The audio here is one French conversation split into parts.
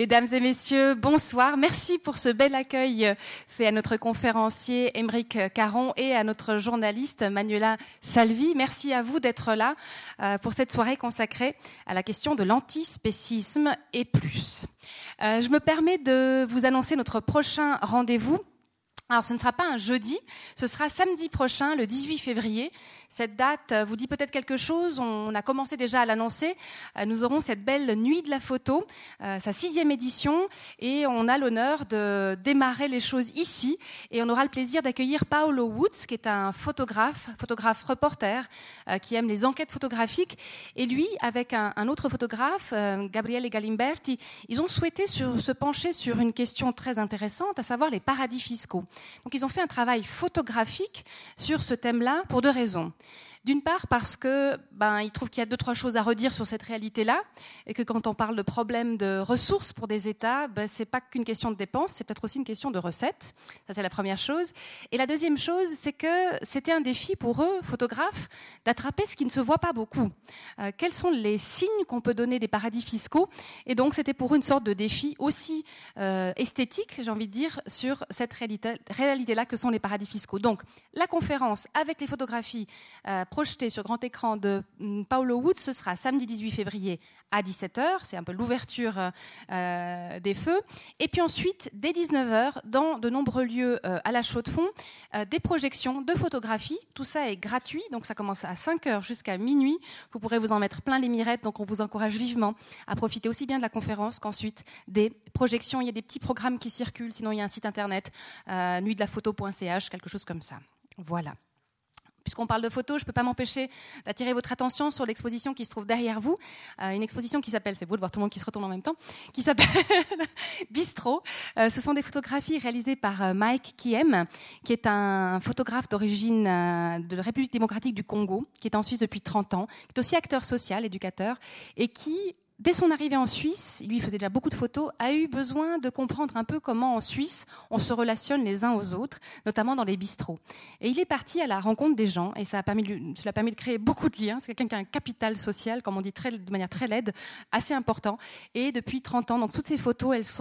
Mesdames et messieurs, bonsoir. Merci pour ce bel accueil fait à notre conférencier Émeric Caron et à notre journaliste Manuela Salvi. Merci à vous d'être là euh, pour cette soirée consacrée à la question de l'antispécisme et plus. Euh, je me permets de vous annoncer notre prochain rendez-vous. Alors ce ne sera pas un jeudi, ce sera samedi prochain, le 18 février, cette date euh, vous dit peut-être quelque chose. On a commencé déjà à l'annoncer. Euh, nous aurons cette belle nuit de la photo, euh, sa sixième édition, et on a l'honneur de démarrer les choses ici. Et on aura le plaisir d'accueillir Paolo Woods, qui est un photographe, photographe reporter, qui aime les enquêtes photographiques. Et lui, avec un, autre photographe, Gabriele Galimberti, ils ont souhaité se pencher sur une question très intéressante, à savoir les paradis fiscaux. Donc ils ont fait un travail photographique sur ce thème-là pour deux raisons. D'une part parce que ben il trouve qu'il y a deux trois choses à redire sur cette réalité-là et que quand on parle de problèmes de ressources pour des États, ben c'est pas qu'une question de dépenses, c'est peut-être aussi une question de recettes. Ça c'est la première chose. Et la deuxième chose, c'est que c'était un défi pour eux, photographes, d'attraper ce qui ne se voit pas beaucoup. Euh, quels sont les signes qu'on peut donner des paradis fiscaux? Et donc c'était pour eux une sorte de défi aussi euh, esthétique, j'ai envie de dire, sur cette réalité-là que sont les paradis fiscaux. Donc la conférence avec les photographies euh, projeté sur grand écran de mm, Paolo Woods, ce sera samedi 18 février à 17h. C'est un peu l'ouverture euh, des feux. Et puis ensuite, dès 19h, dans de nombreux lieux euh, à la chaux de fond, euh, des projections de photographies. Tout ça est gratuit, donc ça commence à 5h jusqu'à minuit. Vous pourrez vous en mettre plein les mirettes, donc on vous encourage vivement à profiter aussi bien de la conférence qu'ensuite des projections. Il y a des petits programmes qui circulent, sinon il y a un site internet, nuitdelaphoto.ch, quelque chose comme ça. Voilà. Puisqu'on parle de photos, je ne peux pas m'empêcher d'attirer votre attention sur l'exposition qui se trouve derrière vous. Euh, une exposition qui s'appelle, c'est beau de voir tout le monde qui se retourne en même temps, qui s'appelle Bistro. Euh, ce sont des photographies réalisées par euh, Mike Kiem, qui est un photographe d'origine de la République démocratique du Congo, qui est en Suisse depuis 30 ans, qui est aussi acteur social, éducateur, et qui dès son arrivée en Suisse, lui faisait déjà beaucoup de photos, a eu besoin de comprendre un peu comment en Suisse on se relationne les uns aux autres, notamment dans les bistrots. Et il est parti à la rencontre des gens et cela a permis de créer beaucoup de liens. C'est quelqu'un qui a un capital social, comme on dit de manière très laide, assez important. Et depuis 30 ans, donc toutes ces photos,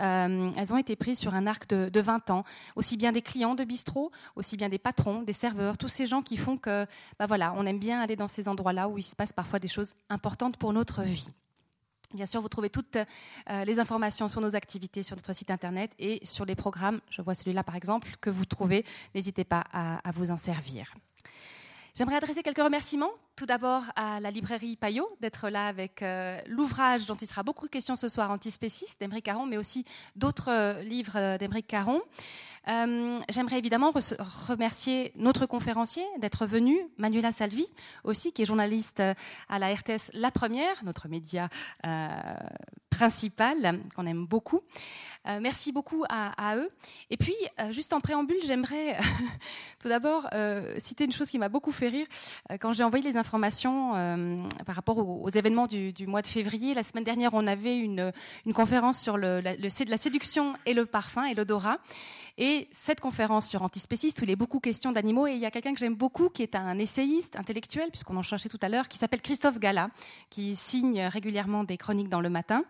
euh, elles ont été prises sur un arc de, de 20 ans, aussi bien des clients de bistrots, aussi bien des patrons, des serveurs, tous ces gens qui font que, bah voilà, on aime bien aller dans ces endroits-là où il se passe parfois des choses importantes pour notre vie. Bien sûr, vous trouvez toutes euh, les informations sur nos activités sur notre site internet et sur les programmes. Je vois celui-là par exemple que vous trouvez. N'hésitez pas à, vous en servir. J'aimerais adresser quelques remerciements. Tout d'abord à la librairie Payot d'être là avec euh, l'ouvrage dont il sera beaucoup question ce soir, Antispéciste d'Emeric Caron, mais aussi d'autres euh, livres d'Emeric Caron. Euh, j'aimerais évidemment remercier notre conférencier d'être venu, Manuela Salvi aussi, qui est journaliste à la RTS La Première, notre média euh, principal, qu'on aime beaucoup. Euh, merci beaucoup à, eux. Et puis, juste en préambule, j'aimerais tout d'abord citer une chose qui m'a beaucoup rire. quand j'ai envoyé les informations par rapport aux, événements du, mois de février, la semaine dernière, on avait une, conférence sur la séduction et le parfum et l'odorat. Et cette conférence sur antispécistes, où il est beaucoup question d'animaux, et il y a quelqu'un que j'aime beaucoup, qui est un essayiste intellectuel, puisqu'on en cherchait tout à l'heure, qui s'appelle Christophe Gala, qui signe régulièrement des chroniques dans le matin.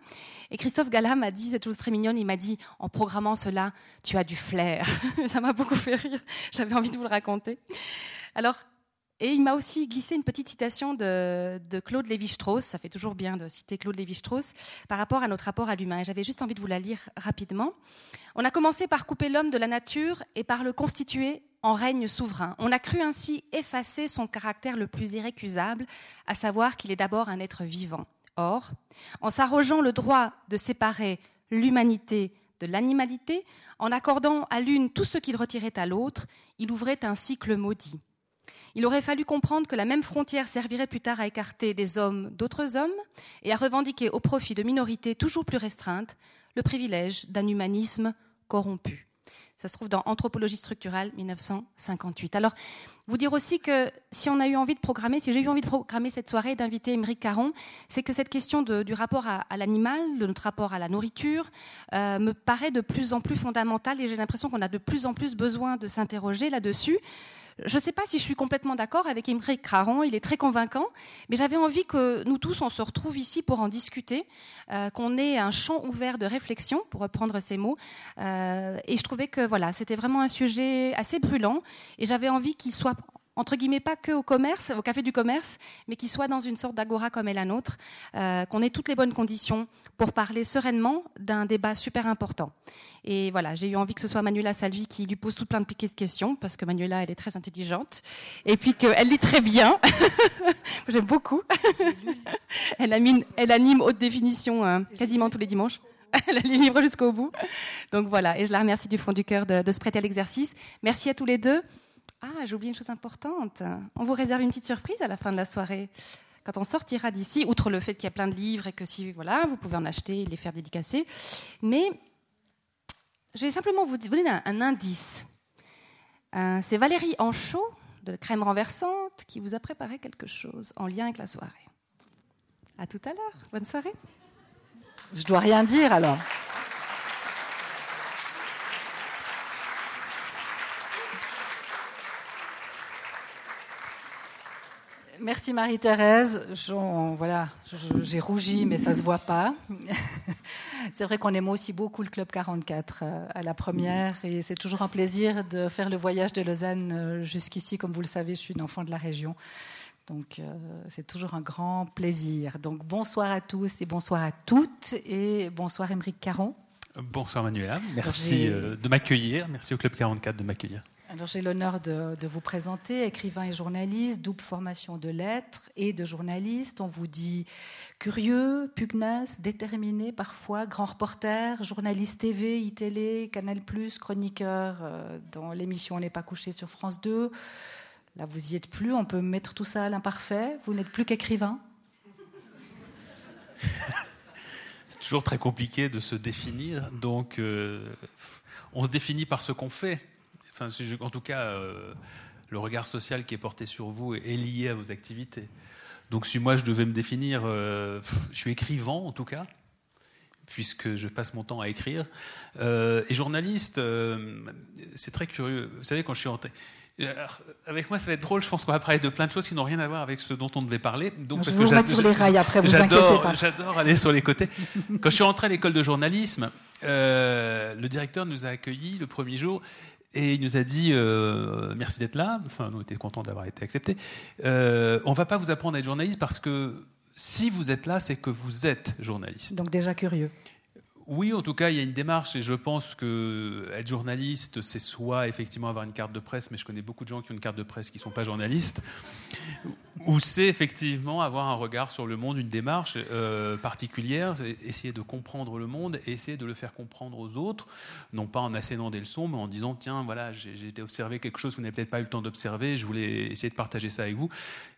Et Christophe Gala m'a dit cette chose très mignonne, il m'a dit, en programmant cela, tu as du flair. Ça m'a beaucoup fait rire, j'avais envie de vous le raconter. Alors, et il m'a aussi glissé une petite citation de, Claude Lévi-Strauss, ça fait toujours bien de citer Claude Lévi-Strauss, par rapport à notre rapport à l'humain. J'avais juste envie de vous la lire rapidement. On a commencé par couper l'homme de la nature et par le constituer en règne souverain. On a cru ainsi effacer son caractère le plus irrécusable, à savoir qu'il est d'abord un être vivant. Or, en s'arrogeant le droit de séparer l'humanité de l'animalité, en accordant à l'une tout ce qu'il retirait à l'autre, il ouvrait un cycle maudit. Il aurait fallu comprendre que la même frontière servirait plus tard à écarter des hommes d'autres hommes et à revendiquer au profit de minorités toujours plus restreintes le privilège d'un humanisme corrompu. Ça se trouve dans Anthropologie structurale 1958. Alors, vous dire aussi que si on a eu envie de programmer, si j'ai eu envie de programmer cette soirée d'inviter Émeric Caron, c'est que cette question du rapport à, l'animal, de notre rapport à la nourriture, euh, me paraît de plus en plus fondamentale et j'ai l'impression qu'on a de plus en plus besoin de s'interroger là-dessus je ne sais pas si je suis complètement d'accord avec Imric Craron, il est très convaincant, mais j'avais envie que nous tous, on se retrouve ici pour en discuter, euh, qu'on ait un champ ouvert de réflexion, pour reprendre ces mots. Euh, et je trouvais que voilà, c'était vraiment un sujet assez brûlant, et j'avais envie qu'il soit entre guillemets, pas que au commerce, au café du commerce, mais qu'il soit dans une sorte d'agora comme est la nôtre, euh, qu'on ait toutes les bonnes conditions pour parler sereinement d'un débat super important. Et voilà, j'ai eu envie que ce soit Manuela Salvi qui lui pose tout plein de questions, parce que Manuela, elle est très intelligente, et puis qu'elle lit très bien. J'aime beaucoup. elle, anime, elle anime haute définition euh, quasiment tous les dimanches. elle lit libre jusqu'au bout. Donc voilà, et je la remercie du fond du cœur de, de se prêter à l'exercice. Merci à tous les deux. Ah, j'ai oublié une chose importante. On vous réserve une petite surprise à la fin de la soirée. Quand on sortira d'ici, outre le fait qu'il y a plein de livres et que si voilà, vous pouvez en acheter et les faire dédicacer, mais je vais simplement vous donner un, indice. Euh, c'est Valérie Anchaud de Crème Renversante qui vous a préparé quelque chose en lien avec la soirée. À tout à l'heure. Bonne soirée. Je dois rien dire alors. Merci Marie-Thérèse. Voilà, j'ai rougi, mais ça se voit pas. c'est vrai qu'on aime aussi beaucoup le Club 44 euh, à la première, et c'est toujours un plaisir de faire le voyage de Lausanne euh, jusqu'ici. Comme vous le savez, je suis une enfant de la région. Donc euh, c'est toujours un grand plaisir. Donc bonsoir à tous et bonsoir à toutes et bonsoir Émeric Caron. Bonsoir Manuela, merci de m'accueillir, merci au Club 44 de m'accueillir. Alors j'ai l'honneur de, vous présenter, écrivain et journaliste, double formation de lettres et de journaliste. On vous dit curieux, pugnace, déterminé parfois, grand reporter, journaliste TV, iTélé, Canal+, chroniqueur euh, dans l'émission On n'est pas couché sur France 2. Là, vous y êtes plus, on peut mettre tout ça à l'imparfait. Vous n'êtes plus qu'écrivain C'est toujours très compliqué de se définir, donc euh, on se définit par ce qu'on fait en tout cas, euh, le regard social qui est porté sur vous est, lié à vos activités. Donc si moi je devais me définir, euh, je suis écrivant en tout cas, puisque je passe mon temps à écrire. Euh, et journaliste, c'est très curieux. Vous savez, quand je suis rentré... avec moi, ça va être drôle. Je pense qu'on va parler de plein de choses qui n'ont rien à voir avec ce dont on devait parler. Donc, je parce que sur les rails après, vous inquiétez pas. J'adore aller sur les côtés. Quand je suis rentré à l'école de journalisme, le directeur nous a accueillis le premier jour et il nous a dit euh, merci d'être là. Enfin, nous étions contents d'avoir été acceptés. Euh, on va pas vous apprendre à être journaliste parce que si vous êtes là, c'est que vous êtes journaliste. Donc déjà curieux. Oui, en tout cas, il y a une démarche et je pense que être journaliste, c'est soit effectivement avoir une carte de presse, mais je connais beaucoup de gens qui ont une carte de presse qui ne sont pas journalistes, ou c'est effectivement avoir un regard sur le monde, une démarche euh, particulière, essayer de comprendre le monde et essayer de le faire comprendre aux autres, non pas en assénant des leçons, mais en disant tiens, voilà, j'ai été observé quelque chose que vous n'avez peut-être pas eu le temps d'observer, je voulais essayer de partager ça avec vous.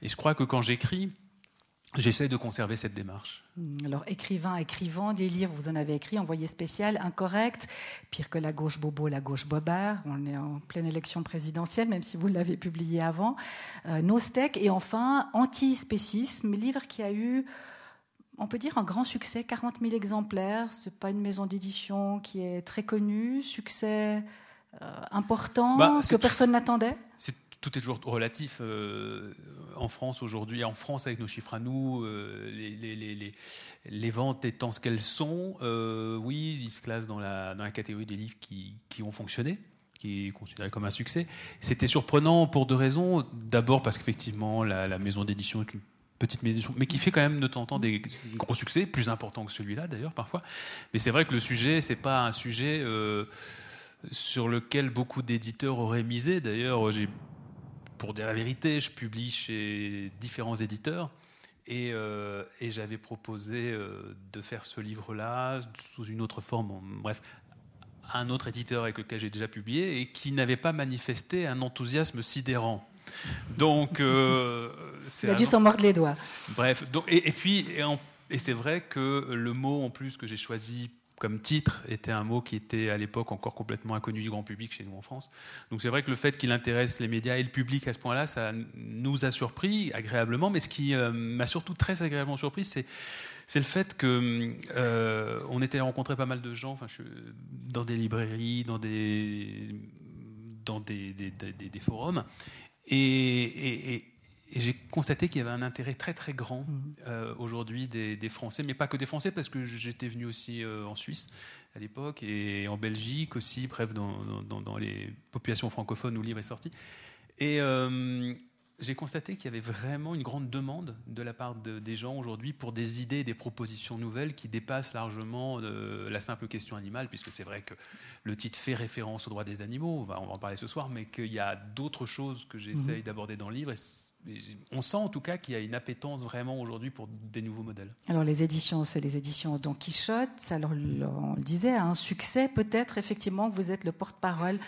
Et je crois que quand j'écris, J'essaie de conserver cette démarche. Hmm, alors, écrivain, écrivant, des livres, vous en avez écrit, envoyé spécial, incorrect, pire que la gauche bobo, la gauche bobard. On est en pleine élection présidentielle, même si vous l'avez publié avant. Euh, Nostec, et enfin, Antispécisme, livre qui a eu, on peut dire, un grand succès, 40 000 exemplaires. Ce n'est pas une maison d'édition qui est très connue, succès euh, important bah, que personne n'attendait? Tout est toujours relatif. Euh, en France aujourd'hui, en France avec nos chiffres à nous, euh, les, ventes étant ce qu'elles sont, euh, oui, ils se classent dans la, la catégorie des livres qui, ont fonctionné qui est considéré comme un succès. C'était surprenant pour deux raisons. D'abord parce qu'effectivement, la, maison d'édition est une petite maison, mais qui fait quand même de temps en temps des gros succès, plus importants que celui-là d'ailleurs parfois. Mais c'est vrai que le sujet, c'est pas un sujet sur lequel beaucoup d'éditeurs auraient misé. D'ailleurs, j'ai pour dire la vérité, je publie chez différents éditeurs. Et, euh, j'avais proposé euh, de faire ce livre-là sous une autre forme, bref, un autre éditeur avec lequel j'ai déjà publié et qui n'avait pas manifesté un enthousiasme sidérant. Donc, euh, il a dû s'en mordre les doigts. Bref, donc, et, puis, et c'est vrai que le mot en plus que j'ai choisi comme titre était un mot qui était à l'époque encore complètement inconnu du grand public chez nous en France. Donc c'est vrai que le fait qu'il intéresse les médias et le public à ce point-là, ça nous a surpris agréablement. Mais ce qui euh, m'a surtout très agréablement surpris, c'est c'est le fait que euh, on était rencontré pas mal de gens, enfin, dans des librairies, dans des dans des, forums. Et, j'ai constaté qu'il y avait un intérêt très très grand mmh. euh, aujourd'hui des, Français, mais pas que des Français, parce que j'étais venu aussi euh, en Suisse à l'époque et en Belgique aussi, bref, dans, dans, les populations francophones où le livre est sorti. Et, j'ai constaté qu'il y avait vraiment une grande demande de la part des gens aujourd'hui pour des idées, des propositions nouvelles qui dépassent largement euh, la simple question animale, puisque c'est vrai que le titre fait référence aux droits des animaux, on va, en parler ce soir, mais qu'il y a d'autres choses que j'essaye mhm. d'aborder dans le livre. On sent en tout cas qu'il y a une appétence vraiment aujourd'hui pour des nouveaux modèles. Alors les éditions, c'est les éditions Don Quichotte. Alors on le disait, un succès peut-être effectivement que vous êtes le porte-parole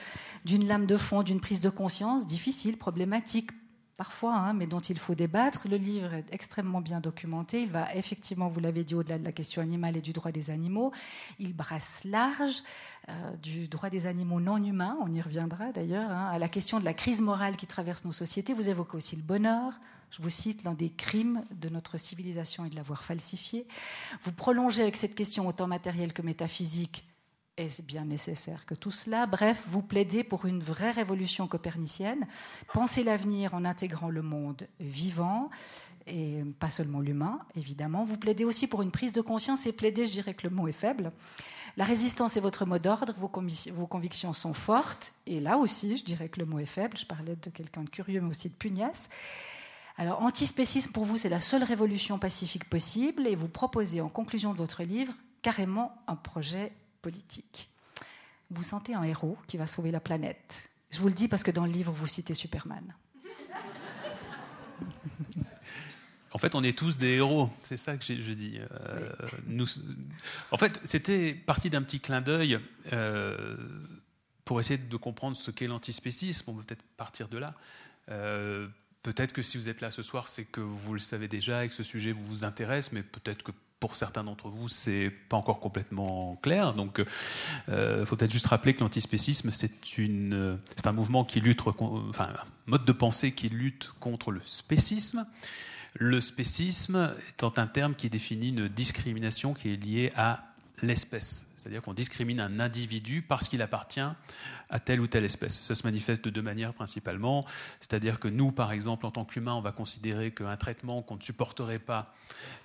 d'une lame de fond, d'une prise de conscience difficile, problématique parfois, hein, mais dont il faut débattre. Le livre est extrêmement bien documenté. Il va effectivement, vous l'avez dit, au-delà de la question animale et du droit des animaux. Il brasse large euh, du droit des animaux non humains, on y reviendra d'ailleurs, hein, à la question de la crise morale qui traverse nos sociétés. Vous évoquez aussi le bonheur. Je vous cite l'un des crimes de notre civilisation et de l'avoir falsifié. Vous prolongez avec cette question autant matérielle que métaphysique est-ce bien nécessaire que tout cela? Bref, vous plaidez pour une vraie révolution copernicienne. Pensez l'avenir en intégrant le monde vivant et pas seulement l'humain, évidemment. Vous plaidez aussi pour une prise de conscience et plaidez, je dirais que le mot est faible. La résistance est votre mot d'ordre, vos, vos, convictions sont fortes, et là aussi, je dirais que le mot est faible. Je parlais de quelqu'un de curieux, mais aussi de pugnace. Alors, antispécisme, pour vous, c'est la seule révolution pacifique possible, et vous proposez en conclusion de votre livre carrément un projet politique. Vous sentez un héros qui va sauver la planète. Je vous le dis parce que dans le livre, vous citez Superman. En fait, on est tous des héros. C'est ça que je dis. Euh, nous, en fait, c'était parti d'un petit clin d'œil euh, pour essayer de comprendre ce qu'est l'antispécisme. On peut peut-être partir de là. Euh, peut-être que si vous êtes là ce soir, c'est que vous le savez déjà et que ce sujet vous intéresse, mais peut-être que pour certains d'entre vous, c'est pas encore complètement clair. Donc, il euh, faut peut-être juste rappeler que l'antispécisme, c'est une, c'est un mouvement qui lutte, enfin, un mode de pensée qui lutte contre le spécisme. Le spécisme étant un terme qui définit une discrimination qui est liée à l'espèce. C'est-à-dire qu'on discrimine un individu parce qu'il appartient à telle ou telle espèce. Ça se manifeste de deux manières principalement. C'est-à-dire que nous, par exemple, en tant qu'humains, on va considérer qu'un traitement qu'on ne supporterait pas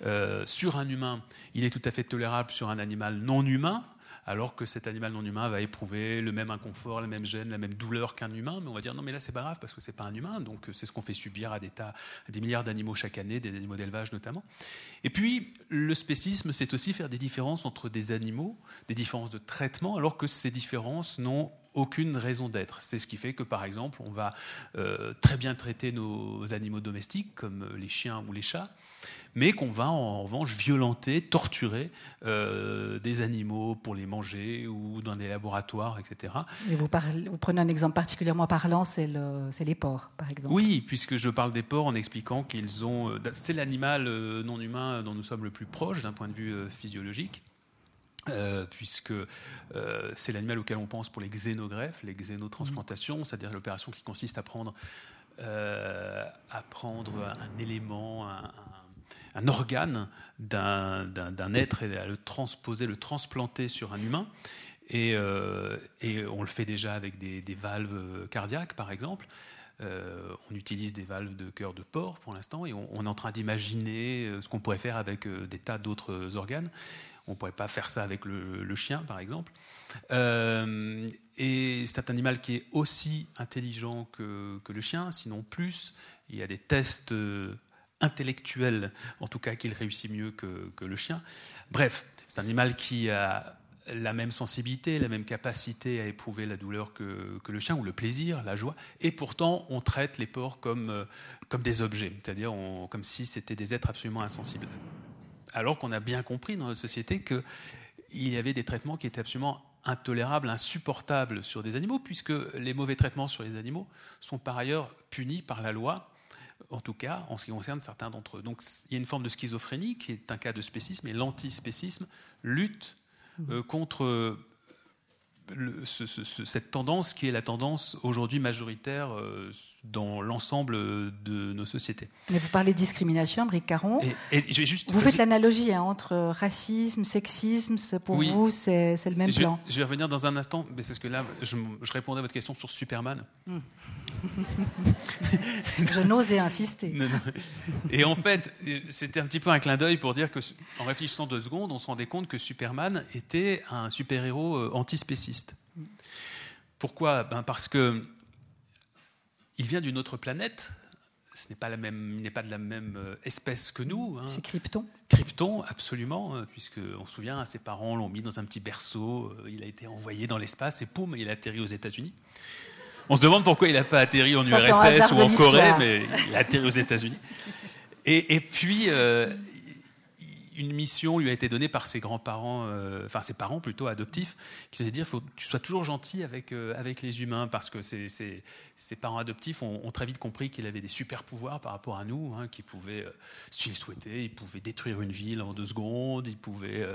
euh, sur un humain, il est tout à fait tolérable sur un animal non humain alors que cet animal non humain va éprouver le même inconfort, la même gêne, la même douleur qu'un humain. Mais on va dire non, mais là c'est pas grave parce que c'est pas un humain, donc c'est ce qu'on fait subir à des tas, à des milliards d'animaux chaque année, des animaux d'élevage notamment. Et puis le spécisme, c'est aussi faire des différences entre des animaux, des différences de traitement, alors que ces différences n'ont aucune raison d'être. C'est ce qui fait que, par exemple, on va euh, très bien traiter nos animaux domestiques, comme les chiens ou les chats, mais qu'on va en revanche violenter, torturer euh, des animaux pour les manger ou dans des laboratoires, etc. Et vous, vous prenez un exemple particulièrement parlant, c'est le, les porcs, par exemple. Oui, puisque je parle des porcs en expliquant qu'ils ont... Euh, c'est l'animal non humain dont nous sommes le plus proche d'un point de vue physiologique. Euh, puisque euh, c'est l'animal auquel on pense pour les xénogreffes, les xénotransplantations, mmh. c'est-à-dire l'opération qui consiste à prendre, euh, à prendre un élément, un, organe d'un être et à le transposer, le transplanter sur un humain. Et, on le fait déjà avec des, valves cardiaques, par exemple. on utilise des valves de cœur de porc pour l'instant et on, est en train d'imaginer ce qu'on pourrait faire avec des tas d'autres organes. On ne pourrait pas faire ça avec le, chien, par exemple. Euh, et c'est un animal qui est aussi intelligent que, le chien, sinon plus. Il y a des tests intellectuels, en tout cas, qu'il réussit mieux que, le chien. Bref, c'est un animal qui a la même sensibilité, la même capacité à éprouver la douleur que, le chien, ou le plaisir, la joie, et pourtant on traite les porcs comme, euh, comme des objets, c'est-à-dire comme si c'était des êtres absolument insensibles alors qu'on a bien compris dans notre société qu'il y avait des traitements qui étaient absolument intolérables, insupportables sur des animaux, puisque les mauvais traitements sur les animaux sont par ailleurs punis par la loi, en tout cas en ce qui concerne certains d'entre eux. Donc il y a une forme de schizophrénie qui est un cas de spécisme, et l'antispécisme lutte euh, contre cette tendance qui est la tendance aujourd'hui majoritaire dans l'ensemble de nos sociétés. Mais vous parlez de discrimination, Bric Caron. Et, juste, vous faites l'analogie hein, entre racisme, sexisme, pour vous, c'est le même plan. Je vais revenir dans un instant, mais c'est ce que là, je, répondrai à votre question sur Superman. Hmm. je n'osais insister. Et en fait, c'était un petit peu un clin d'œil pour dire que, en réfléchissant deux secondes, on se rendait compte que Superman était un super-héros euh, antispéciste. Pourquoi? Ben Parce que il vient d'une autre planète. Ce n'est pas la même, il n'est pas de la même euh, espèce que nous. Hein. C'est Krypton. Krypton, absolument, euh, puisque on se souvient, ses parents l'ont mis dans un petit berceau. Il a été envoyé dans l'espace et poum, il a atterri aux États-Unis. On se demande pourquoi il n'a pas atterri en URSS ou en Corée, mais il a atterri aux États-Unis. Et, puis, euh, une mission lui a été donnée par ses grands-parents, euh, enfin ses parents plutôt adoptifs, qui se dire faut que tu sois toujours gentil avec, euh, avec les humains, parce que ses, parents adoptifs ont, très vite compris qu'il avait des super pouvoirs par rapport à nous, hein, qu'il pouvait, euh, s'il souhaitait, il pouvait détruire une ville en deux secondes, il pouvait,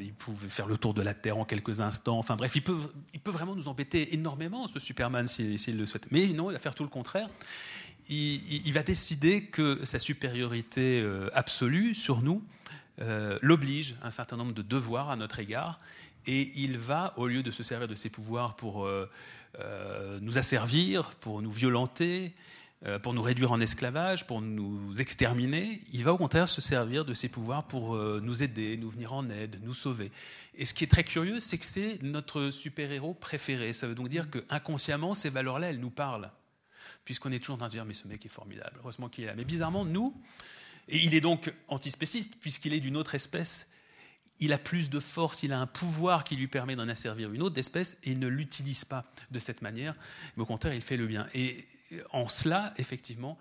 il pouvait faire le tour de la Terre en quelques instants, enfin bref, il peut, il peut vraiment nous embêter énormément, ce Superman, s'il le souhaite. Mais non, il va faire tout le contraire il, va décider que sa supériorité euh, absolue sur nous euh, l'oblige à un certain nombre de devoirs à notre égard, et il va, au lieu de se servir de ses pouvoirs pour euh, nous asservir, pour nous violenter, pour nous réduire en esclavage, pour nous exterminer, il va au contraire se servir de ses pouvoirs pour nous aider, nous venir en aide, nous sauver. Et ce qui est très curieux, c'est que c'est notre super-héros préféré. Ça veut donc dire que inconsciemment, ces valeurs-là, elles nous parlent puisqu'on est toujours en train de dire mais ce mec est formidable, heureusement qu'il est là. Mais bizarrement, nous, et il est donc antispéciste, puisqu'il est d'une autre espèce, il a plus de force, il a un pouvoir qui lui permet d'en asservir une autre espèce, et il ne l'utilise pas de cette manière, mais au contraire, il fait le bien. Et en cela, effectivement,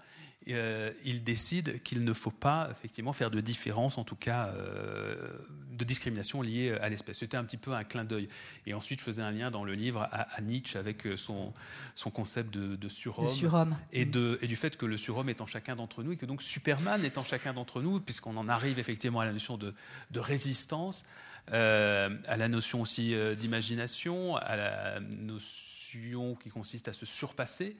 euh, il décide qu'il ne faut pas effectivement faire de différence, en tout cas euh, de discrimination liée à l'espèce. C'était un petit peu un clin d'œil. Et ensuite, je faisais un lien dans le livre à, Nietzsche avec son, son concept de, surhomme, Et, de, et du fait que le surhomme est en chacun d'entre nous et que donc Superman est en chacun d'entre nous, puisqu'on en arrive effectivement à la notion de, de résistance, euh, à la notion aussi d'imagination, à la notion qui consiste à se surpasser.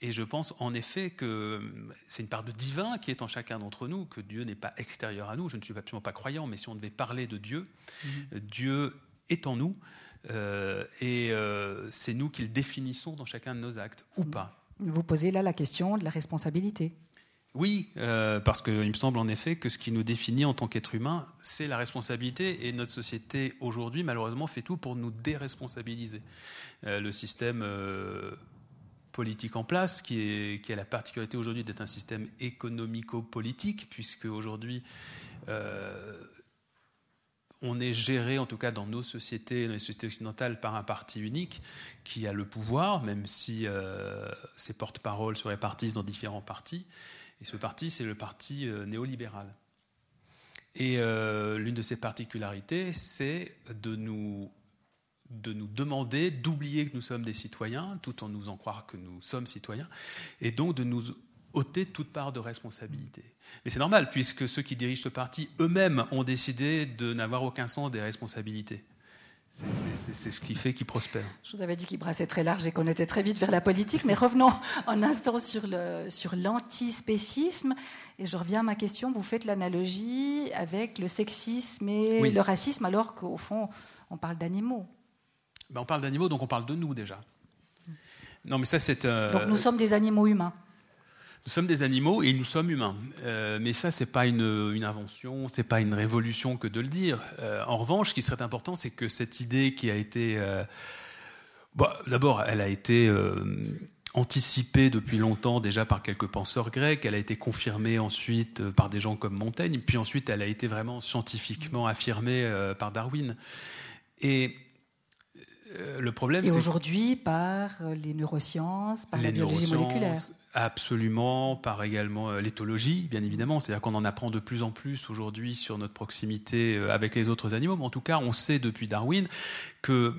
Et je pense en effet que c'est une part de divin qui est en chacun d'entre nous, que Dieu n'est pas extérieur à nous. Je ne suis absolument pas croyant, mais si on devait parler de Dieu, mhm. Dieu est en nous euh, et euh, c'est nous qui le définissons dans chacun de nos actes, ou pas. Vous posez là la question de la responsabilité. Oui, euh, parce qu'il me semble en effet que ce qui nous définit en tant qu'être humain, c'est la responsabilité. Et notre société aujourd'hui, malheureusement, fait tout pour nous déresponsabiliser. le système politique en place, qui, a la particularité aujourd'hui d'être un système économico-politique, puisque aujourd'hui, euh, on est géré, en tout cas dans nos sociétés, dans les sociétés occidentales, par un parti unique qui a le pouvoir, même si euh, ses porte-paroles se répartissent dans différents partis. Et ce parti, c'est le parti euh, néolibéral. Et l'une de ses particularités, c'est de nous de nous demander d'oublier que nous sommes des citoyens, tout en nous faisant croire que nous sommes citoyens, et donc de nous ôter toute part de responsabilité. Mais c'est normal, puisque ceux qui dirigent ce parti eux-mêmes ont décidé de n'avoir aucun sens des responsabilités. C'est ce qui fait qu'ils prospèrent. Je vous avais dit qu'il brassait très large et qu'on était très vite vers la politique, mais revenons un instant sur l'antispécisme. Sur et je reviens à ma question, vous faites l'analogie avec le sexisme et le racisme, alors qu'au fond, on parle d'animaux. Ben, on parle d'animaux, donc on parle de nous déjà. Non, mais ça, c'est. Euh, donc nous sommes des animaux humains. Nous sommes des animaux et nous sommes humains. Euh, mais ça, c'est pas une, une invention, c'est pas une révolution que de le dire. Euh, en revanche, ce qui serait important, c'est que cette idée qui a été. Bah, d'abord, elle a été anticipée depuis longtemps déjà par quelques penseurs grecs, elle a été confirmée ensuite par des gens comme Montaigne, puis ensuite elle a été vraiment scientifiquement affirmée par Darwin. Et le problème, Et aujourd'hui, par euh, les neurosciences, par la biologie moléculaire Absolument, par également euh, l'éthologie, bien évidemment. C'est-à-dire qu'on en apprend de plus en plus aujourd'hui sur notre proximité avec les autres animaux. Mais en tout cas, on sait depuis Darwin que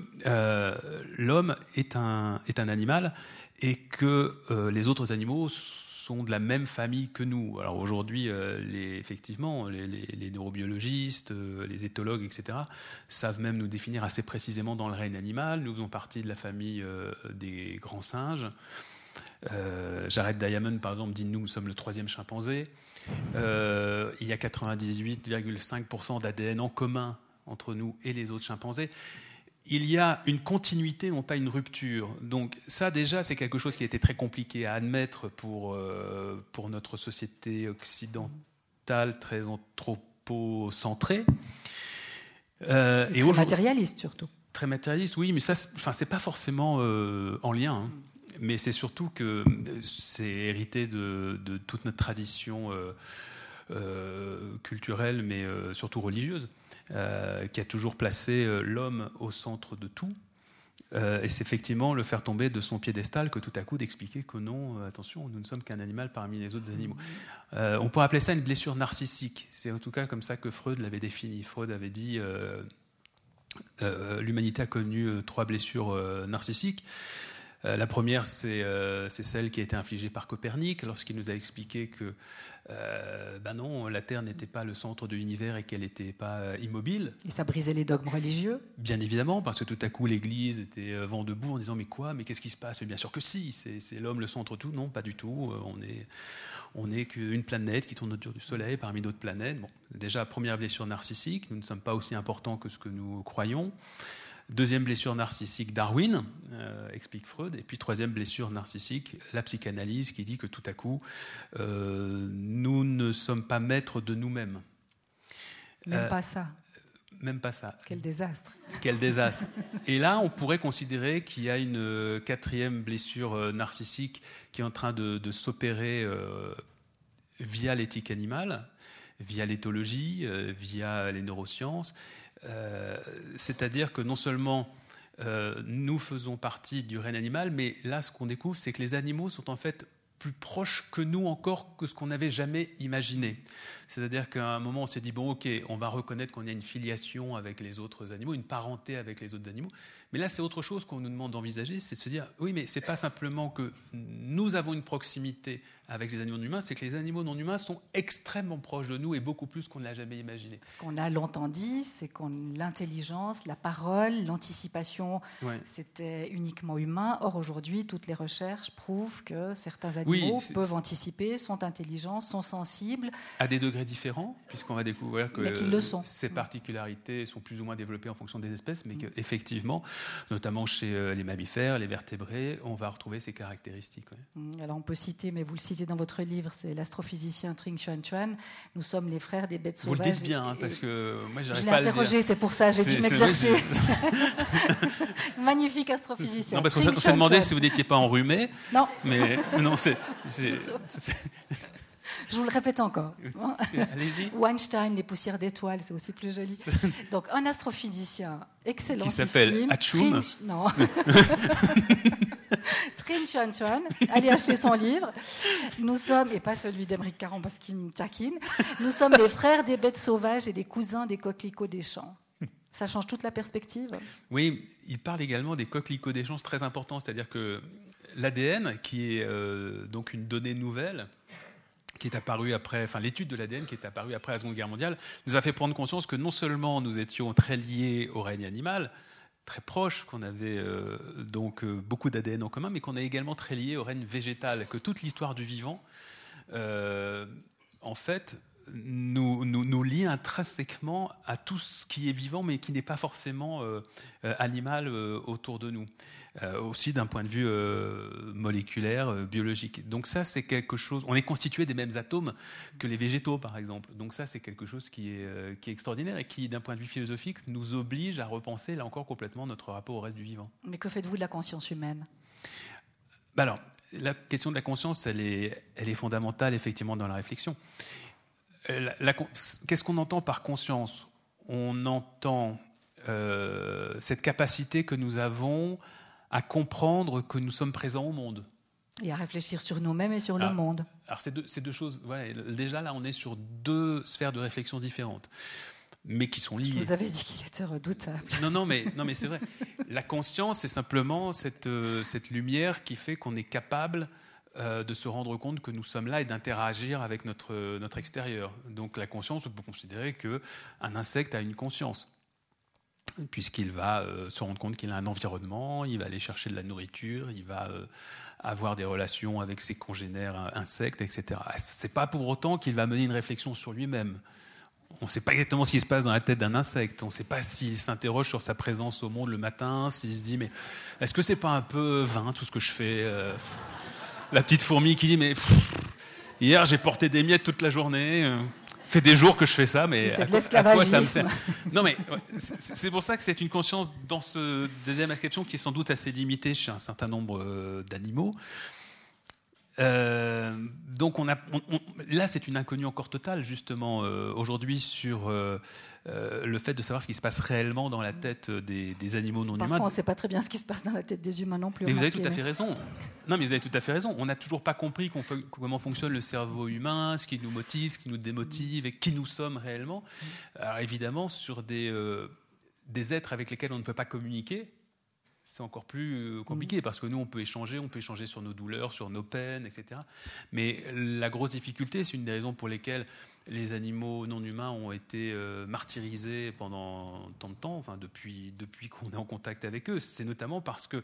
l'homme est un, est un animal et que les autres animaux sont de la même famille que nous. Alors aujourd'hui, effectivement, les, neurobiologistes, les éthologues, etc., savent même nous définir assez précisément dans le règne animal. Nous faisons partie de la famille des grands singes. Jared Diamond, par exemple, dit nous, nous sommes le troisième chimpanzé. il y a 98,5% d'ADN en commun entre nous et les autres chimpanzés il y a une continuité, non pas une rupture. Donc ça déjà, c'est quelque chose qui a été très compliqué à admettre pour, euh, pour notre société occidentale très anthropocentrée. Euh, et très matérialiste surtout. Très matérialiste, oui, mais ça, enfin, c'est pas forcément euh, en lien. Hein. Mais c'est surtout que c'est hérité de, de, toute notre tradition culturelle, mais surtout religieuse. Euh, qui a toujours placé euh, l'homme au centre de tout. Euh, et c'est effectivement le faire tomber de son piédestal que tout à coup d'expliquer que non, attention, nous ne sommes qu'un animal parmi les autres animaux. on pourrait appeler ça une blessure narcissique. C'est en tout cas comme ça que Freud l'avait défini. Freud avait dit l'humanité a connu trois blessures narcissiques. Euh, la première, euh, c'est celle qui a été infligée par Copernic lorsqu'il nous a expliqué que euh, ben non, la Terre n'était pas le centre de l'univers et qu'elle n'était pas immobile. Et ça brisait les dogmes religieux Bien évidemment, parce que tout à coup l'Église était vent debout en disant mais quoi, mais qu'est-ce qui se passe? Bien sûr que si, c'est l'homme le centre de tout. Non, pas du tout. On est, on n'est qu'une planète qui tourne autour du Soleil parmi d'autres planètes. Bon, déjà, première blessure narcissique, nous ne sommes pas aussi importants que ce que nous croyons. Deuxième blessure narcissique, Darwin, euh, explique Freud. Et puis troisième blessure narcissique, la psychanalyse, qui dit que tout à coup, euh, nous ne sommes pas maîtres de nous-mêmes. Même euh, pas ça. Même pas ça. Quel désastre. Quel désastre. Et là, on pourrait considérer qu'il y a une quatrième blessure narcissique qui est en train de, de s'opérer via l'éthique animale, via l'éthologie, via les neurosciences, euh, c'est-à-dire que non seulement euh, nous faisons partie du règne animal, mais là, ce qu'on découvre, c'est que les animaux sont en fait plus proches que nous encore que ce qu'on n'avait jamais imaginé. C'est-à-dire qu'à un moment, on s'est dit, bon, ok, on va reconnaître qu'on a une filiation avec les autres animaux, une parenté avec les autres animaux, mais là, c'est autre chose qu'on nous demande d'envisager, c'est de se dire, oui, mais c'est pas simplement que nous avons une proximité avec les animaux non humains, c'est que les animaux non humains sont extrêmement proches de nous et beaucoup plus qu'on ne l'a jamais imaginé. Ce qu'on a longtemps dit, c'est que l'intelligence, la parole, l'anticipation, c'était uniquement humain. Or, aujourd'hui, toutes les recherches prouvent que certains animaux peuvent anticiper, sont intelligents, sont sensibles. À des degrés différents, puisqu'on va découvrir que ces particularités sont plus ou moins développées en fonction des espèces, mais mm. qu'effectivement, notamment chez euh, les mammifères, les vertébrés, on va retrouver ces caractéristiques. Mm, alors on peut citer, mais vous le citez dans votre livre, c'est l'astrophysicien Tring Chuan Chuan. Nous sommes les frères des bêtes sauvages. Vous le dites bien, hein, parce que moi j'arrive pas à le dire. Je l'ai interrogé, c'est pour ça, j'ai dû m'exercer. Magnifique astrophysicien. Non, parce qu'on s'est demandé si vous n'étiez pas enrhumé. Non. Mais non, c'est. Je vous le répète encore. Allez-y. Weinstein, les poussières d'étoiles, c'est aussi plus joli. Donc, un astrophysicien excellent. Qui s'appelle Hachoum. Non. Trin Chuan Chuan. Allez acheter son livre. Nous sommes, et pas celui d'Emeric Caron parce qu'il me taquine, nous sommes les frères des bêtes sauvages et les cousins des coquelicots des champs. Ça change toute la perspective? Oui, il parle également des coquelicots des champs, très important, c'est-à-dire que l'ADN, qui est euh, donc une donnée nouvelle, qui est apparu après, enfin l'étude de l'ADN qui est apparue après la Seconde Guerre mondiale, nous a fait prendre conscience que non seulement nous étions très liés au règne animal, très proches, qu'on avait euh, donc euh, beaucoup d'ADN en commun, mais qu'on est également très liés au règne végétal, que toute l'histoire du vivant, euh, en fait, nous, nous, nous, lie intrinsèquement à tout ce qui est vivant, mais qui n'est pas forcément animal autour de nous. Euh, aussi d'un point de vue euh, moléculaire, euh, biologique. Donc ça, c'est quelque chose. On est constitué des mêmes atomes que les végétaux, par exemple. Donc ça, c'est quelque chose qui est, qui est extraordinaire et qui, d'un point de vue philosophique, nous oblige à repenser là encore complètement notre rapport au reste du vivant. Mais que faites-vous de la conscience humaine? Bah Alors, la question de la conscience, elle est, elle est fondamentale effectivement dans la réflexion. Qu'est-ce qu'on entend par conscience? On entend cette capacité que nous avons à comprendre que nous sommes présents au monde. Et à réfléchir sur nous-mêmes et sur le monde. Alors, c'est deux, deux, choses. déjà, là, on est sur deux sphères de réflexion différentes, mais qui sont liées. Vous avez dit qu'il était redoutable. Non, non, mais, non, mais c'est vrai. La conscience, c'est simplement cette, euh, cette lumière qui fait qu'on est capable euh, de se rendre compte que nous sommes là et d'interagir avec notre, notre extérieur. Donc la conscience, on peut considérer qu'un insecte a une conscience puisqu'il va euh, se rendre compte qu'il a un environnement, il va aller chercher de la nourriture, il va euh, avoir des relations avec ses congénères insectes, etc. C'est pas pour autant qu'il va mener une réflexion sur lui-même. On ne sait pas exactement ce qui se passe dans la tête d'un insecte. On ne sait pas s'il s'interroge sur sa présence au monde le matin, s'il se dit mais est-ce que c'est pas un peu vain tout ce que je fais La petite fourmi qui dit mais hier j'ai porté des miettes toute la journée. Euh, fait des jours que je fais ça, mais à quoi, ça me sert? Non, mais c'est pour ça que c'est une conscience dans ce deuxième inscription qui est sans doute assez limitée chez un certain nombre euh, d'animaux. Euh, donc on a, là, c'est une inconnue encore totale, justement, euh, aujourd'hui, sur euh, le fait de savoir ce qui se passe réellement dans la tête des, animaux non Parfois, humains. on ne sait pas très bien ce qui se passe dans la tête des humains non plus. Mais vous avez tout à fait raison. Non, mais vous avez tout à fait raison. On n'a toujours pas compris comment fonctionne le cerveau humain, ce qui nous motive, ce qui nous démotive et qui nous sommes réellement. Alors évidemment, sur des, des êtres avec lesquels on ne peut pas communiquer, c'est encore plus euh, compliqué mm. parce que nous, on peut échanger, on peut échanger sur nos douleurs, sur nos peines, etc. Mais la grosse difficulté, c'est une des raisons pour lesquelles les animaux non humains ont été euh, martyrisés pendant tant de temps, enfin depuis, depuis qu'on est en contact avec eux. C'est notamment parce que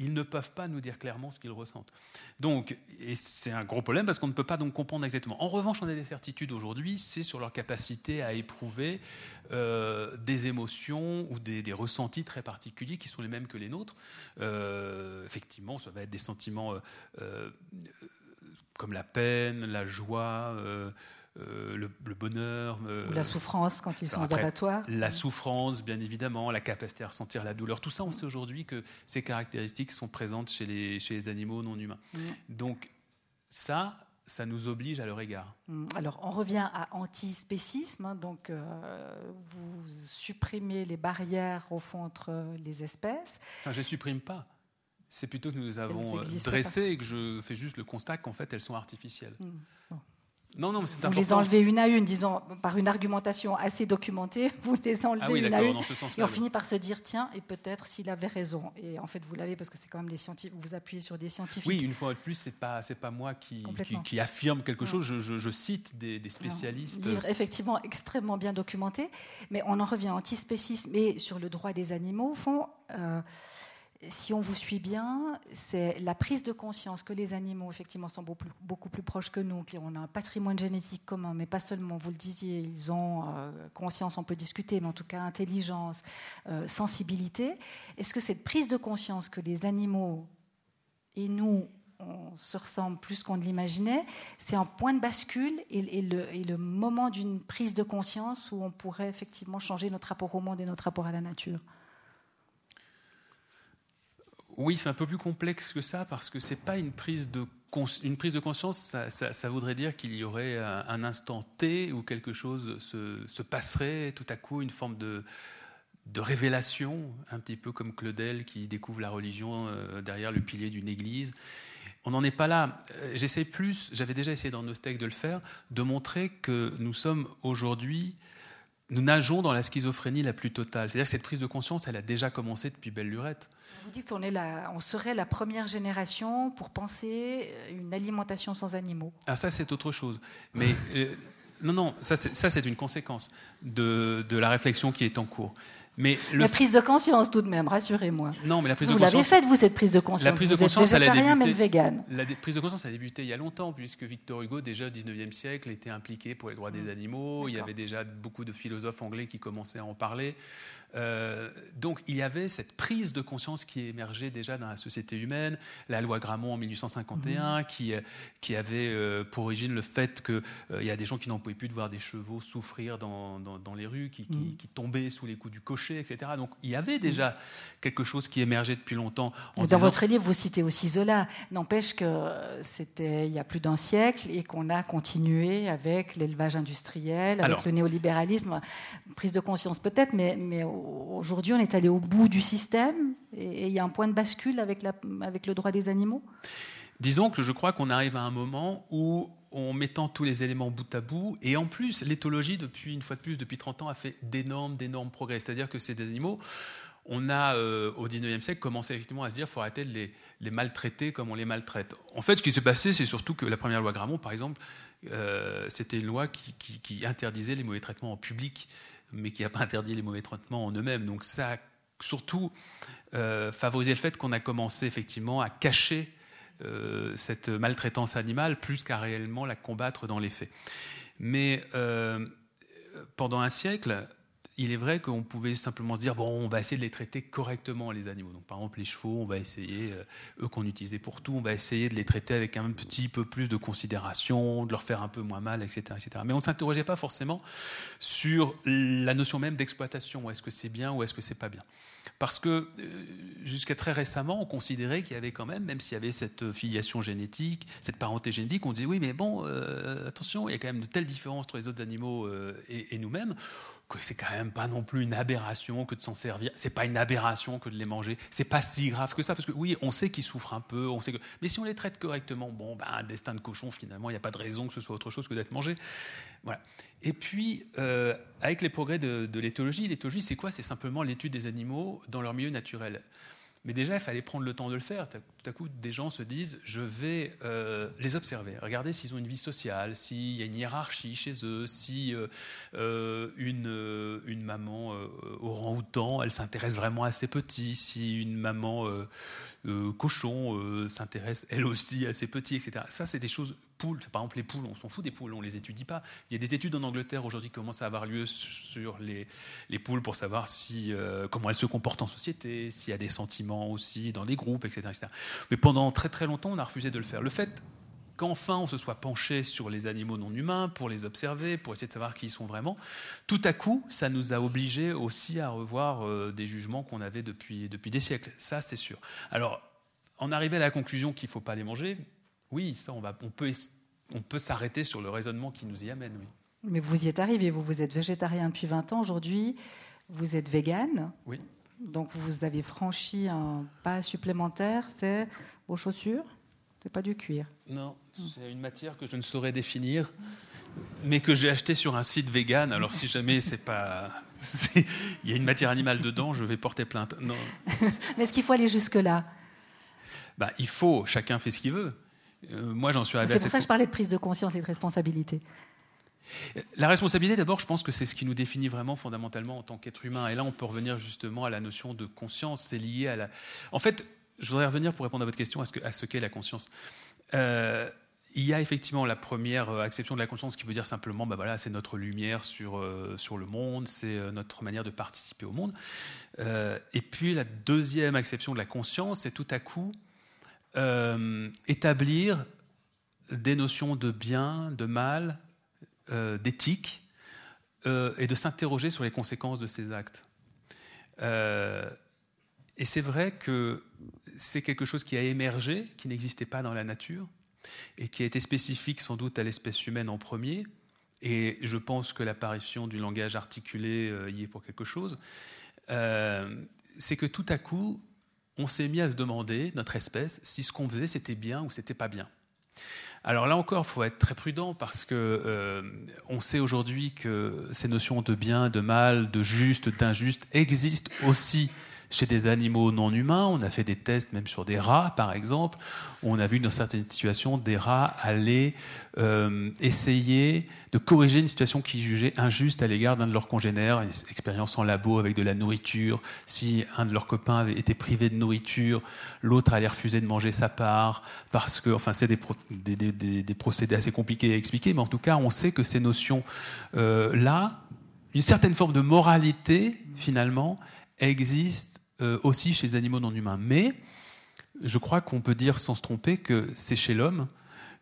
ils ne peuvent pas nous dire clairement ce qu'ils ressentent. Donc, et c'est un gros problème parce qu'on ne peut pas donc comprendre exactement. En revanche, on a des certitudes aujourd'hui, c'est sur leur capacité à éprouver euh, des émotions ou des, ressentis très particuliers qui sont les mêmes que les nôtres. Euh, effectivement, ça va être des sentiments euh, comme la peine, la joie euh, le, bonheur. Euh, Ou la souffrance quand ils sont aux abattoirs. La souffrance, bien évidemment, la capacité à ressentir la douleur. Tout ça, on sait aujourd'hui que ces caractéristiques sont présentes chez les, chez les animaux non humains. Donc ça, ça nous oblige à leur égard. Mm. Alors, on revient à antispécisme. Hein, donc, euh, vous supprimez les barrières au fond entre les espèces. Enfin, je ne supprime pas. C'est plutôt que nous avons dressé et que je fais juste le constat qu'en fait, elles sont artificielles. Mm. Non, non, Vous les enlevez une à une, disons, par une argumentation assez documentée, vous les enlevez ah une à une. et on finit par se dire, tiens, et peut-être s'il avait raison. Et en fait, vous l'avez parce que c'est quand même des scientifiques, vous appuyez sur des scientifiques. Oui, une fois de plus, c'est pas, c'est pas moi qui, qui, affirme quelque chose, je, cite des, spécialistes. livre effectivement extrêmement bien documenté, mais on en revient antispécisme et sur le droit des animaux, au fond. Euh, si on vous suit bien, c'est la prise de conscience que les animaux, effectivement, sont beaucoup plus, proches que nous, qu'on a un patrimoine génétique commun, mais pas seulement, vous le disiez, ils ont euh, conscience, on peut discuter, mais en tout cas intelligence, euh, sensibilité. Est-ce que cette prise de conscience que les animaux et nous, on se ressemble plus qu'on ne l'imaginait, c'est un point de bascule et, le, et le moment d'une prise de conscience où on pourrait effectivement changer notre rapport au monde et notre rapport à la nature? Oui, c'est un peu plus complexe que ça parce que c'est pas une prise de une prise de conscience. Ça, voudrait dire qu'il y aurait un, instant T où quelque chose se, passerait, tout à coup une forme de de révélation, un petit peu comme Claudel qui découvre la religion euh, derrière le pilier d'une église. On n'en est pas là. Euh, j'essaie plus, j'avais déjà essayé dans Nostec de le faire, de montrer que nous sommes aujourd'hui nous nageons dans la schizophrénie la plus totale. C'est-à-dire que cette prise de conscience, elle a déjà commencé depuis belle lurette. Vous dites qu'on on serait la première génération pour penser une alimentation sans animaux. Ah ça, c'est autre chose. Mais euh, non, non, ça c'est une conséquence de, de, la réflexion qui est en cours. Mais la prise de conscience, tout de même, rassurez-moi. Non, mais la prise vous de conscience. Vous l'avez faite, vous, cette prise de conscience. La prise de conscience, elle a débuté. vegan. La prise de conscience a débuté il y a longtemps, puisque Victor Hugo, déjà au 19e siècle, était impliqué pour les droits des mmh. animaux. Il y avait déjà beaucoup de philosophes anglais qui commençaient à en parler. Euh, donc il y avait cette prise de conscience qui émergeait déjà dans la société humaine, la loi Grammont en 1851 mmh. qui, euh, qui avait euh, pour origine le fait qu'il y a des gens qui n'en pouvaient plus de voir des chevaux souffrir dans, dans, les rues, qui, mmh. qui, tombaient sous les coups du cocher, etc. Donc il y avait déjà quelque chose qui émergeait depuis longtemps. dans votre livre, vous citez aussi Zola. N'empêche que c'était il y a plus d'un siècle et qu'on a continué avec l'élevage industriel, avec le néolibéralisme. Prise de conscience peut-être, mais, mais aujourd'hui, on est allé au bout du système et il y a un point de bascule avec, le droit des animaux Disons que je crois qu'on arrive à un moment où, en mettant tous les éléments bout à bout, et en plus, l'éthologie, depuis une fois de plus, depuis 30 ans, a fait d'énormes, d'énormes progrès. C'est-à-dire que ces animaux, on a, euh, au 19e siècle, commencé effectivement à se dire qu'il faut arrêter de les, maltraiter comme on les maltraite. En fait, ce qui s'est passé, c'est surtout que la première loi Grammont, par exemple, euh, c'était une loi qui, interdisait les mauvais traitements en public, mais qui n'a pas interdit les mauvais traitements en eux-mêmes. Donc ça a surtout euh, favorisé le fait qu'on a commencé effectivement à cacher cette maltraitance animale plus qu'à réellement la combattre dans les faits. Mais pendant un siècle, il est vrai qu'on pouvait simplement se dire bon, on va essayer de les traiter correctement les animaux. Donc par exemple les chevaux, on va essayer euh, eux qu'on utilisait pour tout, on va essayer de les traiter avec un petit peu plus de considération, de leur faire un peu moins mal, etc., etc. Mais on ne s'interrogeait pas forcément sur la notion même d'exploitation. Est-ce que c'est bien ou est-ce que c'est pas bien? Parce que euh, jusqu'à très récemment, on considérait qu'il y avait quand même, même s'il y avait cette filiation génétique, cette parenté génétique, on disait oui, mais bon, euh, attention, il y a quand même de telles différences entre les autres animaux et, nous-mêmes c'est quand même pas non plus une aberration que de s'en servir. C'est pas une aberration que de les manger. C'est pas si grave que ça, parce que oui, on sait qu'ils souffrent un peu, on sait que. Mais si on les traite correctement, bon, ben, un destin de cochon, finalement, il n'y a pas de raison que ce soit autre chose que d'être mangé. Voilà. Et puis, euh, avec les progrès de, de l'éthologie, l'éthologie, c'est quoi? C'est simplement l'étude des animaux dans leur milieu naturel. Mais déjà, il fallait prendre le temps de le faire. Tout à coup, des gens se disent, je vais euh, les observer, regarder s'ils ont une vie sociale, s'il y a une hiérarchie chez eux, si euh, euh, une, maman au rang-outan, elle s'intéresse vraiment à ses petits, si une maman euh, cochons euh, s'intéressent elles aussi à ces petits, etc. Ça, c'est des choses. Par exemple, les poules, on s'en fout des poules, on les étudie pas. Il y a des études en Angleterre aujourd'hui qui commencent à avoir lieu sur les, les poules pour savoir si, euh, comment elles se comportent en société, s'il y a des sentiments aussi dans les groupes, etc., etc. Mais pendant très très longtemps, on a refusé de le faire. Le fait qu'enfin on se soit penché sur les animaux non humains pour les observer, pour essayer de savoir qui ils sont vraiment, tout à coup, ça nous a obligés aussi à revoir euh, des jugements qu'on avait depuis, depuis des siècles. Ça, c'est sûr. Alors, en arriver à la conclusion qu'il ne faut pas les manger, oui, ça, on, va, on peut, on peut s'arrêter sur le raisonnement qui nous y amène, oui. Mais vous y êtes arrivé, vous, vous êtes végétarien depuis 20 ans, aujourd'hui, vous êtes vegan. Oui. Donc vous avez franchi un pas supplémentaire, c'est vos chaussures c'est pas du cuir. Non, c'est une matière que je ne saurais définir, mais que j'ai acheté sur un site vegan. Alors si jamais c'est pas, il y a une matière animale dedans, je vais porter plainte. Non. mais est-ce qu'il faut aller jusque là bah, il faut. Chacun fait ce qu'il veut. Euh, moi, j'en suis arrivé. C'est pour ça que je parlais de prise de conscience et de responsabilité. La responsabilité, d'abord, je pense que c'est ce qui nous définit vraiment fondamentalement en tant qu'être humain. Et là, on peut revenir justement à la notion de conscience. C'est lié à la. En fait, je voudrais revenir pour répondre à votre question à ce, qu'est la conscience. Euh, il y a effectivement la première euh, acception de la conscience qui veut dire simplement, bah voilà, c'est notre lumière sur, euh, sur le monde, c'est notre manière de participer au monde. et puis la deuxième acception de la conscience, c'est tout à coup établir des notions de bien, de mal, d'éthique, et de s'interroger sur les conséquences de ces actes. Et c'est vrai que c'est quelque chose qui a émergé, qui n'existait pas dans la nature, et qui a été spécifique sans doute à l'espèce humaine en premier. Et je pense que l'apparition du langage articulé euh, y est pour quelque chose. Euh, c'est que tout à coup, on s'est mis à se demander, notre espèce, si ce qu'on faisait c'était bien ou c'était pas bien. Alors là encore, il faut être très prudent parce que euh, on sait aujourd'hui que ces notions de bien, de mal, de juste, d'injuste existent aussi chez des animaux non humains. On a fait des tests même sur des rats, par exemple. On a vu dans certaines situations des rats aller euh, essayer de corriger une situation qu'ils jugeaient injuste à l'égard d'un de leurs congénères. Une expérience en labo avec de la nourriture. Si un de leurs copains avait été privé de nourriture, l'autre allait refuser de manger sa part parce que, enfin, c'est des, des, procédés assez compliqués à expliquer, mais en tout cas, on sait que ces notions-là, euh, une certaine forme de moralité, finalement, existe euh, aussi chez les animaux non humains. Mais je crois qu'on peut dire sans se tromper que c'est chez l'homme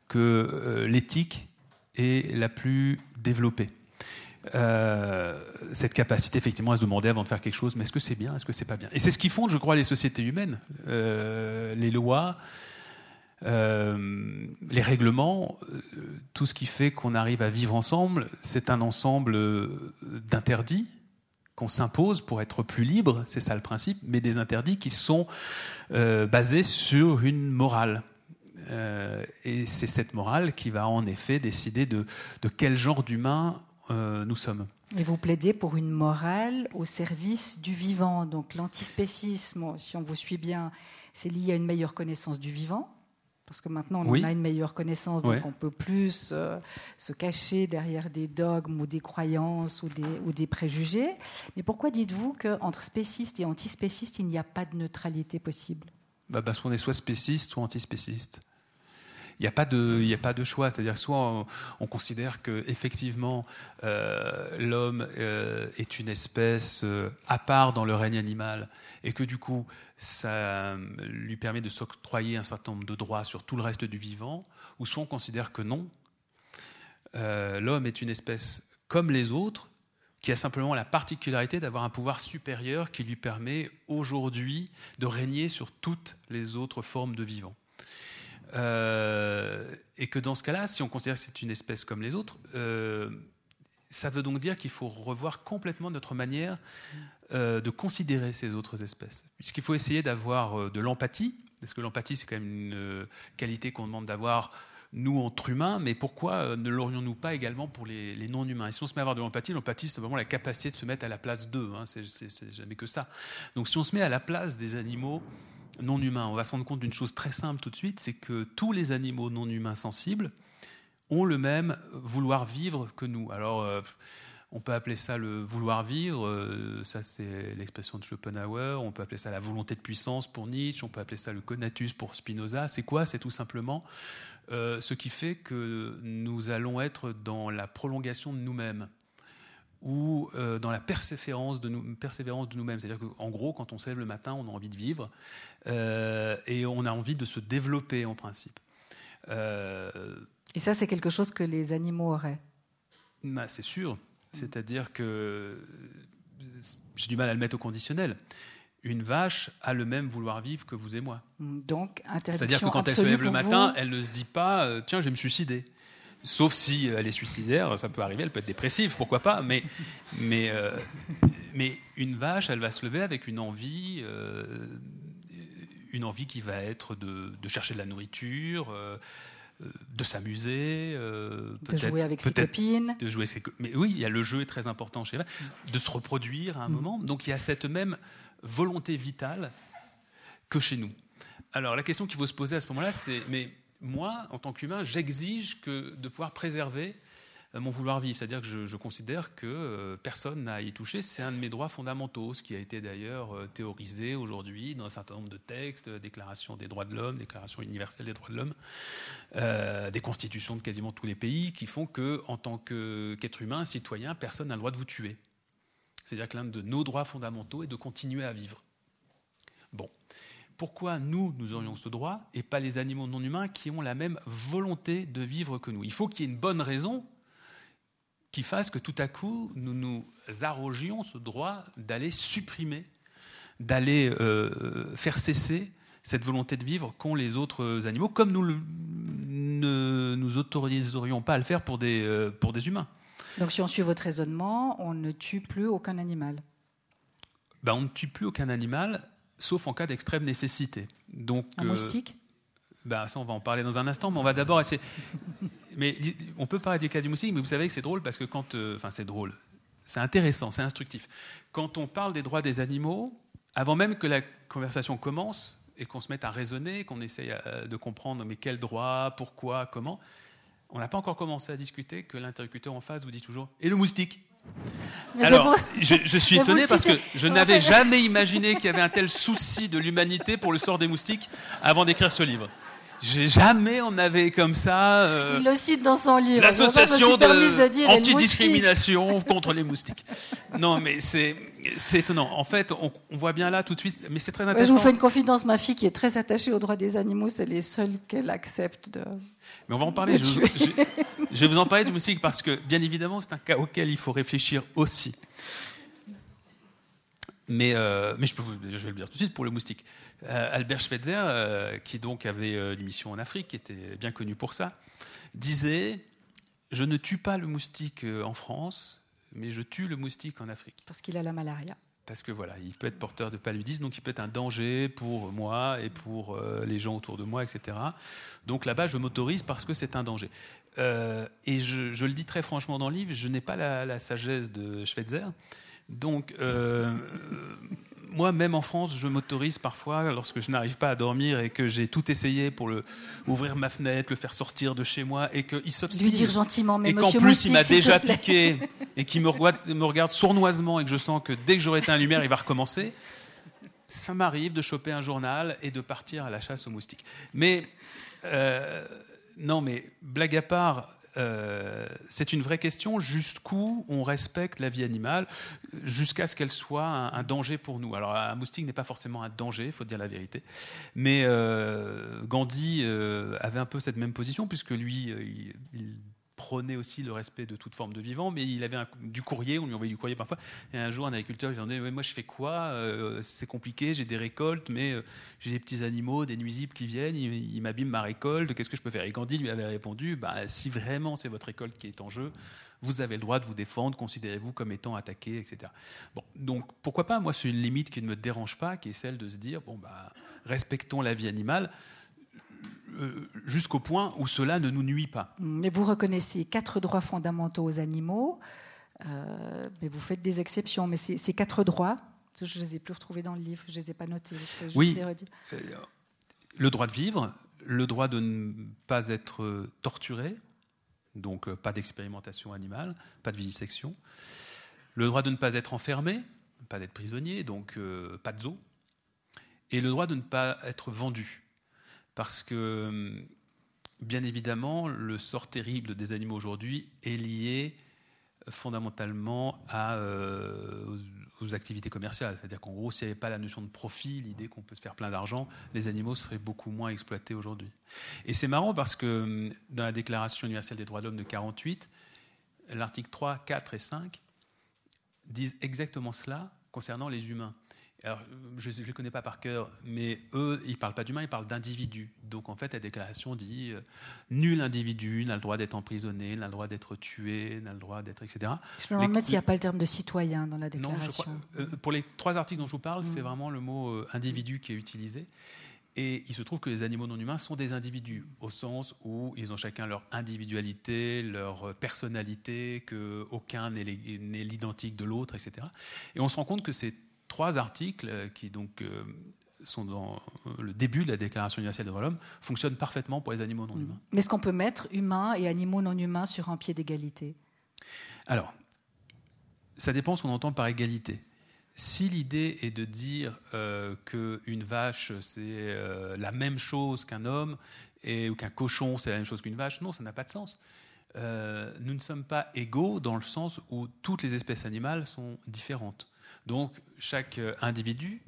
que euh, l'éthique est la plus développée. Cette capacité effectivement à se demander avant de faire quelque chose, mais est-ce que c'est bien, est-ce que c'est pas bien? Et c'est ce qui fonde, je crois, les sociétés humaines, les lois, les règlements, tout ce qui fait qu'on arrive à vivre ensemble, c'est un ensemble d'interdits, qu'on s'impose pour être plus libre, c'est ça le principe, mais des interdits qui sont euh, basés sur une morale. Euh, et c'est cette morale qui va en effet décider de, quel genre d'humain nous sommes. Et vous plaidez pour une morale au service du vivant. Donc l'antispécisme, si on vous suit bien, c'est lié à une meilleure connaissance du vivant. Parce que maintenant, on a une meilleure connaissance, donc on peut plus euh, se cacher derrière des dogmes ou des croyances ou des, ou des préjugés. Mais pourquoi dites-vous qu'entre spécistes et antispécistes, il n'y a pas de neutralité possible? Bah Parce qu'on est soit spéciste, soit antispéciste il n'y a pas de, a pas de choix. C'est-à-dire soit on, considère que effectivement euh, l'homme euh, est une espèce euh, à part dans le règne animal et que du coup ça lui permet de s'octroyer un certain nombre de droits sur tout le reste du vivant, ou soit on considère que non, l'homme est une espèce comme les autres qui a simplement la particularité d'avoir un pouvoir supérieur qui lui permet aujourd'hui de régner sur toutes les autres formes de vivants. Euh, et que dans ce cas-là, si on considère que c'est une espèce comme les autres, euh, ça veut donc dire qu'il faut revoir complètement notre manière euh, de considérer ces autres espèces. Puisqu'il faut essayer d'avoir de l'empathie, parce que l'empathie, c'est quand même une qualité qu'on demande d'avoir nous entre humains, mais pourquoi ne l'aurions-nous pas également pour les, non-humains? Et si on se met à avoir de l'empathie, l'empathie, c'est vraiment la capacité de se mettre à la place d'eux, hein, c'est jamais que ça. Donc si on se met à la place des animaux, non humains, on va se rendre compte d'une chose très simple tout de suite, c'est que tous les animaux non humains sensibles ont le même vouloir vivre que nous. Alors, euh, on peut appeler ça le vouloir vivre, euh, ça c'est l'expression de Schopenhauer, on peut appeler ça la volonté de puissance pour Nietzsche, on peut appeler ça le conatus pour Spinoza. C'est quoi? C'est tout simplement euh, ce qui fait que nous allons être dans la prolongation de nous-mêmes ou euh, dans la persévérance de, nous, persévérance de nous-mêmes. C'est-à-dire qu'en gros, quand on se lève le matin, on a envie de vivre euh, et on a envie de se développer en principe. Euh, et ça, c'est quelque chose que les animaux auraient bah, C'est sûr. C'est-à-dire que j'ai du mal à le mettre au conditionnel. Une vache a le même vouloir vivre que vous et moi. Donc, C'est-à-dire que quand elle se lève le matin, elle ne se dit pas Tiens, je vais me suicider. Sauf si elle est suicidaire, ça peut arriver, elle peut être dépressive, pourquoi pas, mais, mais, euh, mais une vache, elle va se lever avec une envie, euh, une envie qui va être de, chercher de la nourriture, euh, de s'amuser, de jouer avec ses copines. De jouer ses, mais oui, il y a le jeu est très important chez elle, de se reproduire à un mm. moment. Donc il y a cette même volonté vitale que chez nous. Alors la question qu'il faut se poser à ce moment-là, c'est mais moi, en tant qu'humain, j'exige que de pouvoir préserver euh, mon vouloir vivre. C'est-à-dire que je, considère que euh, personne n'a à y toucher. C'est un de mes droits fondamentaux, ce qui a été d'ailleurs euh, théorisé aujourd'hui dans un certain nombre de textes, déclarations des droits de l'homme, déclaration universelle des droits de l'homme, des constitutions de quasiment tous les pays, qui font que, en tant qu'être humain, citoyen, personne n'a le droit de vous tuer. C'est-à-dire que l'un de nos droits fondamentaux est de continuer à vivre. Bon pourquoi nous, nous aurions ce droit et pas les animaux non humains qui ont la même volonté de vivre que nous Il faut qu'il y ait une bonne raison qui fasse que tout à coup, nous nous arrogions ce droit d'aller supprimer, d'aller euh, faire cesser cette volonté de vivre qu'ont les autres animaux, comme nous ne nous autoriserions pas à le faire pour des, euh, pour des humains. Donc si on suit votre raisonnement, on ne tue plus aucun animal ben, On ne tue plus aucun animal sauf en cas d'extrême nécessité. Donc, un euh, moustique? Ben, ça, on va en parler dans un instant, mais on va d'abord essayer. mais on peut parler du cas du moustique, mais vous savez que c'est drôle parce que quand. Euh, enfin, c'est drôle. C'est intéressant, c'est instructif. Quand on parle des droits des animaux, avant même que la conversation commence et qu'on se mette à raisonner, qu'on essaye euh, de comprendre mais quels droits, pourquoi, comment, on n'a pas encore commencé à discuter que l'interlocuteur en face vous dit toujours Et le moustique? Alors, je, suis étonné parce que je n'avais jamais imaginé qu'il y avait un tel souci de l'humanité pour le sort des moustiques avant d'écrire ce livre. J'ai jamais on avait comme ça. Euh, Il le cite dans son livre. L'association anti-discrimination contre les moustiques. Non, mais c'est c'est étonnant. En fait, on, voit bien là tout de suite, mais c'est très intéressant. je vous fais une confidence. Ma fille, qui est très attachée aux droits des animaux, c'est les seuls qu'elle accepte de. Mais on va en parler. Je, je, vais vous en parler du moustique parce que, bien évidemment, c'est un cas auquel il faut réfléchir aussi. Mais, euh, mais je, peux vous, je vais le dire tout de suite pour le moustique. Euh, Albert Schweitzer, euh, qui donc avait une mission en Afrique, qui était bien connu pour ça, disait Je ne tue pas le moustique en France, mais je tue le moustique en Afrique. Parce qu'il a la malaria. Parce que voilà, il peut être porteur de paludisme, donc il peut être un danger pour moi et pour euh, les gens autour de moi, etc. Donc là-bas, je m'autorise parce que c'est un danger. Euh, et je, le dis très franchement dans le livre, je n'ai pas la, sagesse de Schweitzer. Donc, euh, moi, même en France, je m'autorise parfois, lorsque je n'arrive pas à dormir et que j'ai tout essayé pour le, ouvrir ma fenêtre, le faire sortir de chez moi et qu'il s'obstine. Lui dire gentiment, mais Et qu'en plus, il m'a déjà piqué et qu'il me regarde, me regarde sournoisement et que je sens que dès que j'aurai éteint la lumière, il va recommencer. Ça m'arrive de choper un journal et de partir à la chasse aux moustiques. Mais, euh, non, mais blague à part, euh, c'est une vraie question jusqu'où on respecte la vie animale, jusqu'à ce qu'elle soit un, danger pour nous. Alors, un moustique n'est pas forcément un danger, il faut dire la vérité. Mais euh, Gandhi euh, avait un peu cette même position, puisque lui, il prônait aussi le respect de toute forme de vivant, mais il avait du courrier, on lui envoyait du courrier parfois. Et un jour, un agriculteur lui disait Moi, je fais quoi? Euh, C'est compliqué, j'ai des récoltes, mais euh, j'ai des petits animaux, des nuisibles qui viennent, ils, m'abîment ma récolte, qu'est-ce que je peux faire? Et Gandhi lui avait répondu bah, Si vraiment c'est votre récolte qui est en jeu, vous avez le droit de vous défendre, considérez-vous comme étant attaqué, etc. Bon, donc pourquoi pas? Moi, c'est une limite qui ne me dérange pas, qui est celle de se dire Bon, bah, respectons la vie animale. Euh, jusqu'au point où cela ne nous nuit pas. Mais vous reconnaissez quatre droits fondamentaux aux animaux, euh, mais vous faites des exceptions. Mais ces, quatre droits, je ne les ai plus retrouvés dans le livre, je ne les ai pas notés. oui, euh, le droit de vivre, le droit de ne pas être torturé, donc pas d'expérimentation animale, pas de vivisection, le droit de ne pas être enfermé, pas d'être prisonnier, donc pas de zoo, et le droit de ne pas être vendu parce que, bien évidemment, le sort terrible des animaux aujourd'hui est lié fondamentalement à, euh, aux activités commerciales. C'est-à-dire qu'en gros, s'il n'y avait pas la notion de profit, l'idée qu'on peut se faire plein d'argent, les animaux seraient beaucoup moins exploités aujourd'hui. Et c'est marrant parce que dans la Déclaration universelle des droits de l'homme de 48, l'article 3, 4 et 5 disent exactement cela concernant les humains. Alors, je ne les connais pas par cœur, mais eux, ils ne parlent pas d'humains, ils parlent d'individus. Donc, en fait, la déclaration dit euh, nul individu n'a le droit d'être emprisonné, n'a le droit d'être tué, n'a le droit d'être, etc. Je me demande s'il n'y a pas le terme de citoyen dans la déclaration. Non, je crois, euh, pour les trois articles dont je vous parle, c'est mm. vraiment le mot euh, individu qui est utilisé. Et il se trouve que les animaux non humains sont des individus, au sens où ils ont chacun leur individualité, leur personnalité, qu'aucun n'est l'identique de l'autre, etc. Et on se rend compte que c'est trois articles euh, qui donc euh, sont dans le début de la Déclaration universelle des droits de l'homme fonctionnent parfaitement pour les animaux non humains. Mais est-ce qu'on peut mettre humains et animaux non humains sur un pied d'égalité? Alors, ça dépend ce qu'on entend par égalité. Si l'idée est de dire euh, qu'une vache, c'est la même chose qu'un homme, et, ou qu'un cochon, c'est la même chose qu'une vache, non, ça n'a pas de sens. nous ne sommes pas égaux dans le sens où toutes les espèces animales sont différentes. Donc chaque euh, individu,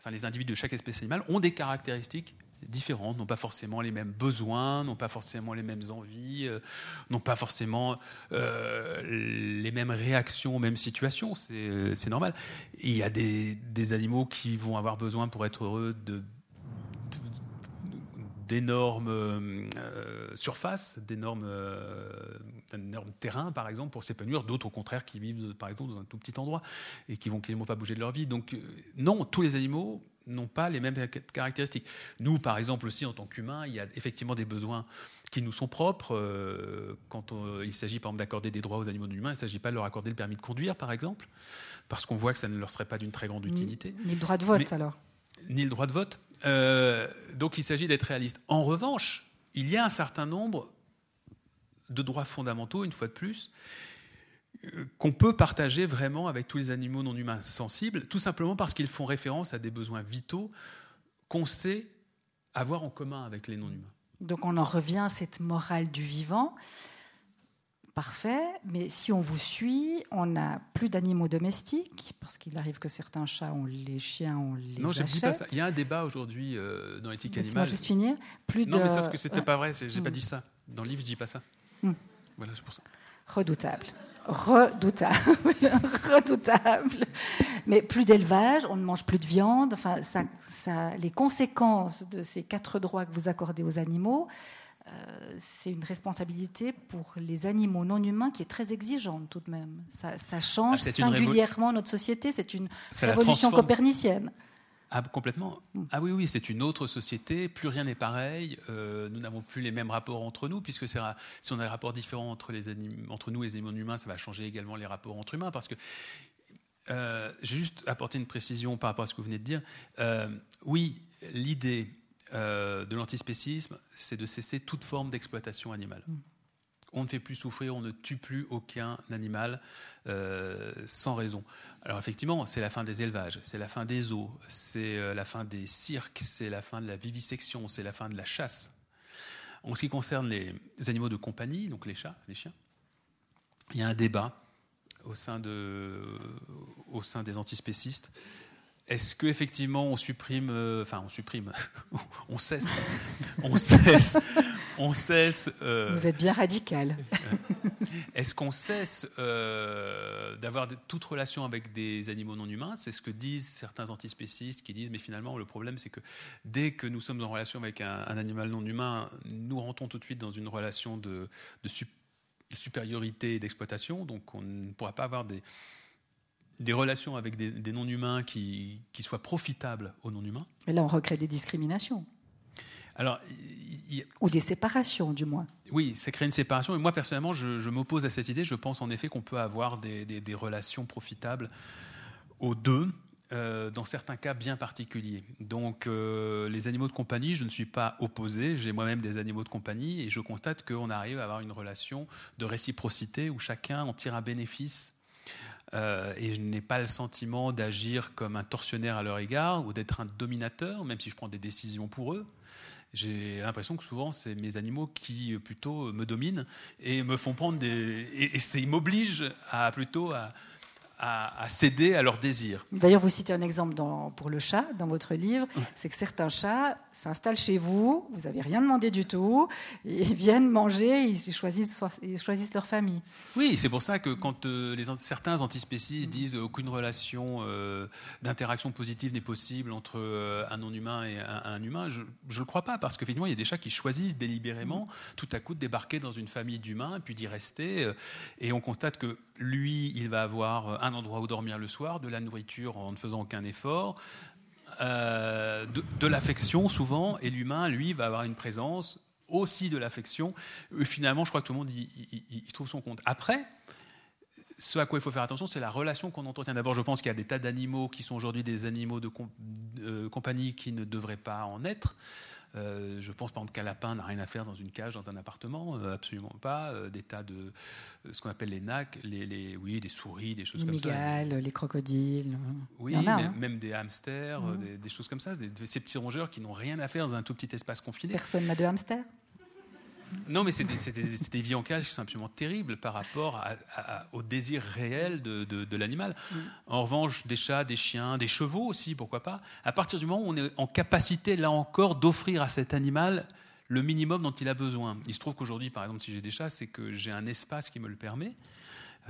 enfin les individus de chaque espèce animale ont des caractéristiques différentes, n'ont pas forcément les mêmes besoins, n'ont pas forcément les mêmes envies, euh, n'ont pas forcément euh, les mêmes réactions aux mêmes situations, c'est normal. il y a des, animaux qui vont avoir besoin pour être heureux de d'énormes euh, surfaces, d'énormes euh, terrains, par exemple, pour s'épanouir, d'autres au contraire qui vivent, par exemple, dans un tout petit endroit et qui vont quasiment pas bouger de leur vie. Donc, euh, non, tous les animaux n'ont pas les mêmes caractéristiques. Nous, par exemple, aussi, en tant qu'humains, il y a effectivement des besoins qui nous sont propres. quand il s'agit, par exemple, d'accorder des droits aux animaux non humains, il ne s'agit pas de leur accorder le permis de conduire, par exemple, parce qu'on voit que ça ne leur serait pas d'une très grande utilité. Ni, le droit de vote, alors Ni le droit de vote. Euh, donc il s'agit d'être réaliste. En revanche, il y a un certain nombre de droits fondamentaux, une fois de plus, euh, qu'on peut partager vraiment avec tous les animaux non humains sensibles, tout simplement parce qu'ils font référence à des besoins vitaux qu'on sait avoir en commun avec les non humains. Donc on en revient à cette morale du vivant parfait, mais si on vous suit, on n'a plus d'animaux domestiques, parce qu'il arrive que certains chats, ont les chiens, on les Non, j'ai pas ça. Il y a un débat aujourd'hui euh, dans l'éthique animale. Laisse-moi juste finir. Plus non, mais sauf que c'était pas vrai, j'ai pas hmm. dit ça. Dans le livre, je dis pas ça. Hmm. Voilà, c'est pour ça. Redoutable. Redoutable. Redoutable. Mais plus d'élevage, on ne mange plus de viande. Enfin, ça, ça, les conséquences de ces quatre droits que vous accordez aux animaux, c'est une responsabilité pour les animaux non humains qui est très exigeante tout de même. Ça, change ah, singulièrement notre société. C'est une révolution copernicienne. Ah, complètement. Mm. Ah oui, oui, c'est une autre société. Plus rien n'est pareil. Euh, nous n'avons plus les mêmes rapports entre nous, puisque si on a des rapports différents entre, les entre nous et les animaux humains, ça va changer également les rapports entre humains. Parce que euh, j'ai juste apporté une précision par rapport à ce que vous venez de dire. Euh, oui, l'idée de l'antispécisme, c'est de cesser toute forme d'exploitation animale. Mm on ne fait plus souffrir, on ne tue plus aucun animal euh, sans raison. Alors effectivement, c'est la fin des élevages, c'est la fin des eaux, c'est euh, la fin des cirques, c'est la fin de la vivisection, c'est la fin de la chasse. En ce qui concerne les animaux de compagnie, donc les chats, les chiens, il y a un débat au sein, de, au sein des antispécistes est-ce qu'effectivement on supprime, euh, enfin on supprime, on cesse, on cesse, on cesse. Euh, Vous êtes bien radical. Est-ce qu'on cesse euh, d'avoir toute relation avec des animaux non humains? C'est ce que disent certains antispécistes qui disent, mais finalement le problème c'est que dès que nous sommes en relation avec un, animal non humain, nous rentrons tout de suite dans une relation de, de supériorité et d'exploitation, donc on ne pourra pas avoir des des relations avec des, non-humains qui, soient profitables aux non-humains. Et là, on recrée des discriminations. Alors, Ou des séparations, du moins. Oui, c'est créer une séparation. Et moi, personnellement, je, m'oppose à cette idée. Je pense en effet qu'on peut avoir des, relations profitables aux deux. Euh, dans certains cas bien particuliers. Donc, euh, les animaux de compagnie, je ne suis pas opposé. J'ai moi-même des animaux de compagnie et je constate qu'on arrive à avoir une relation de réciprocité où chacun en tire un bénéfice euh, et je n'ai pas le sentiment d'agir comme un tortionnaire à leur égard ou d'être un dominateur, même si je prends des décisions pour eux. J'ai l'impression que souvent, c'est mes animaux qui euh, plutôt me dominent et me font prendre des. Et, m'obligent à plutôt à, à, céder à leurs désirs. D'ailleurs, vous citez un exemple dans, pour le chat dans votre livre, c'est que certains chats s'installent chez vous, vous n'avez rien demandé du tout, ils viennent manger, ils choisissent, ils choisissent leur famille. Oui, c'est pour ça que quand euh, les, certains antispécistes disent aucune relation euh, d'interaction positive n'est possible entre euh, un non-humain et un, humain, je ne le crois pas, parce qu'effectivement, il y a des chats qui choisissent délibérément tout à coup de débarquer dans une famille d'humains, puis d'y rester, et on constate que lui, il va avoir un endroit où dormir le soir, de la nourriture en ne faisant aucun effort, euh, de, l'affection souvent, et l'humain, lui, va avoir une présence aussi de l'affection. Finalement, je crois que tout le monde y, trouve son compte. Après, ce à quoi il faut faire attention, c'est la relation qu'on entretient. D'abord, je pense qu'il y a des tas d'animaux qui sont aujourd'hui des animaux de euh, compagnie qui ne devraient pas en être. Euh, je pense par exemple qu'un lapin n'a rien à faire dans une cage, dans un appartement, euh, absolument pas. Euh, des tas de ce qu'on appelle les nacs, les, oui, des souris, des choses comme ça. Les crocodiles. Oui, hein. même, des hamsters, mmh. des, choses comme ça. ces petits rongeurs qui n'ont rien à faire dans un tout petit espace confiné. Personne n'a de hamster? Non, mais c'est des, vies en cage qui sont absolument terribles par rapport au désir réel de, l'animal. Mm. En revanche, des chats, des chiens, des chevaux aussi, pourquoi pas, à partir du moment où on est en capacité, là encore, d'offrir à cet animal le minimum dont il a besoin. Il se trouve qu'aujourd'hui, par exemple, si j'ai des chats, c'est que j'ai un espace qui me le permet.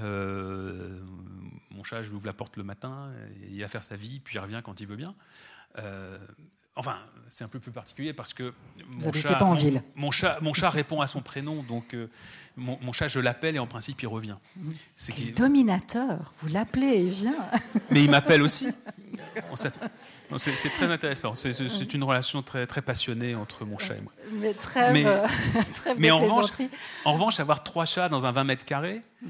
Euh, mon chat, je lui ouvre la porte le matin, il va faire sa vie, puis il revient quand il veut bien. Euh, Enfin, c'est un peu plus particulier parce que mon chat, pas en ville. Mon, chat, mon chat répond à son prénom, donc euh, mon, chat, je l'appelle et en principe, il revient. C'est dominateur, vous l'appelez et il vient. Mais il m'appelle aussi. C'est très intéressant. C'est une relation très, très passionnée entre mon chat et moi. Mais très, mais, très mais en, revanche, en revanche, avoir trois chats dans un 20 mètres carrés, mm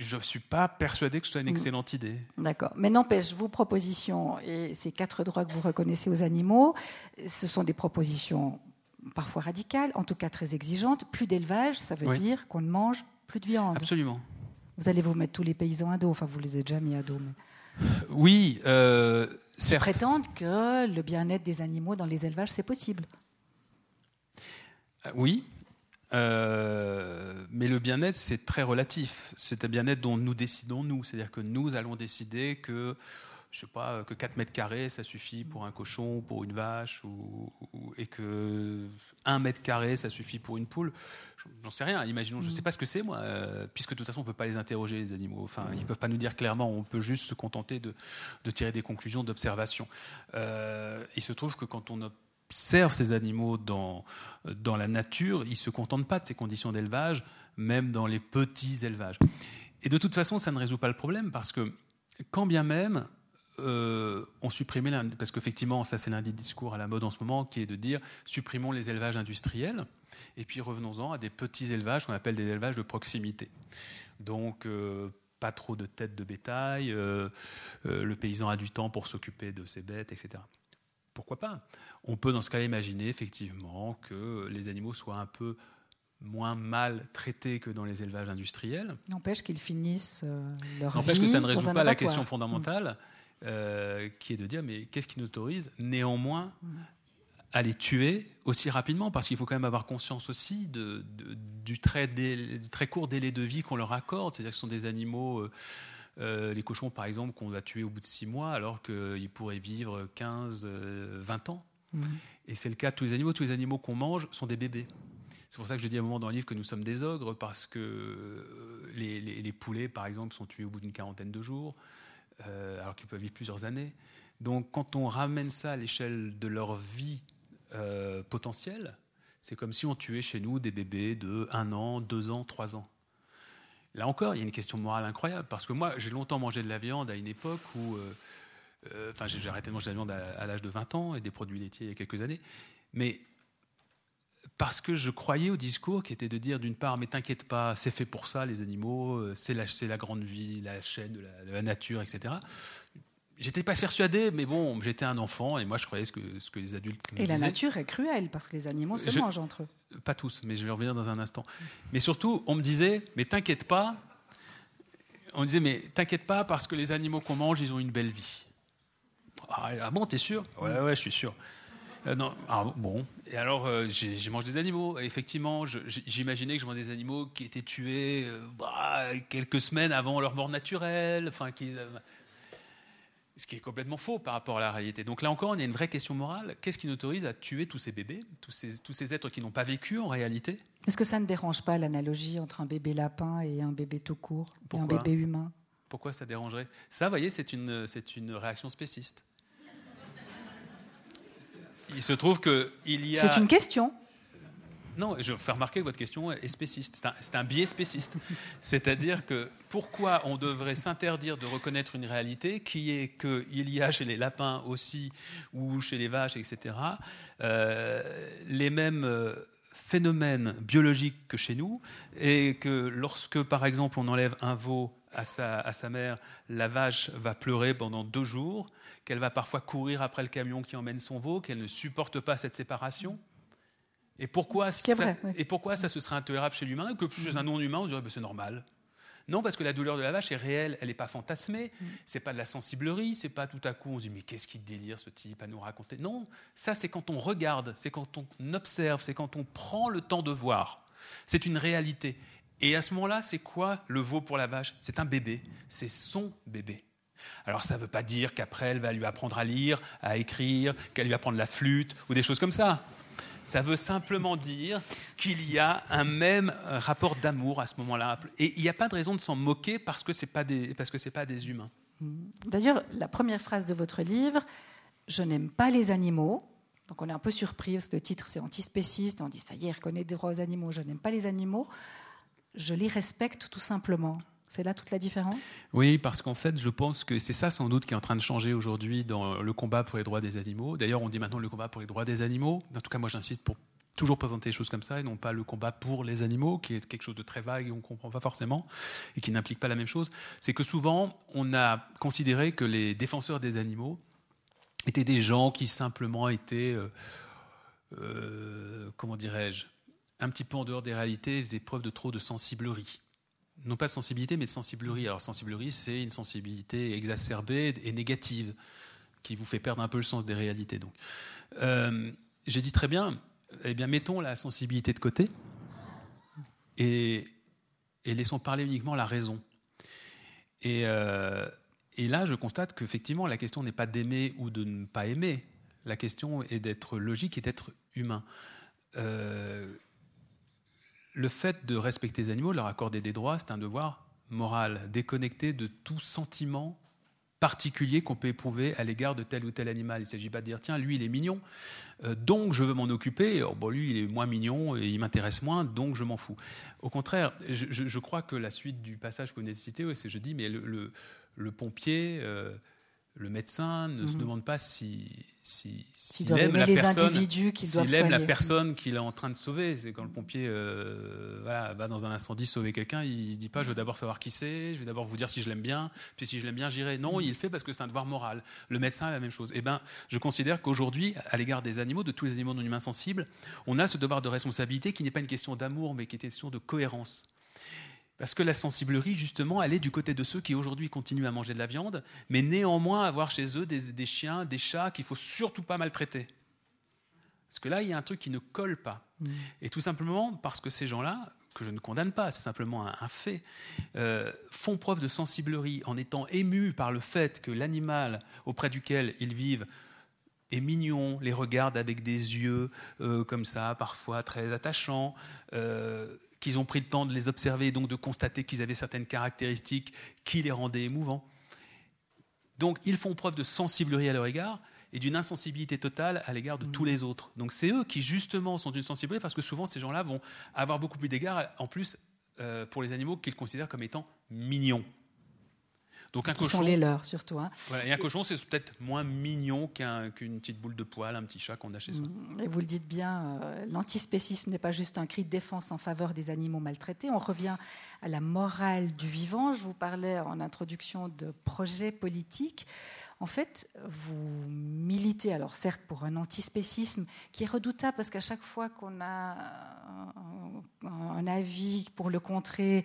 je ne suis pas persuadé que ce soit une mm. excellente idée. D'accord. Mais n'empêche, vos propositions et ces quatre droits que vous reconnaissez aux animaux, ce sont des propositions parfois radicales, en tout cas très exigeantes. Plus d'élevage, ça veut dire qu'on ne mange plus de viande. Absolument. Vous allez vous mettre tous les paysans à dos, enfin vous les avez déjà mis à dos. Oui, euh, Ils prétendent que le bien-être des animaux dans les élevages, c'est possible. Euh, oui, euh, mais le bien-être, c'est très relatif. C'est un bien-être dont nous décidons, nous. C'est-à-dire que nous allons décider que, je sais pas, que 4 mètres carrés, ça suffit pour un cochon, pour une vache, ou, et que 1 mètre carré, ça suffit pour une poule. J'en sais rien. Imaginons, je ne sais pas ce que c'est, moi, euh, puisque de toute façon, on ne peut pas les interroger, les animaux. Enfin, ils ne peuvent pas nous dire clairement. On peut juste se contenter de, tirer des conclusions d'observation. Euh, il se trouve que quand on observe ces animaux dans, dans la nature, ils ne se contentent pas de ces conditions d'élevage, même dans les petits élevages. Et de toute façon, ça ne résout pas le problème parce que quand bien même euh, on supprimait, parce qu'effectivement, ça c'est l'un des discours à la mode en ce moment, qui est de dire supprimons les élevages industriels et puis revenons-en à des petits élevages qu'on appelle des élevages de proximité. Donc, euh, pas trop de têtes de bétail, euh, le paysan a du temps pour s'occuper de ses bêtes, etc. Pourquoi pas? On peut dans ce cas imaginer effectivement que les animaux soient un peu moins mal traités que dans les élevages industriels. N'empêche qu'ils finissent leur N'empêche que ça ne résout pas la question fondamentale. Euh, qui est de dire mais qu'est-ce qui nous autorise néanmoins à les tuer aussi rapidement? Parce qu'il faut quand même avoir conscience aussi de, du, très très court délai de vie qu'on leur accorde. C'est-à-dire que ce sont des animaux, euh, euh, les cochons par exemple, qu'on va tuer au bout de six mois alors qu'ils pourraient vivre 15, 20 ans. Et c'est le cas de tous les animaux. Tous les animaux qu'on mange sont des bébés. C'est pour ça que je dis à un moment dans le livre que nous sommes des ogres, parce que les, les poulets, par exemple, sont tués au bout d'une quarantaine de jours. Euh, alors qu'ils peuvent vivre plusieurs années. Donc quand on ramène ça à l'échelle de leur vie euh, potentielle, c'est comme si on tuait chez nous des bébés de 1 an, 2 ans, 3 ans. Là encore, il y a une question morale incroyable, parce que moi, j'ai longtemps mangé de la viande à une époque où... Euh, enfin, j'ai arrêté de manger de la viande à, à l'âge de 20 ans et des produits laitiers il y a quelques années. Mais parce que je croyais au discours qui était de dire d'une part, mais t'inquiète pas, c'est fait pour ça, les animaux, euh, c'est la, la, grande vie, la chaîne de la, nature, etc. J'étais pas persuadé, mais bon, j'étais un enfant et moi je croyais ce que, ce que les adultes. et la nature est cruelle parce que les animaux se mangent entre eux. Pas tous, mais je vais revenir dans un instant. Mais surtout, on me disait, mais t'inquiète pas. On me disait, mais t'inquiète pas parce que les animaux qu'on mange, ils ont une belle vie. Ah, ah bon, t'es sûr Ouais, ouais, je suis sûr. Euh, non, ah, bon. Et alors, euh, j'ai mangé des animaux. effectivement, j'imaginais que je mangeais des animaux qui étaient tués euh, bah, quelques semaines avant leur mort naturelle. Enfin, qui, ce qui est complètement faux par rapport à la réalité. Donc là encore, il y a une vraie question morale. Qu'est-ce qui nous autorise à tuer tous ces bébés, tous ces, tous ces êtres qui n'ont pas vécu en réalité? Est-ce que ça ne dérange pas l'analogie entre un bébé lapin et un bébé tout court, et un bébé humain? Pourquoi ça dérangerait? Ça, vous voyez, c'est une, une réaction spéciste il se trouve qu'il y a. C'est une question. Non, je fais remarquer que votre question est spéciste. C'est un, biais spéciste. C'est-à-dire que pourquoi on devrait s'interdire de reconnaître une réalité qui est qu'il y a chez les lapins aussi, ou chez les vaches, etc., euh, les mêmes euh, phénomènes biologiques que chez nous, et que lorsque, par exemple, on enlève un veau à sa, à sa mère, la vache va pleurer pendant deux jours, qu'elle va parfois courir après le camion qui emmène son veau, qu'elle ne supporte pas cette séparation. Et pourquoi, ça, et pourquoi ça, ce serait intolérable chez l'humain, que chez un non-humain, on dirait ben, c'est normal non, parce que la douleur de la vache est réelle, elle n'est pas fantasmée, mm. c'est pas de la sensiblerie, c'est pas tout à coup on se dit mais qu'est-ce qu'il délire ce type à nous raconter. Non, ça c'est quand on regarde, c'est quand on observe, c'est quand on prend le temps de voir. C'est une réalité. Et à ce moment-là, c'est quoi le veau pour la vache? C'est un bébé, c'est son bébé. Alors ça ne veut pas dire qu'après elle va lui apprendre à lire, à écrire, qu'elle lui apprendre la flûte ou des choses comme ça. Ça veut simplement dire qu'il y a un même rapport d'amour à ce moment-là. Et il n'y a pas de raison de s'en moquer parce que ce n'est pas, des, pas des humains. D'ailleurs, la première phrase de votre livre, Je n'aime pas les animaux. Donc on est un peu surpris parce que le titre c'est antispéciste. On dit ça y est, reconnaît des droits aux animaux, je n'aime pas les animaux je les respecte tout simplement. C'est là toute la différence? Oui, parce qu'en fait, je pense que c'est ça sans doute qui est en train de changer aujourd'hui dans le combat pour les droits des animaux. D'ailleurs, on dit maintenant le combat pour les droits des animaux. En tout cas, moi, j'insiste pour toujours présenter les choses comme ça et non pas le combat pour les animaux, qui est quelque chose de très vague et on ne comprend pas forcément et qui n'implique pas la même chose. C'est que souvent, on a considéré que les défenseurs des animaux étaient des gens qui simplement étaient, euh, euh, comment dirais-je, un petit peu en dehors des réalités, faisait preuve de trop de sensiblerie. Non pas de sensibilité, mais de sensiblerie. Alors, sensiblerie, c'est une sensibilité exacerbée et négative qui vous fait perdre un peu le sens des réalités. Euh, j'ai dit très bien, eh bien, mettons la sensibilité de côté et, laissons parler uniquement la raison. Et, euh, et là, je constate qu'effectivement, la question n'est pas d'aimer ou de ne pas aimer. La question est d'être logique et d'être humain. Euh, le fait de respecter les animaux, leur accorder des droits, c'est un devoir moral, déconnecté de tout sentiment particulier qu'on peut éprouver à l'égard de tel ou tel animal. Il ne s'agit pas de dire, tiens, lui, il est mignon, euh, donc je veux m'en occuper. Oh, bon, lui, il est moins mignon et il m'intéresse moins, donc je m'en fous. Au contraire, je, crois que la suite du passage que vous avez cité, c'est je dis, mais le, le, pompier... Euh, le médecin ne se mhm. demande pas si, si, s'il aime la les personne, individus qu'il doit aime la personne qu'il est en train de sauver. C'est quand le pompier euh, voilà, va dans un incendie sauver quelqu'un, il dit pas je veux d'abord savoir qui c'est, je vais d'abord vous dire si je l'aime bien, puis si je l'aime bien j'irai. Non, mhm. il le fait parce que c'est un devoir moral. Le médecin a la même chose. Eh ben, je considère qu'aujourd'hui, à l'égard des animaux, de tous les animaux non humains sensibles, on a ce devoir de responsabilité qui n'est pas une question d'amour, mais qui est une question de cohérence. Parce que la sensiblerie, justement, elle est du côté de ceux qui aujourd'hui continuent à manger de la viande, mais néanmoins avoir chez eux des, chiens, des chats qu'il faut surtout pas maltraiter. Parce que là, il y a un truc qui ne colle pas. Mmh. Et tout simplement parce que ces gens-là, que je ne condamne pas, c'est simplement un, fait, euh, font preuve de sensiblerie en étant émus par le fait que l'animal auprès duquel ils vivent est mignon, les regarde avec des yeux euh, comme ça, parfois très attachants. Euh, qu'ils ont pris le temps de les observer et donc de constater qu'ils avaient certaines caractéristiques qui les rendaient émouvants. Donc ils font preuve de sensibilité à leur égard et d'une insensibilité totale à l'égard de tous les autres. Donc c'est eux qui justement sont d'une sensibilité parce que souvent ces gens-là vont avoir beaucoup plus d'égards en plus euh, pour les animaux qu'ils considèrent comme étant mignons. Donc un qui cochon, sont les leurs surtout. Hein. Voilà, et un cochon, c'est peut-être moins mignon qu'une petite boule de poil, un petit chat qu'on a chez soi. Mm, et vous le dites bien, euh, l'antispécisme n'est pas juste un cri de défense en faveur des animaux maltraités. On revient à la morale du vivant. Je vous parlais en introduction de projets politiques en fait, vous militez, alors certes pour un antispécisme qui est redoutable parce qu'à chaque fois qu'on a un, avis pour le contrer,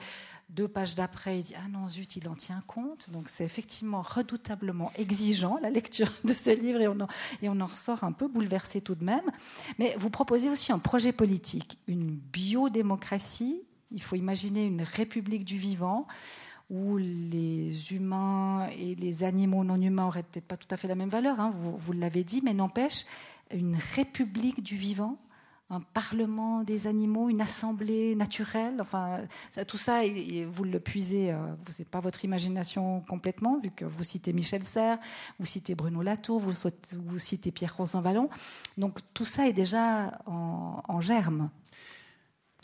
deux pages d'après, il dit Ah non, zut, il en tient compte. Donc c'est effectivement redoutablement exigeant la lecture de ce livre et on, en, et on en ressort un peu bouleversé tout de même. Mais vous proposez aussi un projet politique, une biodémocratie. Il faut imaginer une république du vivant où les humains et les animaux non humains auraient peut-être pas tout à fait la même valeur, hein, vous, l'avez dit, mais n'empêche, une république du vivant, un parlement des animaux, une assemblée naturelle, enfin, tout ça, vous le puisez, euh, ce n'est pas votre imagination complètement, vu que vous citez Michel Serres, vous citez Bruno Latour, vous, citez Pierre Rosanvallon. Donc tout ça est déjà en, en germe.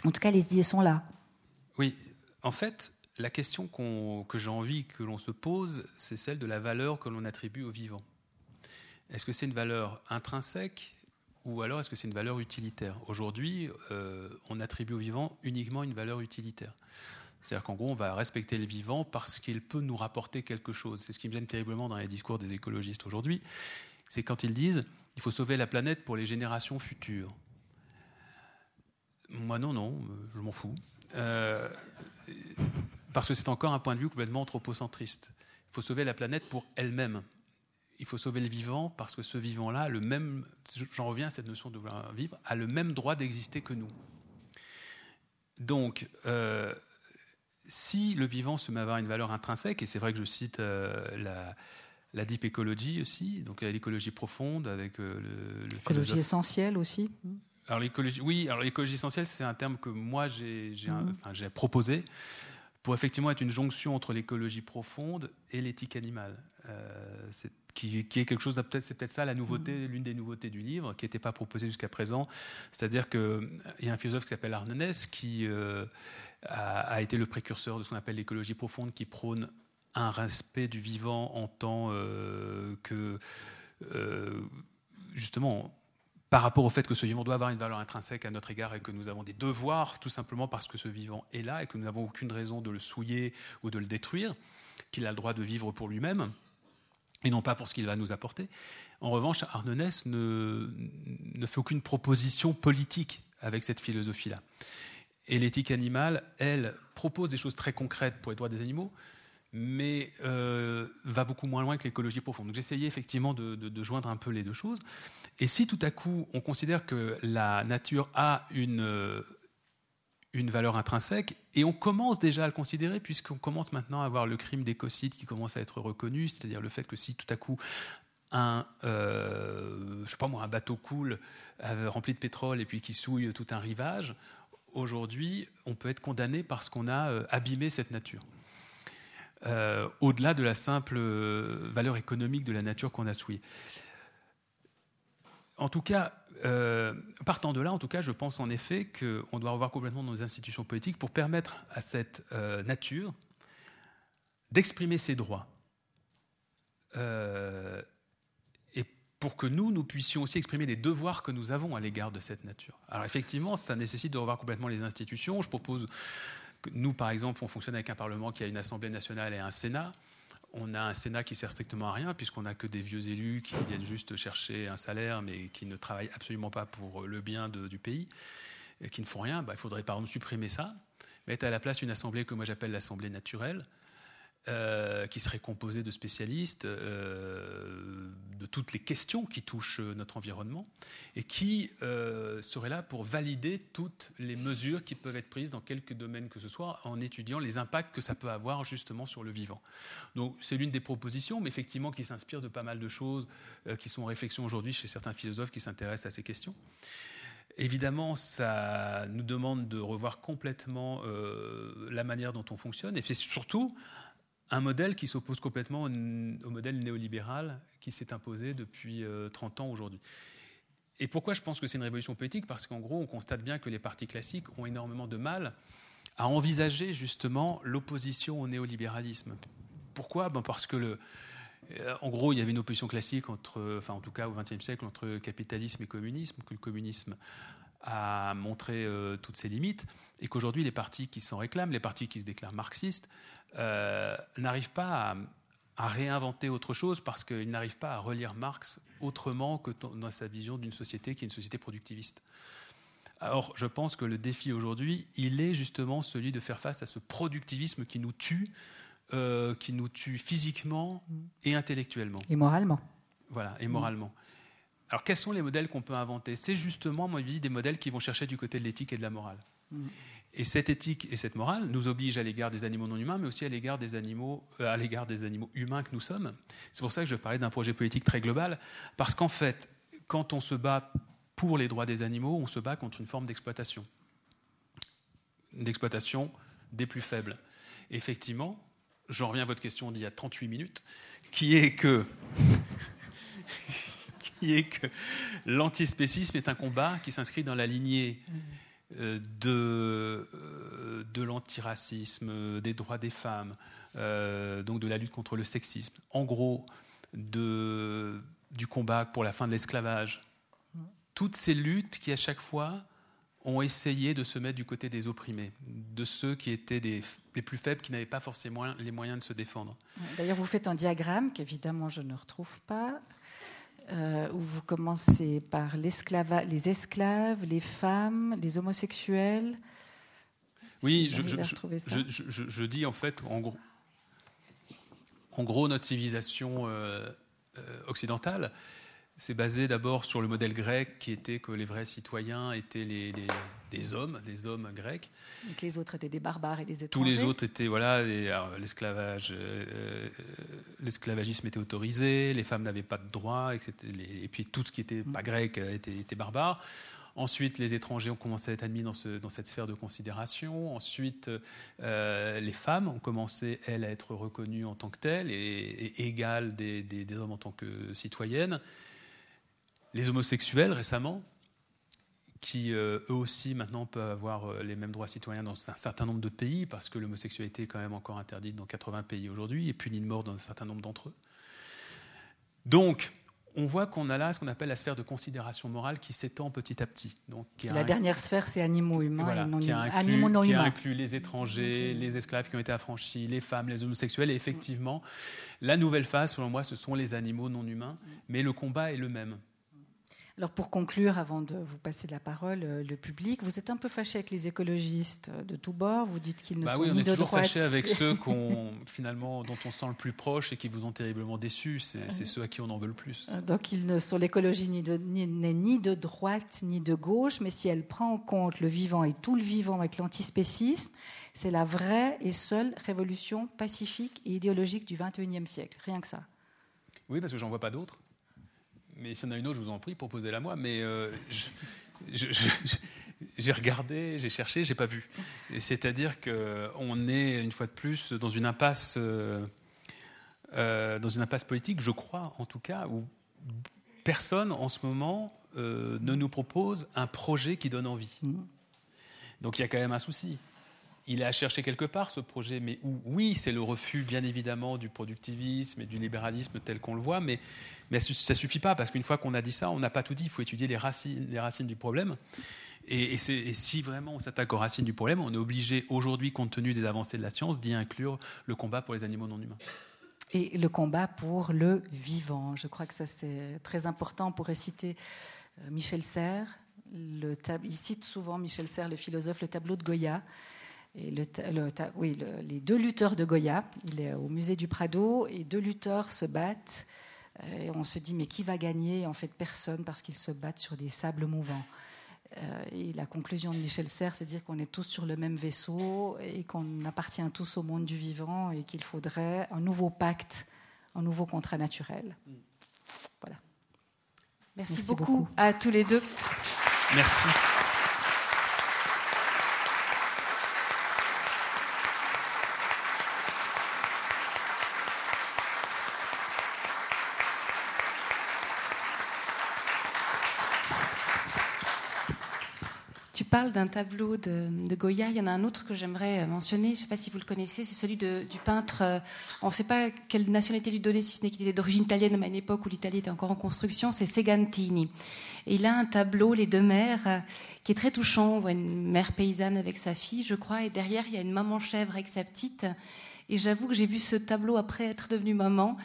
En tout cas, les idées sont là. Oui, en fait, la question que j'ai envie que l'on se pose, c'est celle de la valeur que l'on attribue au vivant. Est-ce que c'est une valeur intrinsèque ou alors est-ce que c'est une valeur utilitaire? Aujourd'hui, euh, on attribue au vivant uniquement une valeur utilitaire. C'est-à-dire qu'en gros, on va respecter le vivant parce qu'il peut nous rapporter quelque chose. C'est ce qui me gêne terriblement dans les discours des écologistes aujourd'hui. C'est quand ils disent il faut sauver la planète pour les générations futures. Moi, non, non, je m'en fous. Euh, parce que c'est encore un point de vue complètement anthropocentriste. Il faut sauver la planète pour elle-même. Il faut sauver le vivant parce que ce vivant-là, le même, j'en reviens à cette notion de vouloir vivre, a le même droit d'exister que nous. Donc, euh, si le vivant se met à avoir une valeur intrinsèque, et c'est vrai que je cite euh, la, la deep ecology aussi, donc l'écologie profonde avec euh, le, l'écologie essentielle aussi. Alors l'écologie, oui, alors l'écologie essentielle, c'est un terme que moi j'ai, j'ai, mmh. proposé pour effectivement être une jonction entre l'écologie profonde et l'éthique animale. Euh, qui, est quelque chose, peut-être, c'est peut-être ça la nouveauté, mm. l'une des nouveautés du livre, qui n'était pas proposée jusqu'à présent. C'est-à-dire qu'il y a un philosophe qui s'appelle Arnonès qui euh, a, été le précurseur de ce qu'on appelle l'écologie profonde, qui prône un respect du vivant en tant euh, que, justement, par rapport au fait que ce vivant doit avoir une valeur intrinsèque à notre égard et que nous avons des devoirs tout simplement parce que ce vivant est là et que nous n'avons aucune raison de le souiller ou de le détruire, qu'il a le droit de vivre pour lui-même et non pas pour ce qu'il va nous apporter. En revanche, Arnonès ne, ne fait aucune proposition politique avec cette philosophie-là. Et l'éthique animale, elle, propose des choses très concrètes pour les droits des animaux, mais euh, va beaucoup moins loin que l'écologie profonde. Donc j'essayais effectivement de, joindre un peu les deux choses. Et si tout à coup on considère que la nature a une, euh, valeur intrinsèque, et on commence déjà à le considérer, puisqu'on commence maintenant à avoir le crime d'écocide qui commence à être reconnu, c'est-à-dire le fait que si tout à coup un, euh, sais pas moi, un bateau coule rempli de pétrole et puis qui souille tout un rivage, aujourd'hui, on peut être condamné parce qu'on a abîmé cette nature. Au-delà de la simple valeur économique de la nature qu'on a souillée. En tout cas, partant de là, en tout cas, je pense en effet qu'on doit revoir complètement nos institutions politiques pour permettre à cette nature d'exprimer ses droits. Euh, et pour que nous, nous puissions aussi exprimer les devoirs que nous avons à l'égard de cette nature. Alors effectivement, ça nécessite de revoir complètement les institutions. Je propose nous, par exemple, on fonctionne avec un Parlement qui a une Assemblée nationale et un Sénat. On a un Sénat qui sert strictement à rien, puisqu'on n'a que des vieux élus qui viennent juste chercher un salaire, mais qui ne travaillent absolument pas pour le bien du pays, qui ne font rien. Bah, il faudrait par exemple supprimer ça, mettre à la place une assemblée que moi j'appelle l'assemblée naturelle, euh, qui serait composé de spécialistes euh, de toutes les questions qui touchent notre environnement et qui euh, serait là pour valider toutes les mesures qui peuvent être prises dans quelques domaines que ce soit en étudiant les impacts que ça peut avoir justement sur le vivant. Donc c'est l'une des propositions, mais effectivement qui s'inspire de pas mal de choses qui sont en réflexion aujourd'hui chez certains philosophes qui s'intéressent à ces questions. Évidemment, ça nous demande de revoir complètement la manière dont on fonctionne, et c'est surtout un modèle qui s'oppose complètement au, modèle néolibéral qui s'est imposé depuis 30 euh, ans aujourd'hui. Et pourquoi je pense que c'est une révolution politique? Parce qu'en gros, on constate bien que les partis classiques ont énormément de mal à envisager justement l'opposition au néolibéralisme. Pourquoi? Ben Parce que le, euh, en gros, il y avait une opposition classique entre, enfin en tout cas au XXe siècle, entre capitalisme et communisme, que le communisme a montré euh, toutes ses limites, et qu'aujourd'hui les partis qui s'en réclament, les partis qui se déclarent marxistes, euh, n'arrivent pas à, réinventer autre chose parce qu'ils n'arrivent pas à relire Marx autrement que dans sa vision d'une société qui est une société productiviste. Alors, je pense que le défi aujourd'hui, il est justement celui de faire face à ce productivisme qui nous tue, euh, qui nous tue physiquement et intellectuellement. Et moralement. Voilà, et moralement. Alors, quels sont les modèles qu'on peut inventer? C'est justement, moi, je des modèles qui vont chercher du côté de l'éthique et de la morale. Mm. Et cette éthique et cette morale nous obligent à l'égard des animaux non humains, mais aussi à l'égard des animaux, euh, à l'égard des animaux humains que nous sommes. C'est pour ça que je parlais d'un projet politique très global, parce qu'en fait, quand on se bat pour les droits des animaux, on se bat contre une forme d'exploitation, d'exploitation des plus faibles. effectivement, j'en reviens à votre question d'il y a 38 minutes, qui est que qui est que l'antispécisme est un combat qui s'inscrit dans la lignée euh, de, euh, de l'antiracisme, des droits des femmes, euh, donc de la lutte contre le sexisme, en gros de, du combat pour la fin de l'esclavage. Toutes ces luttes qui, à chaque fois, ont essayé de se mettre du côté des opprimés, de ceux qui étaient des, les plus faibles, qui n'avaient pas forcément les moyens de se défendre. D'ailleurs, vous faites un diagramme qu'évidemment je ne retrouve pas. Euh, où vous commencez par les esclaves, les femmes, les homosexuels. Oui, je, je, dis en fait, en gros, en gros notre civilisation euh, euh, occidentale, c'est basé d'abord sur le modèle grec qui était que les vrais citoyens étaient les, des hommes, des hommes grecs. Donc les autres étaient des barbares et des étrangers. Tous les autres étaient, voilà, l'esclavage, euh, l'esclavagisme était autorisé, les femmes n'avaient pas de droits, et puis tout ce qui n'était pas grec était, était, barbare. Ensuite, les étrangers ont commencé à être admis dans, ce, dans cette sphère de considération. Ensuite, euh, les femmes ont commencé, elles, à être reconnues en tant que telles et, et égales des, des, des hommes en tant que citoyennes les homosexuels récemment, qui euh, eux aussi maintenant peuvent avoir euh, les mêmes droits citoyens dans un certain nombre de pays, parce que l'homosexualité est quand même encore interdite dans 80 pays aujourd'hui et punie de mort dans un certain nombre d'entre eux. Donc, on voit qu'on a là ce qu'on appelle la sphère de considération morale qui s'étend petit à petit. Donc, la dernière sphère, c'est animaux humains non qui animaux non qui inclut les étrangers, les esclaves qui ont été affranchis, les femmes, les homosexuels. Et effectivement, la nouvelle phase, selon moi, ce sont les animaux non humains. Mais le combat est le même. Alors pour conclure, avant de vous passer de la parole, euh, le public, vous êtes un peu fâché avec les écologistes de tous bords. Vous dites qu'ils ne bah sont oui, ni de droite. On est toujours fâché avec ceux finalement dont on se sent le plus proche et qui vous ont terriblement déçu. C'est ceux à qui on en veut le plus. Euh, donc ils ne sont l'écologie ni de, ni, ni de droite ni de gauche, mais si elle prend en compte le vivant et tout le vivant avec l'antispécisme, c'est la vraie et seule révolution pacifique et idéologique du XXIe siècle. Rien que ça. Oui, parce que j'en vois pas d'autres mais s'il y en a une autre, je vous en prie, proposez-la moi. Mais euh, j'ai regardé, j'ai cherché, j'ai pas vu. C'est-à-dire qu'on est une fois de plus dans une impasse, euh, euh, dans une impasse politique, je crois en tout cas, où personne en ce moment euh, ne nous propose un projet qui donne envie. Mmh. Donc il y a quand même un souci il est à chercher quelque part ce projet, mais oui, c'est le refus, bien évidemment, du productivisme et du libéralisme tel qu'on le voit, mais, ça ne suffit pas, parce qu'une fois qu'on a dit ça, on n'a pas tout dit. Il faut étudier les racines, les racines du problème. Et, si vraiment on s'attaque aux racines du problème, on est obligé aujourd'hui, compte tenu des avancées de la science, d'y inclure le combat pour les animaux non humains. Et le combat pour le vivant. Je crois que ça, c'est très important. On pourrait citer euh, Michel Serres. Il cite souvent Michel Serres, le philosophe, le tableau de Goya et le, oui, les deux lutteurs de Goya, il est au musée du Prado, et deux lutteurs se battent. Euh, et on se dit, mais qui va gagner? En fait, personne, parce qu'ils se battent sur des sables mouvants. Euh, et la conclusion de Michel Serres, c'est de dire qu'on est tous sur le même vaisseau et qu'on appartient tous au monde du vivant et qu'il faudrait un nouveau pacte, un nouveau contrat naturel. Voilà. Merci, beaucoup à tous les deux. Merci. D'un tableau de, Goya. Il y en a un autre que j'aimerais mentionner. Je ne sais pas si vous le connaissez. C'est celui du peintre. Euh, on ne sait pas quelle nationalité lui donner, si ce n'est qu'il était d'origine italienne, à une époque où l'Italie était encore en construction. C'est Segantini. Et il a un tableau, Les deux mères, euh, qui est très touchant. On voit une mère paysanne avec sa fille, je crois, et derrière il y a une maman chèvre avec sa petite. Et j'avoue que j'ai vu ce tableau après être devenue maman.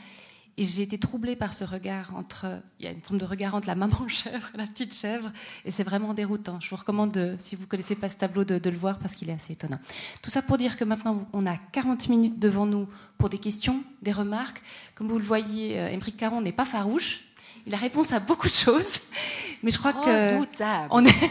Et j'ai été troublée par ce regard entre. Il y a une forme de regard entre la maman chèvre et la petite chèvre. Et c'est vraiment déroutant. Je vous recommande, si vous ne connaissez pas ce tableau, de, le voir parce qu'il est assez étonnant. Tout ça pour dire que maintenant, on a 40 minutes devant nous pour des questions, des remarques. Comme vous le voyez, Émeric euh, Caron n'est pas farouche. Il a réponse à beaucoup de choses. Mais je crois que. On est.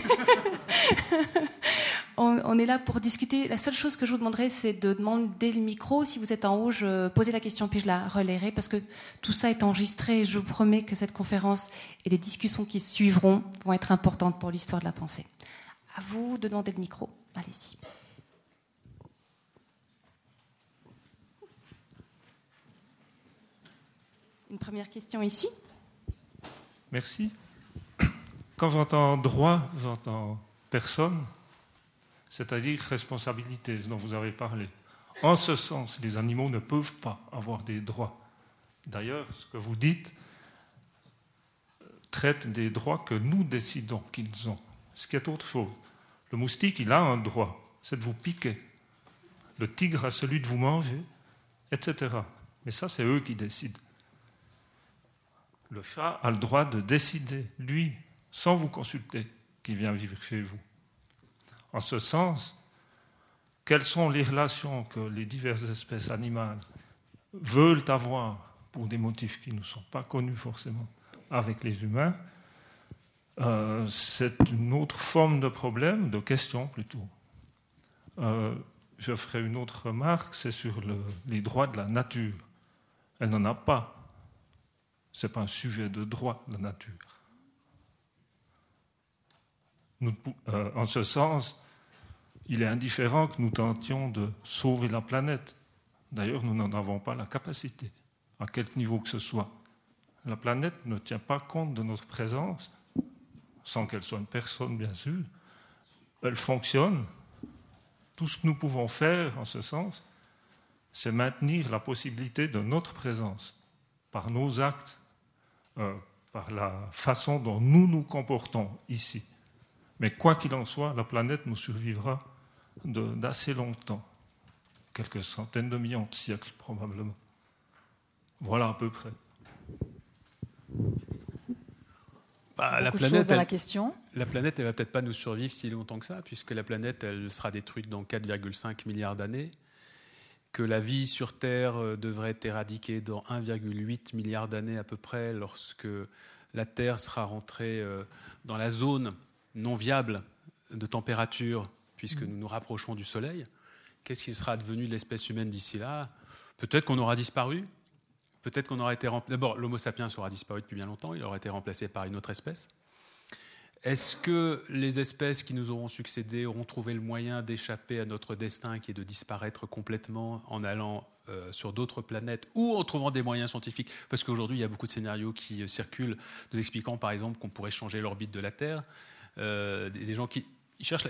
On, est là pour discuter. La seule chose que je vous demanderai, c'est de demander le micro. Si vous êtes en haut, je posez la question puis je la relayerai parce que tout ça est enregistré. Je vous promets que cette conférence et les discussions qui suivront vont être importantes pour l'histoire de la pensée. À vous de demander le micro. Allez-y. Une première question ici. Merci. Quand j'entends droit, j'entends personne c'est-à-dire responsabilité, dont vous avez parlé. En ce sens, les animaux ne peuvent pas avoir des droits. D'ailleurs, ce que vous dites traite des droits que nous décidons qu'ils ont, ce qui est autre chose. Le moustique, il a un droit, c'est de vous piquer. Le tigre a celui de vous manger, etc. Mais ça, c'est eux qui décident. Le chat a le droit de décider, lui, sans vous consulter, qu'il vient vivre chez vous. En ce sens, quelles sont les relations que les diverses espèces animales veulent avoir pour des motifs qui ne sont pas connus forcément avec les humains, euh, c'est une autre forme de problème, de question plutôt. Euh, je ferai une autre remarque, c'est sur les droits de la nature. Elle n'en a pas. Ce n'est pas un sujet de droit, de nature. Euh, en ce sens, il est indifférent que nous tentions de sauver la planète. D'ailleurs, nous n'en avons pas la capacité, à quelque niveau que ce soit. La planète ne tient pas compte de notre présence, sans qu'elle soit une personne, bien sûr. Elle fonctionne. Tout ce que nous pouvons faire en ce sens, c'est maintenir la possibilité de notre présence par nos actes, par la façon dont nous nous comportons ici. Mais quoi qu'il en soit, la planète nous survivra d'assez longtemps, quelques centaines de millions de siècles probablement. Voilà à peu près. Bah, la planète, la question. La planète, elle va peut-être pas nous survivre si longtemps que ça, puisque la planète, elle sera détruite dans 4,5 milliards d'années, que la vie sur Terre euh, devrait être éradiquée dans 1,8 milliard d'années à peu près, lorsque la Terre sera rentrée euh, dans la zone non viable de température puisque mm. nous nous rapprochons du Soleil. Qu'est-ce qui sera devenu de l'espèce humaine d'ici là? Peut-être qu'on aura disparu. Peut-être qu'on aura été D'abord, l'Homo sapiens aura disparu depuis bien longtemps. Il aura été remplacé par une autre espèce. Est-ce que les espèces qui nous auront succédé auront trouvé le moyen d'échapper à notre destin qui est de disparaître complètement en allant euh, sur d'autres planètes ou en trouvant des moyens scientifiques? Parce qu'aujourd'hui, il y a beaucoup de scénarios qui euh, circulent nous expliquant par exemple qu'on pourrait changer l'orbite de la Terre. Euh, des, gens qui cherchent...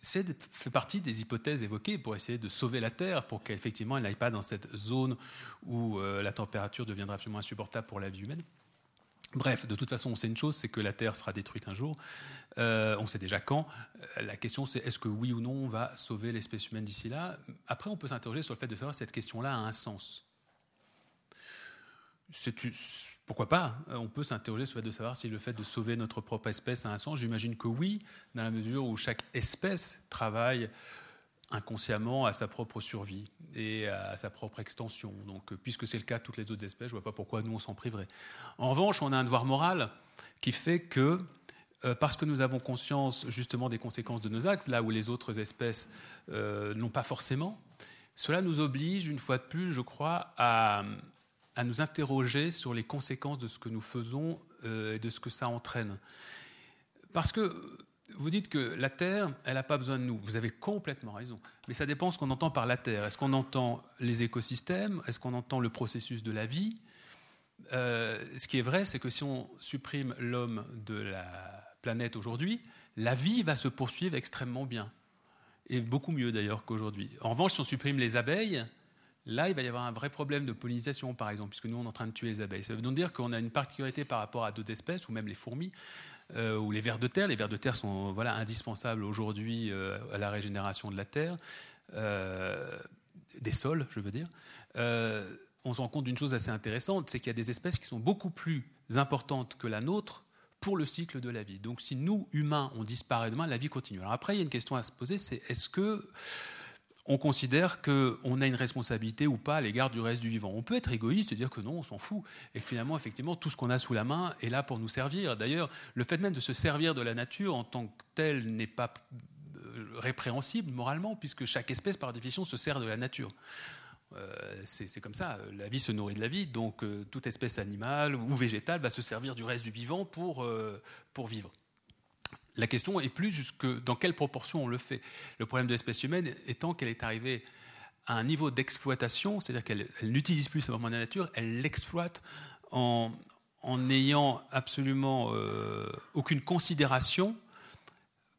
c'est fait partie des hypothèses évoquées pour essayer de sauver la Terre, pour qu'effectivement elle n'aille pas dans cette zone où la température deviendra absolument insupportable pour la vie humaine. Bref, de toute façon, on sait une chose, c'est que la Terre sera détruite un jour. Euh, on sait déjà quand. Euh, la question, c'est est-ce que oui ou non on va sauver l'espèce humaine d'ici là? Après, on peut s'interroger sur le fait de savoir si cette question-là a un sens. Pourquoi pas On peut s'interroger sur le fait de savoir si le fait de sauver notre propre espèce a un sens. J'imagine que oui, dans la mesure où chaque espèce travaille inconsciemment à sa propre survie et à sa propre extension. Donc, euh, puisque c'est le cas de toutes les autres espèces, je ne vois pas pourquoi nous on s'en priverait. En revanche, on a un devoir moral qui fait que, euh, parce que nous avons conscience justement des conséquences de nos actes, là où les autres espèces euh, n'ont pas forcément, cela nous oblige, une fois de plus, je crois, à, à nous interroger sur les conséquences de ce que nous faisons et de ce que ça entraîne. Parce que vous dites que la Terre, elle n'a pas besoin de nous. Vous avez complètement raison. Mais ça dépend ce qu'on entend par la Terre. Est-ce qu'on entend les écosystèmes? Est-ce qu'on entend le processus de la vie? Euh, Ce qui est vrai, c'est que si on supprime l'homme de la planète aujourd'hui, la vie va se poursuivre extrêmement bien. Et beaucoup mieux d'ailleurs qu'aujourd'hui. En revanche, si on supprime les abeilles, là, il va y avoir un vrai problème de pollinisation, par exemple, puisque nous, on est en train de tuer les abeilles. Ça veut donc dire qu'on a une particularité par rapport à d'autres espèces, ou même les fourmis, euh, ou les vers de terre. Les vers de terre sont voilà, indispensables aujourd'hui euh, à la régénération de la terre, euh, des sols, je veux dire. on se rend compte d'une chose assez intéressante, c'est qu'il y a des espèces qui sont beaucoup plus importantes que la nôtre pour le cycle de la vie. Donc si nous, humains, on disparaît demain, la vie continue. Alors après, il y a une question à se poser, c'est est-ce que on considère qu'on a une responsabilité ou pas à l'égard du reste du vivant. On peut être égoïste et dire que non, on s'en fout, et que finalement, effectivement, tout ce qu'on a sous la main est là pour nous servir. D'ailleurs, le fait même de se servir de la nature en tant que tel n'est pas euh, répréhensible moralement, puisque chaque espèce, par définition, se sert de la nature. Euh, c'est comme ça, la vie se nourrit de la vie, donc euh, toute espèce animale ou végétale va se servir du reste du vivant pour, pour vivre. La question est plus jusque dans quelle proportion on le fait. Le problème de l'espèce humaine étant qu'elle est arrivée à un niveau d'exploitation, c'est-à-dire qu'elle n'utilise plus sa de la nature, elle l'exploite en, n'ayant absolument euh, aucune considération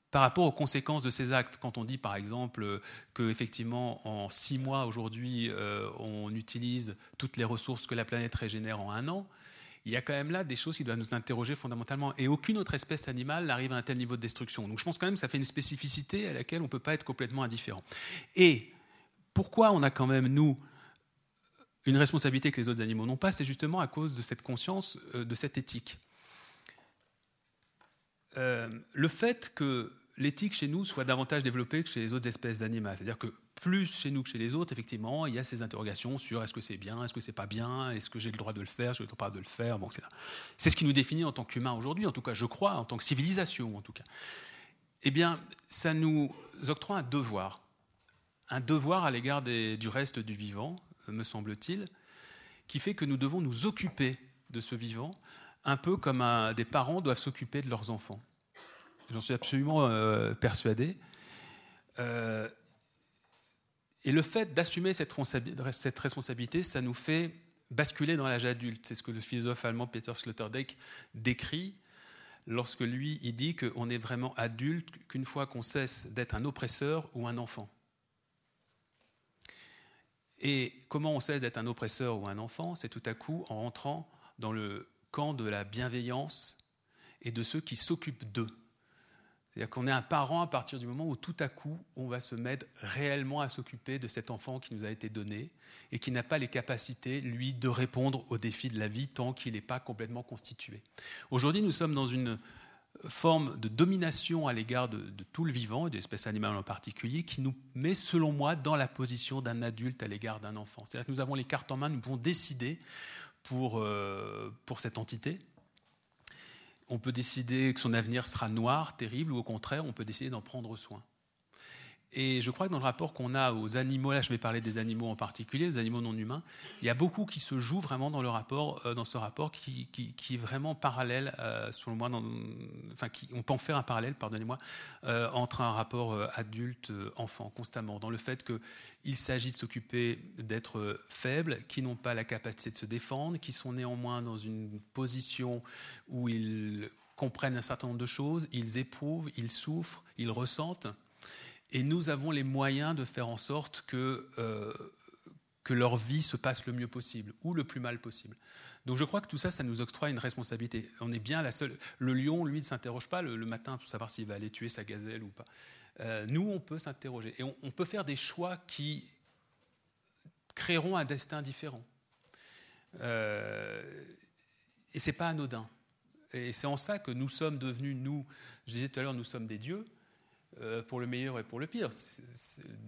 par rapport aux conséquences de ses actes. Quand on dit par exemple qu'effectivement en six mois aujourd'hui euh, on utilise toutes les ressources que la planète régénère en un an, il y a quand même là des choses qui doivent nous interroger fondamentalement. Et aucune autre espèce animale n'arrive à un tel niveau de destruction. Donc je pense quand même que ça fait une spécificité à laquelle on ne peut pas être complètement indifférent. Et pourquoi on a quand même, nous, une responsabilité que les autres animaux n'ont pas, c'est justement à cause de cette conscience, euh, de cette éthique. Euh, le fait que l'éthique chez nous soit davantage développée que chez les autres espèces d'animaux. C'est-à-dire que plus chez nous que chez les autres, effectivement, il y a ces interrogations sur est-ce que c'est bien, est-ce que c'est pas bien, est-ce que j'ai le droit de le faire, je n'ai pas de le faire. Bon, c'est ce qui nous définit en tant qu'humains aujourd'hui, en tout cas, je crois, en tant que civilisation, en tout cas. Eh bien, ça nous octroie un devoir, un devoir à l'égard du reste du vivant, me semble-t-il, qui fait que nous devons nous occuper de ce vivant, un peu comme des parents doivent s'occuper de leurs enfants. J'en suis absolument euh, persuadé. Euh, et le fait d'assumer cette, cette, responsabilité, ça nous fait basculer dans l'âge adulte. C'est ce que le philosophe allemand Peter Sloterdijk décrit lorsque lui, il dit qu'on est vraiment adulte qu'une fois qu'on cesse d'être un oppresseur ou un enfant. Et comment on cesse d'être un oppresseur ou un enfant? C'est tout à coup en rentrant dans le camp de la bienveillance et de ceux qui s'occupent d'eux. C'est-à-dire qu'on est un parent à partir du moment où tout à coup, on va se mettre réellement à s'occuper de cet enfant qui nous a été donné et qui n'a pas les capacités, lui, de répondre aux défis de la vie tant qu'il n'est pas complètement constitué. Aujourd'hui, nous sommes dans une forme de domination à l'égard de, tout le vivant, et de l'espèce animale en particulier, qui nous met, selon moi, dans la position d'un adulte à l'égard d'un enfant. C'est-à-dire que nous avons les cartes en main, nous pouvons décider pour, euh, pour cette entité, on peut décider que son avenir sera noir, terrible, ou au contraire, on peut décider d'en prendre soin. Et je crois que dans le rapport qu'on a aux animaux, là je vais parler des animaux en particulier, des animaux non humains, il y a beaucoup qui se jouent vraiment dans, le rapport, euh, dans ce rapport qui, est vraiment parallèle, euh, selon moi, enfin qui, on peut en faire un parallèle, pardonnez-moi, euh, entre un rapport adulte-enfant constamment, dans le fait qu'il s'agit de s'occuper d'êtres faibles, qui n'ont pas la capacité de se défendre, qui sont néanmoins dans une position où ils comprennent un certain nombre de choses, ils éprouvent, ils souffrent, ils ressentent et nous avons les moyens de faire en sorte que, euh, que leur vie se passe le mieux possible ou le plus mal possible. Donc je crois que tout ça, ça nous octroie une responsabilité. On est bien la seule. Le lion, lui, ne s'interroge pas le, matin pour savoir s'il va aller tuer sa gazelle ou pas. Euh, nous, on peut s'interroger et on, peut faire des choix qui créeront un destin différent. Euh, et c'est pas anodin. Et c'est en ça que nous sommes devenus, nous, je disais tout à l'heure, nous sommes des dieux. Euh, pour le meilleur et pour le pire.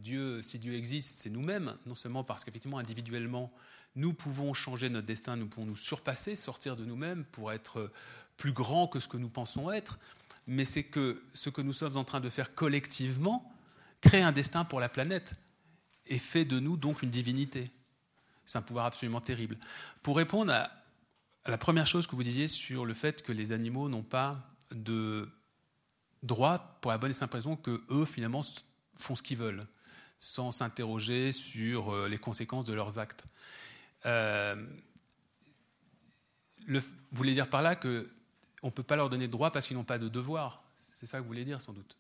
Dieu, si Dieu existe, c'est nous-mêmes, non seulement parce qu'effectivement, individuellement, nous pouvons changer notre destin, nous pouvons nous surpasser, sortir de nous-mêmes pour être plus grands que ce que nous pensons être, mais c'est que ce que nous sommes en train de faire collectivement crée un destin pour la planète et fait de nous donc une divinité. C'est un pouvoir absolument terrible. Pour répondre à la première chose que vous disiez sur le fait que les animaux n'ont pas de droit pour la bonne et simple raison que eux, finalement, font ce qu'ils veulent, sans s'interroger sur euh, les conséquences de leurs actes. Euh, vous voulez dire par là qu'on ne peut pas leur donner de droit parce qu'ils n'ont pas de devoir C'est ça que vous voulez dire, sans doute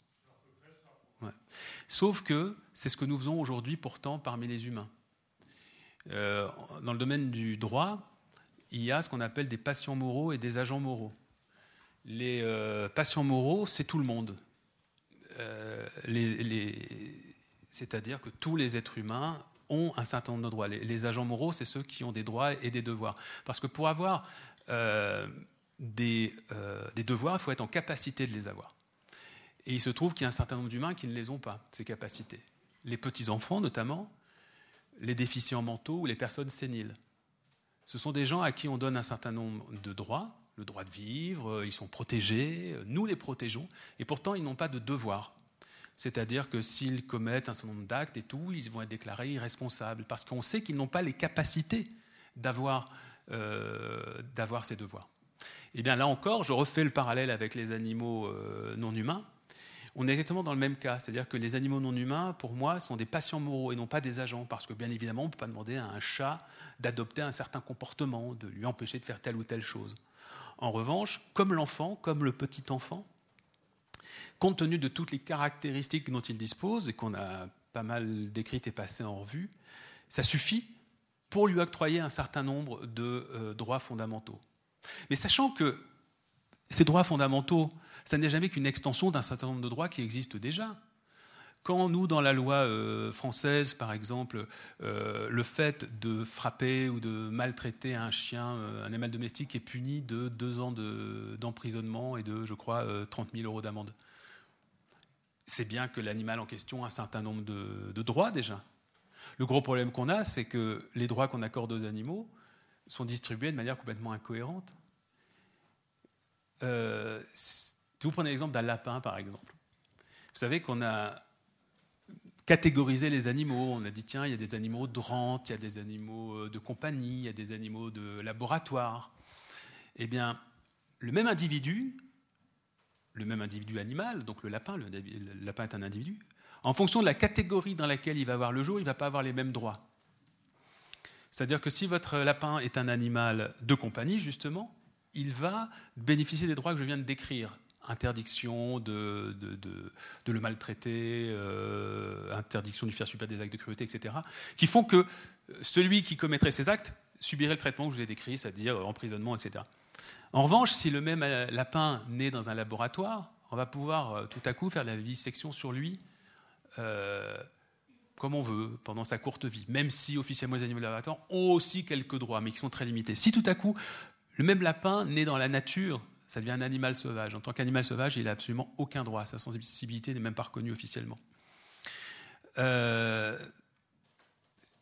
Sauf que c'est ce que nous faisons aujourd'hui, pourtant, parmi les humains. Euh, dans le domaine du droit, il y a ce qu'on appelle des patients moraux et des agents moraux. Les euh, patients moraux, c'est tout le monde. Euh, c'est-à-dire que tous les êtres humains ont un certain nombre de droits. Les, agents moraux, c'est ceux qui ont des droits et des devoirs. Parce que pour avoir euh, des, des, devoirs, il faut être en capacité de les avoir. Et il se trouve qu'il y a un certain nombre d'humains qui ne les ont pas, ces capacités. Les petits-enfants, notamment, les déficients mentaux ou les personnes séniles. Ce sont des gens à qui on donne un certain nombre de droits, le droit de vivre, euh, ils sont protégés, euh, nous les protégeons, et pourtant ils n'ont pas de devoir. C'est-à-dire que s'ils commettent un certain nombre d'actes et tout, ils vont être déclarés irresponsables, parce qu'on sait qu'ils n'ont pas les capacités d'avoir euh, ces devoirs. Et eh bien là encore, je refais le parallèle avec les animaux non humains. On est exactement dans le même cas, c'est-à-dire que les animaux non humains, pour moi, sont des patients moraux et non pas des agents, parce que bien évidemment, on ne peut pas demander à un chat d'adopter un certain comportement, de lui empêcher de faire telle ou telle chose. En revanche, comme l'enfant, comme le petit enfant, compte tenu de toutes les caractéristiques dont il dispose et qu'on a pas mal décrites et passées en revue, ça suffit pour lui octroyer un certain nombre de euh, droits fondamentaux. Mais sachant que ces droits fondamentaux, ça n'est jamais qu'une extension d'un certain nombre de droits qui existent déjà. Quand nous, dans la loi euh, française, par exemple, euh, le fait de frapper ou de maltraiter un chien, euh, un animal domestique, est puni de deux ans d'emprisonnement et de, je crois, 30 000 euros d'amende. C'est bien que l'animal en question a un certain nombre de, droits déjà. Le gros problème qu'on a, c'est que les droits qu'on accorde aux animaux sont distribués de manière complètement incohérente. Si vous prenez l'exemple d'un lapin, par exemple. Vous savez qu'on a catégoriser les animaux. On a dit, tiens, il y a des animaux de rente, il y a des animaux euh, de compagnie, il y a des animaux de laboratoire. Eh bien, le même individu, le même individu animal, donc le lapin, le, lapin est un individu, en fonction de la catégorie dans laquelle il va avoir le jour, il ne va pas avoir les mêmes droits. C'est-à-dire que si votre lapin est un animal de compagnie, justement, il va bénéficier des droits que je viens de décrire interdiction de, le maltraiter, euh, interdiction de faire subir des actes de cruauté, etc., qui font que celui qui commettrait ces actes subirait le traitement que je vous ai décrit, c'est-à-dire emprisonnement, etc. En revanche, si le même lapin naît dans un laboratoire, on va pouvoir euh, tout à coup faire la vivisection sur lui euh, comme on veut, pendant sa courte vie, même si officiellement les animaux de laboratoire ont aussi quelques droits, mais qui sont très limités. Si tout à coup, le même lapin naît dans la nature ça devient un animal sauvage. En tant qu'animal sauvage, il n'a absolument aucun droit. Sa sensibilité n'est même pas reconnue officiellement. Euh,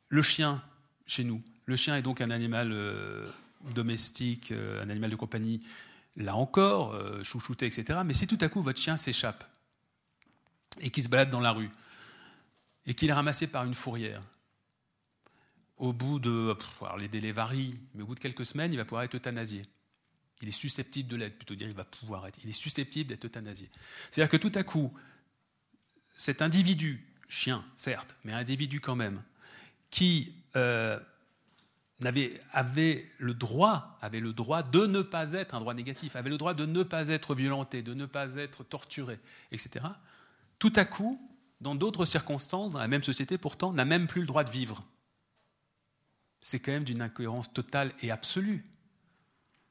le chien, chez nous, le chien est donc un animal euh, domestique, euh, un animal de compagnie, là encore, chouchouté, etc. Mais si tout à coup votre chien s'échappe et qu'il se balade dans la rue, et qu'il est ramassé par une fourrière, au bout de, les délais varient, mais au bout de quelques semaines, il va pouvoir être euthanasié. Il est susceptible de l'être, plutôt dire il va pouvoir être. Il est susceptible d'être euthanasié. C'est-à-dire que tout à coup, cet individu, chien certes, mais individu quand même, qui euh, avait, le droit, avait le droit de ne pas être un droit négatif, avait le droit de ne pas être violenté, de ne pas être torturé, etc. Tout à coup, dans d'autres circonstances, dans la même société pourtant, n'a même plus le droit de vivre. C'est quand même d'une incohérence totale et absolue.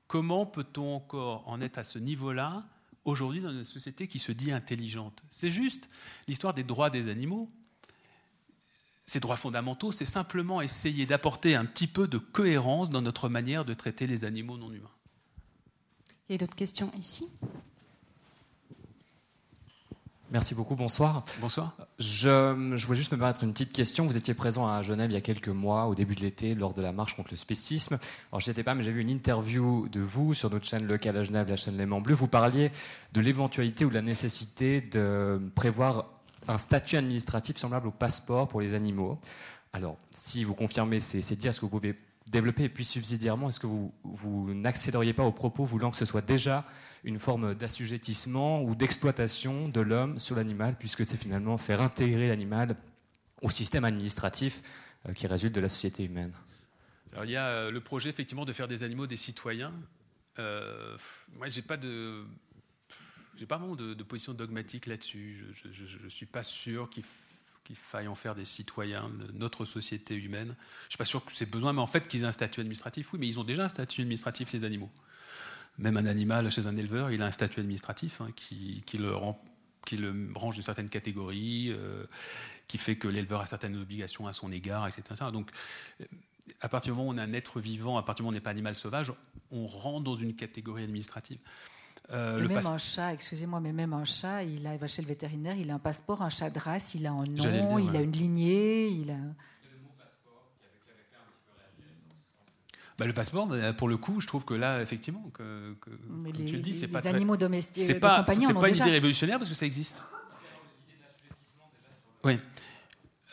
Comment peut-on encore en être à ce niveau-là aujourd'hui dans une société qui se dit intelligente? C'est juste l'histoire des droits des animaux. Ces droits fondamentaux, c'est simplement essayer d'apporter un petit peu de cohérence dans notre manière de traiter les animaux non humains. Il y a d'autres questions ici? Merci beaucoup, bonsoir. Bonsoir. Je, je, voulais juste me permettre une petite question. Vous étiez présent à Genève il y a quelques mois, au début de l'été, lors de la marche contre le spécisme. Alors, je n'étais pas, mais j'ai vu une interview de vous sur notre chaîne locale à Genève, la chaîne Léman Bleu. Vous parliez de l'éventualité ou de la nécessité de prévoir un statut administratif semblable au passeport pour les animaux. Alors, si vous confirmez ces, ces dires, est-ce que vous pouvez développer Et puis, subsidiairement, est-ce que vous, n'accéderiez pas aux propos voulant que ce soit déjà une forme d'assujettissement ou d'exploitation de l'homme sur l'animal, puisque c'est finalement faire intégrer l'animal au système administratif euh, qui résulte de la société humaine? Alors, il y a euh, le projet effectivement de faire des animaux des citoyens. Euh, moi, j'ai pas de j'ai pas vraiment de, de, position dogmatique là-dessus. Je ne suis pas sûr qu'il qu'il faille en faire des citoyens de notre société humaine. Je ne suis pas sûr que c'est besoin, mais en fait qu'ils aient un statut administratif, oui, mais ils ont déjà un statut administratif, les animaux. Même un animal chez un éleveur, il a un statut administratif hein, qui, le rend, qui, le range d'une certaine catégorie, euh, qui fait que l'éleveur a certaines obligations à son égard, etc. Donc, à partir du moment où on est un être vivant, à partir du moment où on n'est pas animal sauvage, on rentre dans une catégorie administrative. Euh, même un chat, excusez-moi, mais même un chat, il, a, va chez le vétérinaire, il a un passeport, un chat de race, il a un nom, dire, il ouais. a une lignée, il a. Bah, le passeport, bah, pour le coup, je trouve que là, effectivement, que, que mais comme les, tu le dis, c'est pas les animaux domestiques, c'est pas, c'est pas une idée révolutionnaire parce que ça existe. Oui.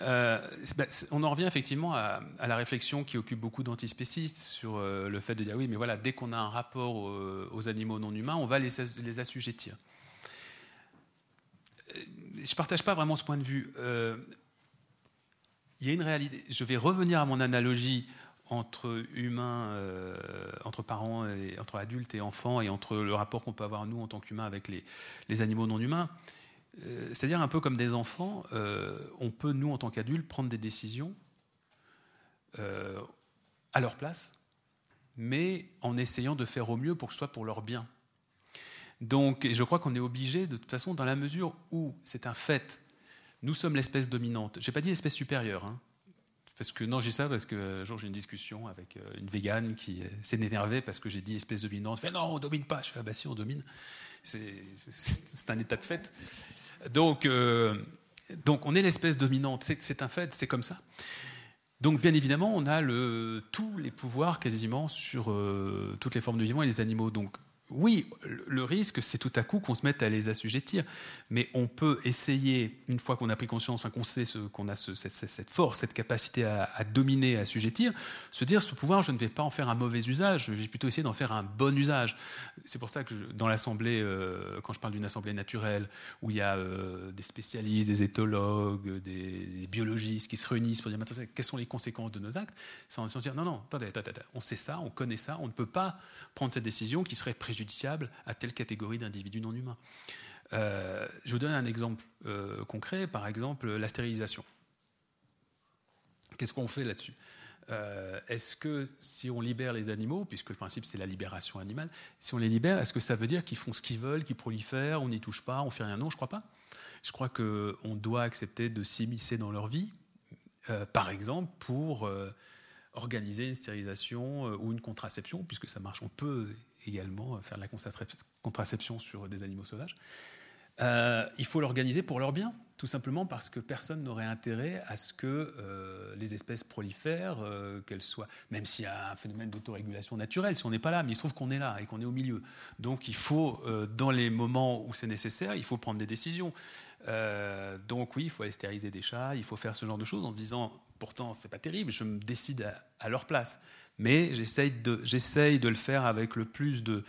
Euh, bah, on en revient effectivement à, la réflexion qui occupe beaucoup d'antispécistes sur euh, le fait de dire oui, mais voilà, dès qu'on a un rapport aux, aux, animaux non humains, on va les, assujettir. Euh, je ne partage pas vraiment ce point de vue. Il y a une réalité. Je vais revenir à mon analogie entre humains, entre parents, et, entre adultes et enfants, et entre le rapport qu'on peut avoir nous en tant qu'humains avec les, animaux non humains. Euh, C'est-à-dire un peu comme des enfants, euh, on peut nous en tant qu'adultes prendre des décisions euh, à leur place, mais en essayant de faire au mieux pour que ce soit pour leur bien. Donc, je crois qu'on est obligé, de toute façon, dans la mesure où c'est un fait, nous sommes l'espèce dominante. J'ai pas dit l'espèce supérieure. Hein. Parce que non, j'ai ça parce que un jour j'ai une discussion avec une végane qui s'est énervée parce que j'ai dit espèce dominante. Elle fait non, on domine pas. Je fais ah bah si, on domine. C'est un état de fait. Donc, euh, donc on est l'espèce dominante. C'est un fait, c'est comme ça. Donc bien évidemment, on a le, tous les pouvoirs quasiment sur euh, toutes les formes de vivants et les animaux. Donc oui, le risque, c'est tout à coup qu'on se mette à les assujettir. Mais on peut essayer, une fois qu'on a pris conscience, qu'on sait qu'on a ce, cette, cette, force, cette capacité à, dominer, à assujettir, se dire ce pouvoir, je ne vais pas en faire un mauvais usage, je vais plutôt essayer d'en faire un bon usage. C'est pour ça que dans l'assemblée, euh, quand je parle d'une assemblée naturelle, où il y a euh, des spécialistes, des éthologues, des, biologistes qui se réunissent pour dire quelles sont les conséquences de nos actes, c'est en se dire non, non, attendez, attendez, on sait ça, on connaît ça, on ne peut pas prendre cette décision qui serait préjudiciable préjudiciable à telle catégorie d'individus non humains. Euh, je vous donne un exemple euh, concret, par exemple la stérilisation. Qu'est-ce qu'on fait là-dessus? Euh, Est-ce que si on libère les animaux, puisque le principe c'est la libération animale, si on les libère, est-ce que ça veut dire qu'ils font ce qu'ils veulent, qu'ils prolifèrent, on n'y touche pas, on fait rien? Non, je crois pas. Je crois qu'on doit accepter de s'immiscer dans leur vie, par exemple pour organiser une stérilisation ou une contraception, puisque ça marche. On peut également faire de la contraception sur des animaux sauvages. Euh, il faut l'organiser pour leur bien. Tout simplement parce que personne n'aurait intérêt à ce que euh, les espèces prolifèrent, euh, qu'elles soient, même s'il y a un phénomène d'autorégulation naturelle, si on n'est pas là, mais il se trouve qu'on est là et qu'on est au milieu. Donc il faut, euh, dans les moments où c'est nécessaire, il faut prendre des décisions. donc oui, il faut aller stériliser des chats, il faut faire ce genre de choses en disant, pourtant c'est pas terrible, je me décide à, leur place. Mais j'essaye de, de le faire avec le plus de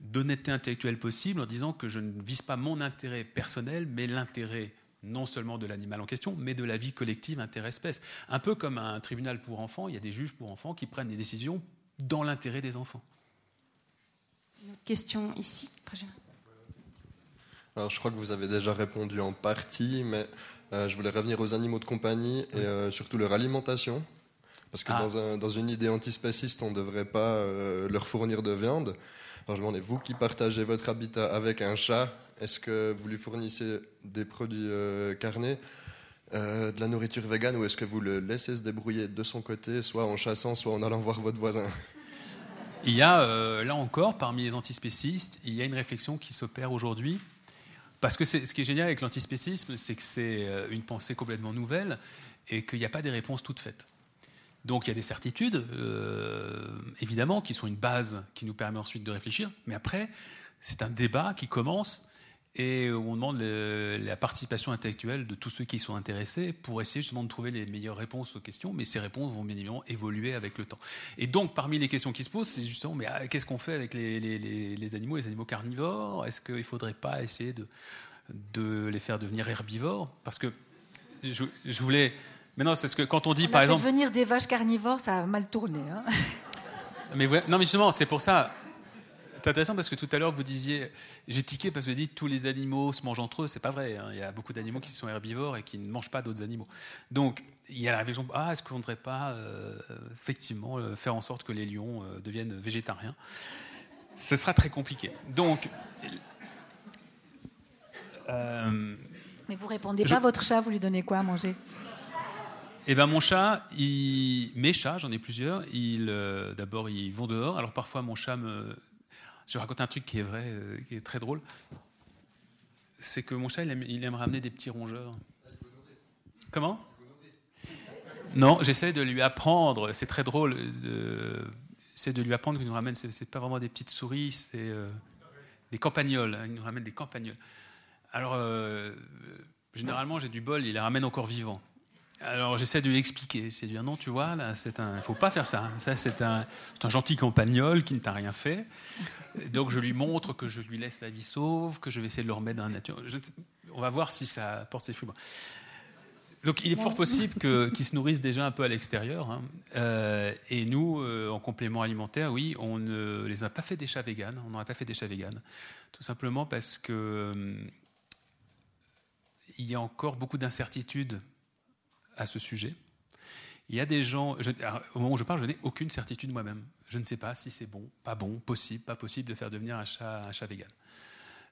d'honnêteté intellectuelle possible en disant que je ne vise pas mon intérêt personnel, mais l'intérêt non seulement de l'animal en question, mais de la vie collective interespèce. Un peu comme un tribunal pour enfants, il y a des juges pour enfants qui prennent des décisions dans l'intérêt des enfants. Une question ici. Alors, je crois que vous avez déjà répondu en partie, mais euh, je voulais revenir aux animaux de compagnie et euh, surtout leur alimentation. Parce que ah. dans, une idée antispéciste, on ne devrait pas euh, leur fournir de viande. Alors, je me demandais, vous qui partagez votre habitat avec un chat, est-ce que vous lui fournissez des produits euh, carnés, euh, de la nourriture végane, ou est-ce que vous le laissez se débrouiller de son côté, soit en chassant, soit en allant voir votre voisin? Il y a, euh, là encore, parmi les antispécistes, il y a une réflexion qui s'opère aujourd'hui. Parce que ce qui est génial avec l'antispécisme, c'est que c'est une pensée complètement nouvelle et qu'il n'y a pas des réponses toutes faites. Donc il y a des certitudes, évidemment, qui sont une base qui nous permet ensuite de réfléchir. Mais après, c'est un débat qui commence et on demande la participation intellectuelle de tous ceux qui sont intéressés pour essayer justement de trouver les meilleures réponses aux questions, mais ces réponses vont bien évidemment évoluer avec le temps. Et donc, parmi les questions qui se posent, c'est justement, mais ah, qu'est-ce qu'on fait avec les, animaux, les animaux carnivores? Est-ce qu'il ne faudrait pas essayer de, de, les faire devenir herbivores? Parce que je, voulais... Mais non, c'est ce que quand on dit, par exemple... devenir des vaches carnivores, ça a mal tourné. Hein mais non, mais justement, c'est pour ça. C'est intéressant parce que tout à l'heure vous disiez, j'ai tiqué parce que vous dites tous les animaux se mangent entre eux. C'est pas vrai. Hein. Il y a beaucoup d'animaux qui sont herbivores et qui ne mangent pas d'autres animaux. Donc il y a la réflexion ah est-ce qu'on ne devrait pas euh, effectivement euh, faire en sorte que les lions euh, deviennent végétariens? Ce sera très compliqué. Donc mais vous répondez pas, votre chat, vous lui donnez quoi à manger? Eh ben mon chat, il... mes chats, j'en ai plusieurs. d'abord ils vont dehors. Alors parfois mon chat me je vais raconter un truc qui est vrai, euh, qui est très drôle. C'est que mon chat, il aime, ramener des petits rongeurs. Comment? Non, j'essaie de lui apprendre. C'est très drôle. C'est de lui apprendre qu'il nous ramène. C'est pas vraiment des petites souris, c'est euh, des campagnols. Il nous ramène des campagnols. Alors, euh, généralement, j'ai du bol. Il les ramène encore vivants. Alors j'essaie de lui expliquer. J'essaie de dire non, tu vois, là, c'est un, faut pas faire ça. Ça, c'est un, un, gentil campagnol qui ne t'a rien fait. Donc je lui montre que je lui laisse la vie sauve, que je vais essayer de le remettre dans la nature. on va voir si ça porte ses fruits. Donc il est fort possible qu'ils se nourrissent déjà un peu à l'extérieur. Hein. Euh, et nous, euh, en complément alimentaire, oui, on ne les a pas fait des chats véganes. On a pas fait des chats véganes. Tout simplement parce que euh, il y a encore beaucoup d'incertitudes à ce sujet. Il y a des gens, au moment où je parle, je n'ai aucune certitude moi-même. Je ne sais pas si c'est bon, pas bon, possible, pas possible de faire devenir un chat, un chat vegan.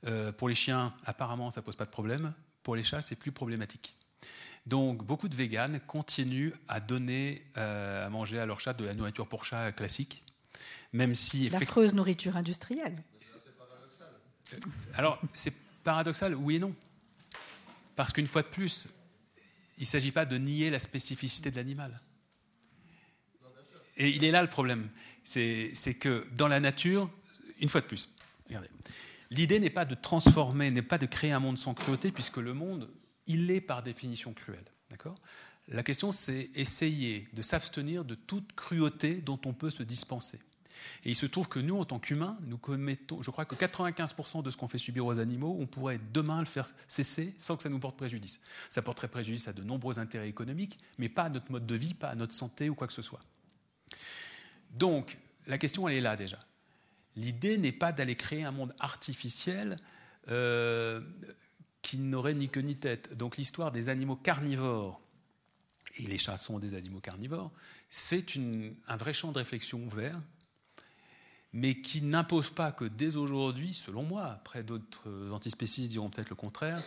Euh, pour les chiens, apparemment, ça pose pas de problème. Pour les chats, c'est plus problématique. Donc, beaucoup de véganes continuent à donner euh, à manger à leur chat de la nourriture pour chat classique, même si l'affreuse nourriture industrielle. Alors, c'est paradoxal, oui et non, parce qu'une fois de plus, il ne s'agit pas de nier la spécificité de l'animal. Et il est là le problème. C'est que dans la nature, une fois de plus, regardez, l'idée n'est pas de transformer, n'est pas de créer un monde sans cruauté, puisque le monde, il est par définition cruel. D'accord? La question, c'est essayer de s'abstenir de toute cruauté dont on peut se dispenser. Et il se trouve que nous, en tant qu'humains, nous commettons, je crois que 95% de ce qu'on fait subir aux animaux, on pourrait demain le faire cesser sans que ça nous porte préjudice. Ça porterait préjudice à de nombreux intérêts économiques, mais pas à notre mode de vie, pas à notre santé ou quoi que ce soit. Donc, la question, elle est là déjà. L'idée n'est pas d'aller créer un monde artificiel euh, qui n'aurait ni queue ni tête. Donc l'histoire des animaux carnivores, et les chats sont des animaux carnivores, c'est un vrai champ de réflexion ouvert mais qui n'impose pas que dès aujourd'hui, selon moi, après d'autres antispécistes diront peut-être le contraire,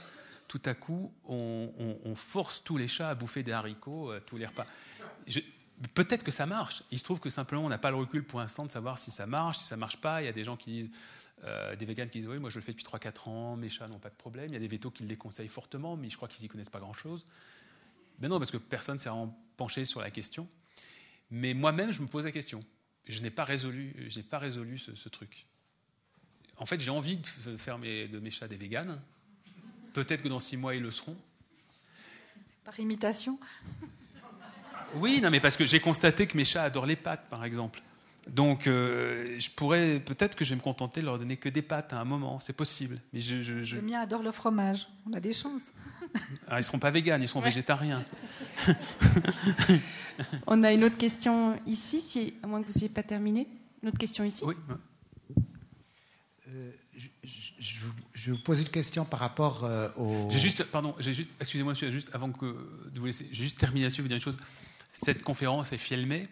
tout à coup, on, force tous les chats à bouffer des haricots à tous les repas. Peut-être que ça marche. Il se trouve que simplement, on n'a pas le recul pour l'instant de savoir si ça marche, si ça marche pas. Il y a des gens qui disent, euh, des véganes qui disent, oui, moi je le fais depuis 3-4 ans, mes chats n'ont pas de problème. Il y a des vétos qui le déconseillent fortement, mais je crois qu'ils n'y connaissent pas grand-chose. Mais non, parce que personne ne s'est penché sur la question. Mais moi-même, je me pose la question. Je n'ai pas résolu, je pas résolu ce, truc. En fait, j'ai envie de faire de mes chats des véganes. Peut-être que dans six mois, ils le seront. Par imitation? Oui, non, mais parce que j'ai constaté que mes chats adorent les pâtes, par exemple. Donc, euh, je pourrais peut-être que je vais me contenter de leur donner que des pâtes à un moment, c'est possible. Mais je, je, Le mien adore le fromage. On a des chances. Ah, ils seront pas véganes, ils seront végétariens. On a une autre question ici, si, à moins que vous n'ayez pas terminé. Une autre question ici? Oui. Euh, je, je, vous pose une question par rapport euh, au. J'ai juste, pardon, juste, excusez-moi, juste avant que de vous laisser, j'ai juste terminé là-dessus, vous dire une chose. Cette conférence est filmée.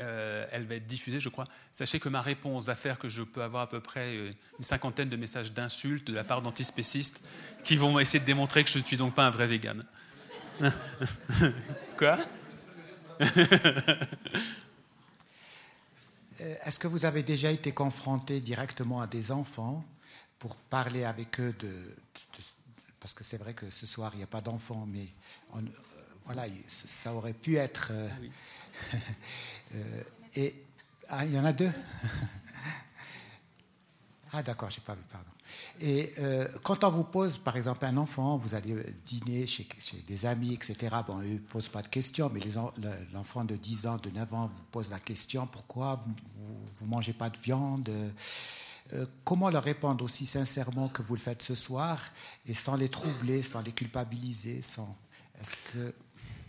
Euh, elle va être diffusée, je crois. Sachez que ma réponse va faire que je peux avoir à peu près euh, une cinquantaine de messages d'insultes de la part d'antispécistes qui vont essayer de démontrer que je ne suis donc pas un vrai vegan. Quoi? Euh, Est-ce que vous avez déjà été confronté directement à des enfants pour parler avec eux de, parce que c'est vrai que ce soir il n'y a pas d'enfants, mais voilà, ça aurait pu être. Euh, euh, et ah, il y en a deux. ah d'accord, j'ai pas vu, pardon. Et euh, quand on vous pose, par exemple, un enfant, vous allez dîner chez, des amis, etc. Bon, eux ne posent pas de questions, mais l'enfant de 10 ans, de 9 ans vous pose la question pourquoi vous ne mangez pas de viande comment leur répondre aussi sincèrement que vous le faites ce soir et sans les troubler, sans les culpabiliser sans... Est-ce que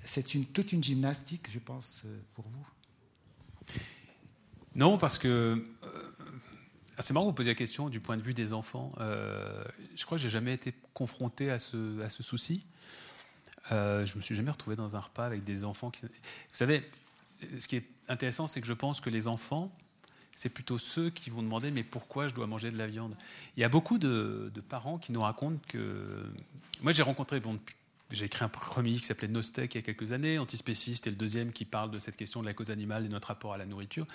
c'est toute une gymnastique, je pense, euh, pour vous Non, parce que. Euh, c'est marrant que vous posiez la question du point de vue des enfants. Euh, je crois que j'ai jamais été confronté à ce, à ce souci. Euh, je me suis jamais retrouvé dans un repas avec des enfants qui. Vous savez, ce qui est intéressant, c'est que je pense que les enfants, c'est plutôt ceux qui vont demander mais pourquoi je dois manger de la viande? Il y a beaucoup de, de parents qui nous racontent que. Moi, j'ai rencontré bon, j'ai écrit un premier qui s'appelait Nostek il y a quelques années, Antispéciste, et le deuxième qui parle de cette question de la cause animale et notre rapport à la nourriture.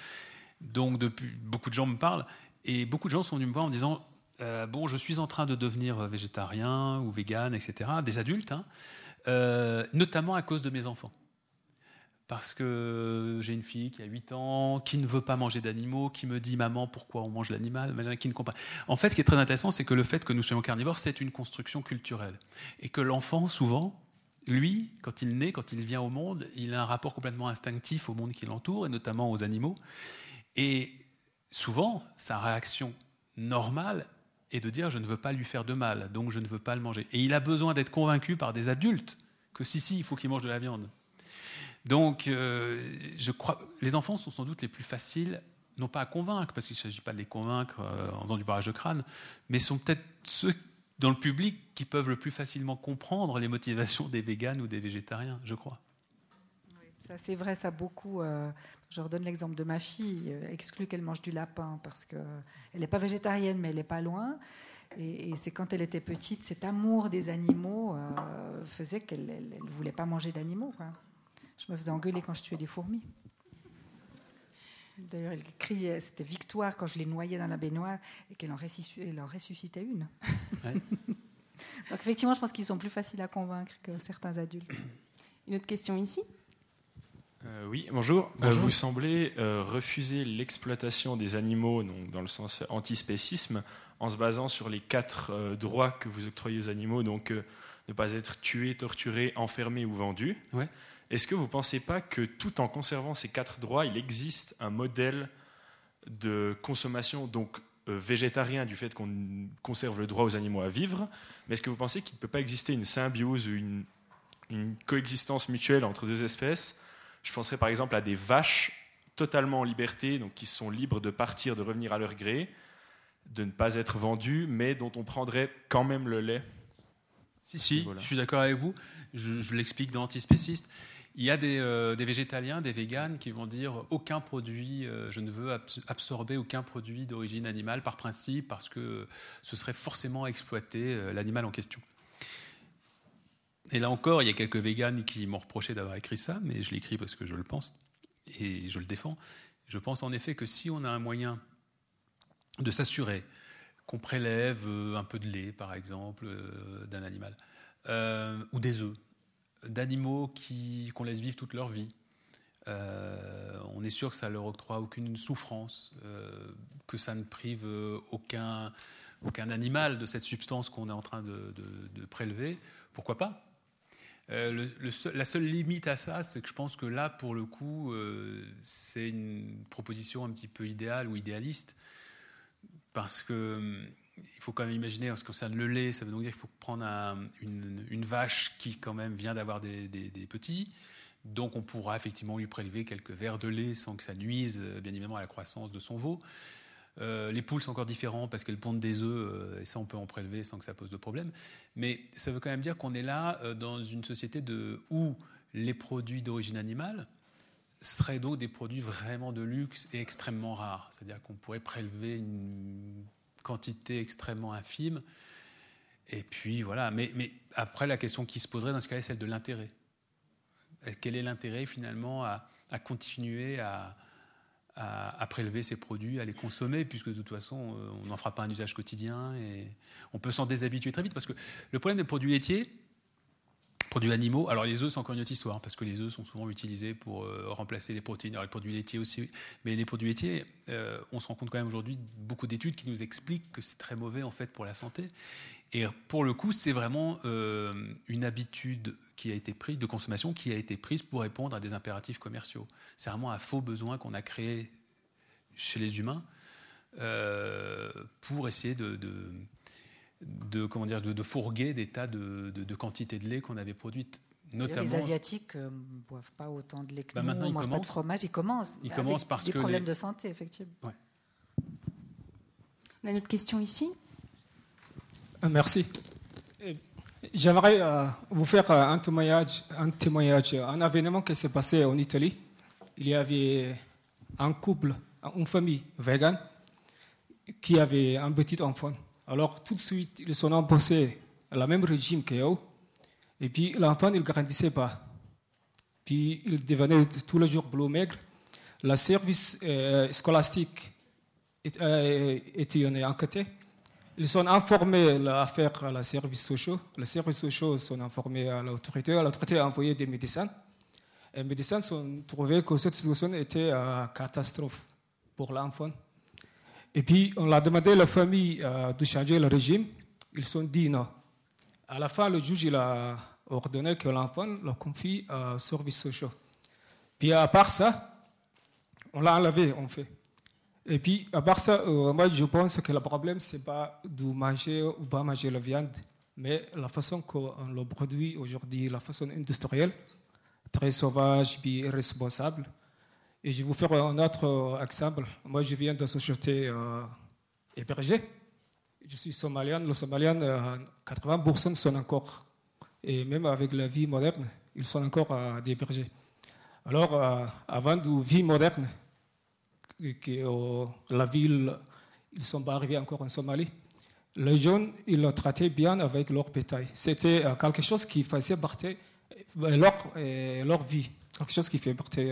Donc, depuis, beaucoup de gens me parlent, et beaucoup de gens sont venus me voir en me disant euh, Bon, je suis en train de devenir végétarien ou vegan, etc., des adultes, hein, euh, notamment à cause de mes enfants parce que j'ai une fille qui a 8 ans, qui ne veut pas manger d'animaux, qui me dit maman pourquoi on mange l'animal, qui ne comprend. En fait, ce qui est très intéressant, c'est que le fait que nous soyons carnivores, c'est une construction culturelle. Et que l'enfant, souvent, lui, quand il naît, quand il vient au monde, il a un rapport complètement instinctif au monde qui l'entoure, et notamment aux animaux. Et souvent, sa réaction normale est de dire je ne veux pas lui faire de mal, donc je ne veux pas le manger. Et il a besoin d'être convaincu par des adultes que si, si, il faut qu'il mange de la viande. Donc, euh, je crois, les enfants sont sans doute les plus faciles, non pas à convaincre, parce qu'il ne s'agit pas de les convaincre euh, en faisant du barrage de crâne, mais sont peut-être ceux dans le public qui peuvent le plus facilement comprendre les motivations des véganes ou des végétariens, je crois. ça c'est vrai, ça beaucoup. Euh, je redonne l'exemple de ma fille, exclut qu'elle mange du lapin parce qu'elle n'est pas végétarienne, mais elle n'est pas loin. Et, c'est quand elle était petite, cet amour des animaux faisait qu'elle ne voulait pas manger d'animaux. Je me faisais engueuler quand je tuais des fourmis. D'ailleurs, elle criait, c'était victoire quand je les noyais dans la baignoire et qu'elle en, ressuscitait une. Donc effectivement, je pense qu'ils sont plus faciles à convaincre que certains adultes. Une autre question ici? Euh, oui, bonjour. Euh, bonjour. vous semblez euh, refuser l'exploitation des animaux, donc dans le sens antispécisme, en se basant sur les quatre droits que vous octroyez aux animaux, donc ne pas être tué, torturé, enfermé ou vendu. Ouais. Est-ce que vous ne pensez pas que tout en conservant ces quatre droits, il existe un modèle de consommation donc euh, végétarien du fait qu'on conserve le droit aux animaux à vivre, mais est-ce que vous pensez qu'il ne peut pas exister une symbiose ou une, coexistence mutuelle entre deux espèces? Je penserais par exemple à des vaches totalement en liberté, donc qui sont libres de partir, de revenir à leur gré, de ne pas être vendues, mais dont on prendrait quand même le lait. Si, si, je suis d'accord avec vous. Je, l'explique dans Antispéciste. Il y a euh, des, végétaliens, des véganes qui vont dire aucun produit, euh, je ne veux absorber aucun produit d'origine animale par principe, parce que ce serait forcément exploiter euh, l'animal en question. Et là encore, il y a quelques véganes qui m'ont reproché d'avoir écrit ça, mais je l'écris parce que je le pense et je le défends. Je pense en effet que si on a un moyen de s'assurer qu'on prélève un peu de lait, par exemple, d'un animal, ou des œufs, d'animaux qu'on laisse vivre toute leur vie, on est sûr que ça leur octroie aucune souffrance, que ça ne prive aucun, aucun animal de cette substance qu'on est en train de, de prélever. Pourquoi pas? Euh, la seule limite à ça, c'est que je pense que là, pour le coup, euh, c'est une proposition un petit peu idéale ou idéaliste, parce que hum, il faut quand même imaginer, en ce qui concerne le lait, ça veut donc dire qu'il faut prendre une, vache qui quand même vient d'avoir des, petits, donc on pourra effectivement lui prélever quelques verres de lait sans que ça nuise, euh, bien évidemment, à la croissance de son veau. Euh, les poules sont encore différentes parce qu'elles pondent des œufs euh, et ça on peut en prélever sans que ça pose de problème. Mais ça veut quand même dire qu'on est là dans une société où les produits d'origine animale seraient donc des produits vraiment de luxe et extrêmement rares. C'est-à-dire qu'on pourrait prélever une quantité extrêmement infime. Et puis voilà. Mais, mais après la question qui se poserait dans ce cas-là est celle de l'intérêt. Quel est l'intérêt finalement à continuer à, à, prélever ces produits, à les consommer, puisque de toute façon, euh, on n'en fera pas un usage quotidien et on peut s'en déshabituer très vite. Parce que le problème des produits laitiers, produits animaux, alors les œufs, c'est encore une autre histoire, parce que les œufs sont souvent utilisés pour euh, remplacer les protéines. Alors les produits laitiers aussi, mais les produits laitiers, euh, on se rend compte quand même aujourd'hui beaucoup d'études qui nous expliquent que c'est très mauvais en fait pour la santé. Et pour le coup, c'est vraiment une habitude qui a été prise de consommation qui a été prise pour répondre à des impératifs commerciaux. C'est vraiment un faux besoin qu'on a créé chez les humains euh, pour essayer de, comment dire, de, fourguer des tas de, quantités de lait qu'on avait produites. Notamment, les Asiatiques ne euh, boivent pas autant de lait que bah, nous, maintenant, ils mangent pas de fromage, ils commencent. Ils commencent parce des que problèmes de santé, effectivement. On a une autre question ici. Euh, merci. J'aimerais vous faire un témoignage, un témoignage, un événement qui s'est passé en Italie. Il y avait un couple une famille végane qui avait un petit enfant. Alors tout de suite, ils sont imposés le même régime qu'eux. Et puis l'enfant, il ne grandissait pas. Puis il devenait tous les jours bleu maigre. Le service euh, scolastique euh, était enquêté. Ils sont informés l'affaire à la service sociaux. Les services sociaux sont informés à l'autorité. L'autorité a envoyé des médecins. Les médecins ont trouvé que cette situation était une catastrophe pour l'enfant. Et puis, on a demandé à la famille euh, de changer le régime. Ils sont dit non. À la fin, le juge a ordonné que l'enfant le confie au service social. Puis, à part ça, on l'a enlevé, en fait. Et puis, à part ça, euh, moi, je pense que le problème, ce n'est pas de manger ou pas manger la viande, mais la façon qu'on le produit aujourd'hui, la façon industrielle, très sauvage, puis irresponsable. Et je vais vous faire un autre euh, exemple. Moi, je viens de société euh, hébergée. Je suis somalien. Les Somaliens, 80% sont encore, et même avec la vie moderne, ils sont encore euh, des bergers. Alors, euh, avant de vie moderne, que la ville, ils sont pas arrivés encore en Somalie. Les jeunes, ils le traitaient bien avec leur bétail. C'était quelque chose qui faisait partie leur, leur vie, quelque chose qui fait partie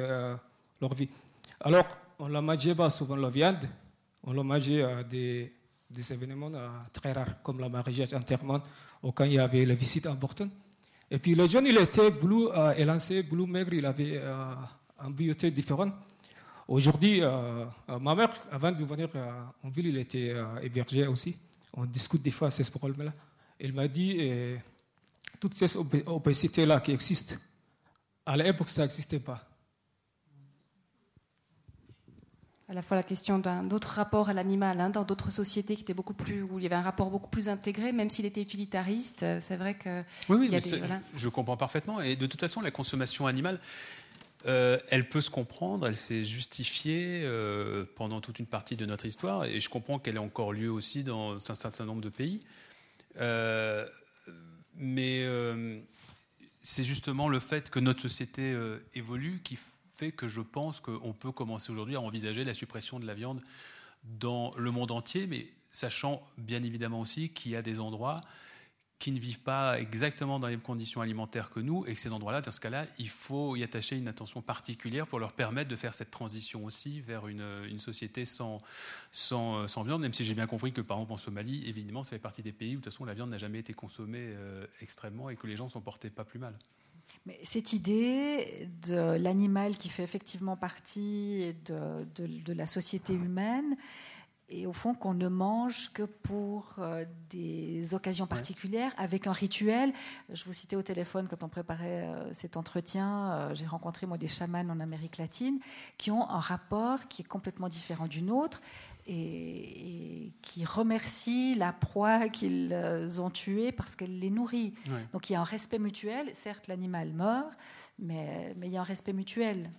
leur vie. Alors, on la mangeait pas souvent la viande, on la mangeait à des, événements euh, très rares, comme la mariage, enterrement, ou quand il y avait les visites importantes. Et puis le jeune, il était bleu euh, élancé, bleu maigre, il avait euh, un bioté différent. Aujourd'hui, euh, ma mère, avant de venir en ville, il était hébergé aussi. On discute des fois de ce problème-là. Elle m'a dit, toutes ces obésités-là qui existent, à l'époque, ça n'existait pas. À la fois la question d'un autre rapport à l'animal, hein, dans d'autres sociétés qui étaient beaucoup plus, où il y avait un rapport beaucoup plus intégré, même s'il était utilitariste. Euh, c'est vrai que. Oui, oui je comprends parfaitement. Et de toute façon, la consommation animale, euh, elle peut se comprendre, elle s'est justifiée euh, pendant toute une partie de notre histoire, et je comprends qu'elle ait encore lieu aussi dans un certain nombre de pays. mais c'est justement le fait que notre société évolue qui que je pense qu'on peut commencer aujourd'hui à envisager la suppression de la viande dans le monde entier, mais sachant bien évidemment aussi qu'il y a des endroits qui ne vivent pas exactement dans les conditions alimentaires que nous, et que ces endroits-là, dans ce cas-là, il faut y attacher une attention particulière pour leur permettre de faire cette transition aussi vers une, société sans, sans, viande, même si j'ai bien compris que, par exemple, en Somalie, évidemment, ça fait partie des pays où, de toute façon, la viande n'a jamais été consommée euh, extrêmement et que les gens s'en portaient pas plus mal. Mais cette idée de l'animal qui fait effectivement partie de, de, de la société humaine, et au fond qu'on ne mange que pour euh, des occasions particulières, avec un rituel. Je vous citais au téléphone quand on préparait euh, cet entretien, euh, j'ai rencontré moi des chamans en Amérique latine qui ont un rapport qui est complètement différent du nôtre et, qui remercient la proie qu'ils ont tuée parce qu'elle les nourrit. Donc il y a un respect mutuel. Certes, l'animal meurt, mais, mais il y a un respect mutuel.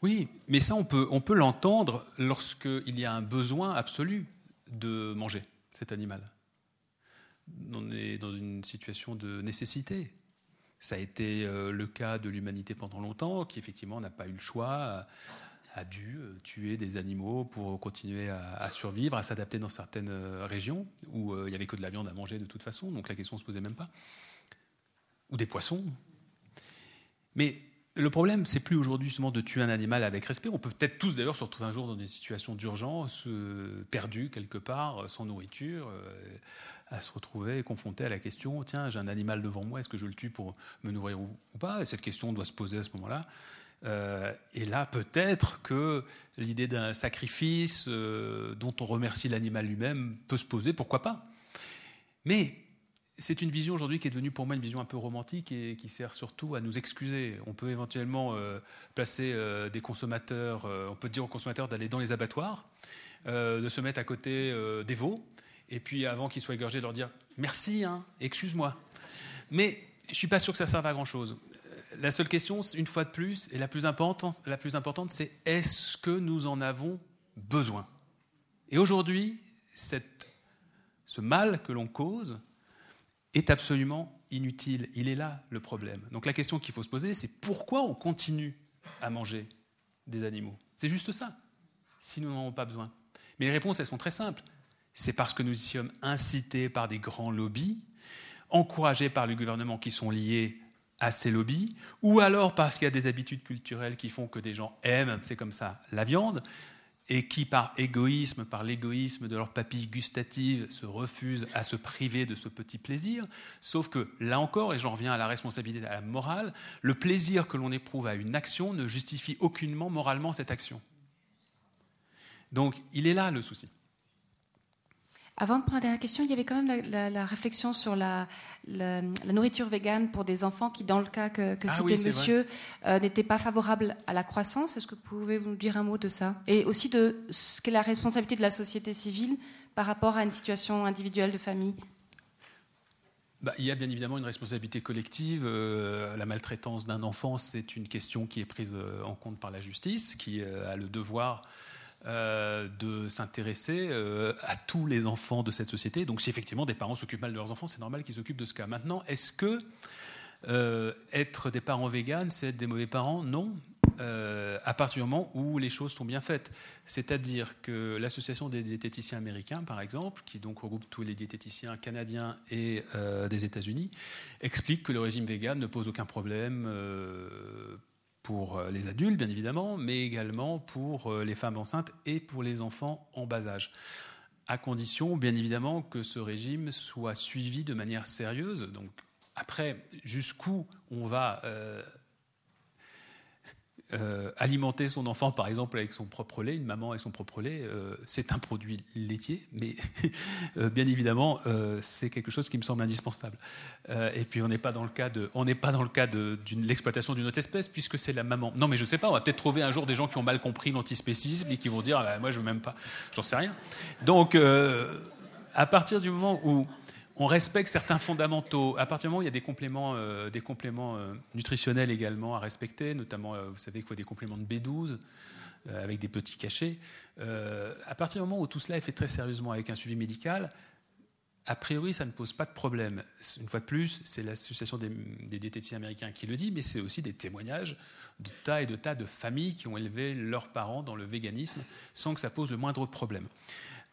Oui, mais ça, on peut, on peut l'entendre lorsqu'il y a un besoin absolu de manger cet animal. On est dans une situation de nécessité. Ça a été euh, le cas de l'humanité pendant longtemps, qui effectivement n'a pas eu le choix, a dû euh, tuer des animaux pour continuer à, survivre, à s'adapter dans certaines euh, régions où il n'y avait que de la viande à manger de toute façon, donc la question ne se posait même pas. Ou des poissons. Mais le problème, c'est plus aujourd'hui justement de tuer un animal avec respect. On peut peut-être tous d'ailleurs se retrouver un jour dans des situations d'urgence, euh, perdus quelque part, sans nourriture, euh, à se retrouver confronté à la question tiens, j'ai un animal devant moi, est-ce que je le tue pour me nourrir ou, ou pas? Et cette question doit se poser à ce moment-là. Euh, et là, peut-être que l'idée d'un sacrifice euh, dont on remercie l'animal lui-même peut se poser, pourquoi pas Mais c'est une vision aujourd'hui qui est devenue pour moi une vision un peu romantique et qui sert surtout à nous excuser. On peut éventuellement euh, placer des consommateurs, on peut dire aux consommateurs d'aller dans les abattoirs, de se mettre à côté des veaux, et puis avant qu'ils soient égorgés, de leur dire merci, hein, excuse-moi. Mais je ne suis pas sûr que ça serve à grand-chose. La seule question, une fois de plus, et la plus importante, c'est est-ce que nous en avons besoin? Et aujourd'hui, ce mal que l'on cause, est absolument inutile. Il est là le problème. Donc la question qu'il faut se poser, c'est pourquoi on continue à manger des animaux? C'est juste ça, si nous n'en avons pas besoin. Mais les réponses, elles sont très simples. C'est parce que nous y sommes incités par des grands lobbies, encouragés par le gouvernement qui sont liés à ces lobbies, ou alors parce qu'il y a des habitudes culturelles qui font que des gens aiment, c'est comme ça, la viande et qui, par égoïsme, par l'égoïsme de leur papille gustative, se refusent à se priver de ce petit plaisir. Sauf que, là encore, et j'en reviens à la responsabilité, à la morale, le plaisir que l'on éprouve à une action ne justifie aucunement moralement cette action. Donc, il est là le souci. Avant de prendre la dernière question, il y avait quand même la, la, la réflexion sur la, nourriture végane pour des enfants qui, dans le cas que, que Ah citait oui, monsieur, euh, n'étaient pas favorables à la croissance. Est-ce que vous pouvez nous dire un mot de ça? Et aussi de ce qu'est la responsabilité de la société civile par rapport à une situation individuelle de famille? Bah, il y a bien évidemment une responsabilité collective. Euh, la maltraitance d'un enfant, c'est une question qui est prise euh, en compte par la justice, qui euh, a le devoir euh, de s'intéresser euh, à tous les enfants de cette société. Donc si effectivement des parents s'occupent mal de leurs enfants, c'est normal qu'ils s'occupent de ce cas. Maintenant, est-ce que euh, être des parents véganes, c'est être des mauvais parents? Non. À partir du moment où les choses sont bien faites. C'est-à-dire que l'association des diététiciens américains, par exemple, qui donc regroupe tous les diététiciens canadiens et des États-Unis, explique que le régime vegan ne pose aucun problème pour les adultes, bien évidemment, mais également pour les femmes enceintes et pour les enfants en bas âge. À condition, bien évidemment, que ce régime soit suivi de manière sérieuse. Donc, après, jusqu'où on va euh, euh, alimenter son enfant, par exemple, avec son propre lait, une maman avec son propre lait, euh, c'est un produit laitier, mais euh, bien évidemment, c'est quelque chose qui me semble indispensable. Et puis, on n'est pas dans le cas de, on n'est pas dans le l'exploitation d'une autre espèce, puisque c'est la maman. Non, mais je sais pas, on va peut-être trouver un jour des gens qui ont mal compris l'antispécisme et qui vont dire, ah, bah, moi, je veux même pas, j'en sais rien. Donc, à partir du moment où on respecte certains fondamentaux. À partir du moment où il y a des compléments, euh, euh, nutritionnels également à respecter, notamment, euh, vous savez qu'il faut des compléments de B12 euh, avec des petits cachets. À partir du moment où tout cela est fait très sérieusement avec un suivi médical, a priori, ça ne pose pas de problème. Une fois de plus, c'est l'association des, des diététiciens américains qui le dit, mais c'est aussi des témoignages de tas et de tas de familles qui ont élevé leurs parents dans le véganisme sans que ça pose le moindre problème.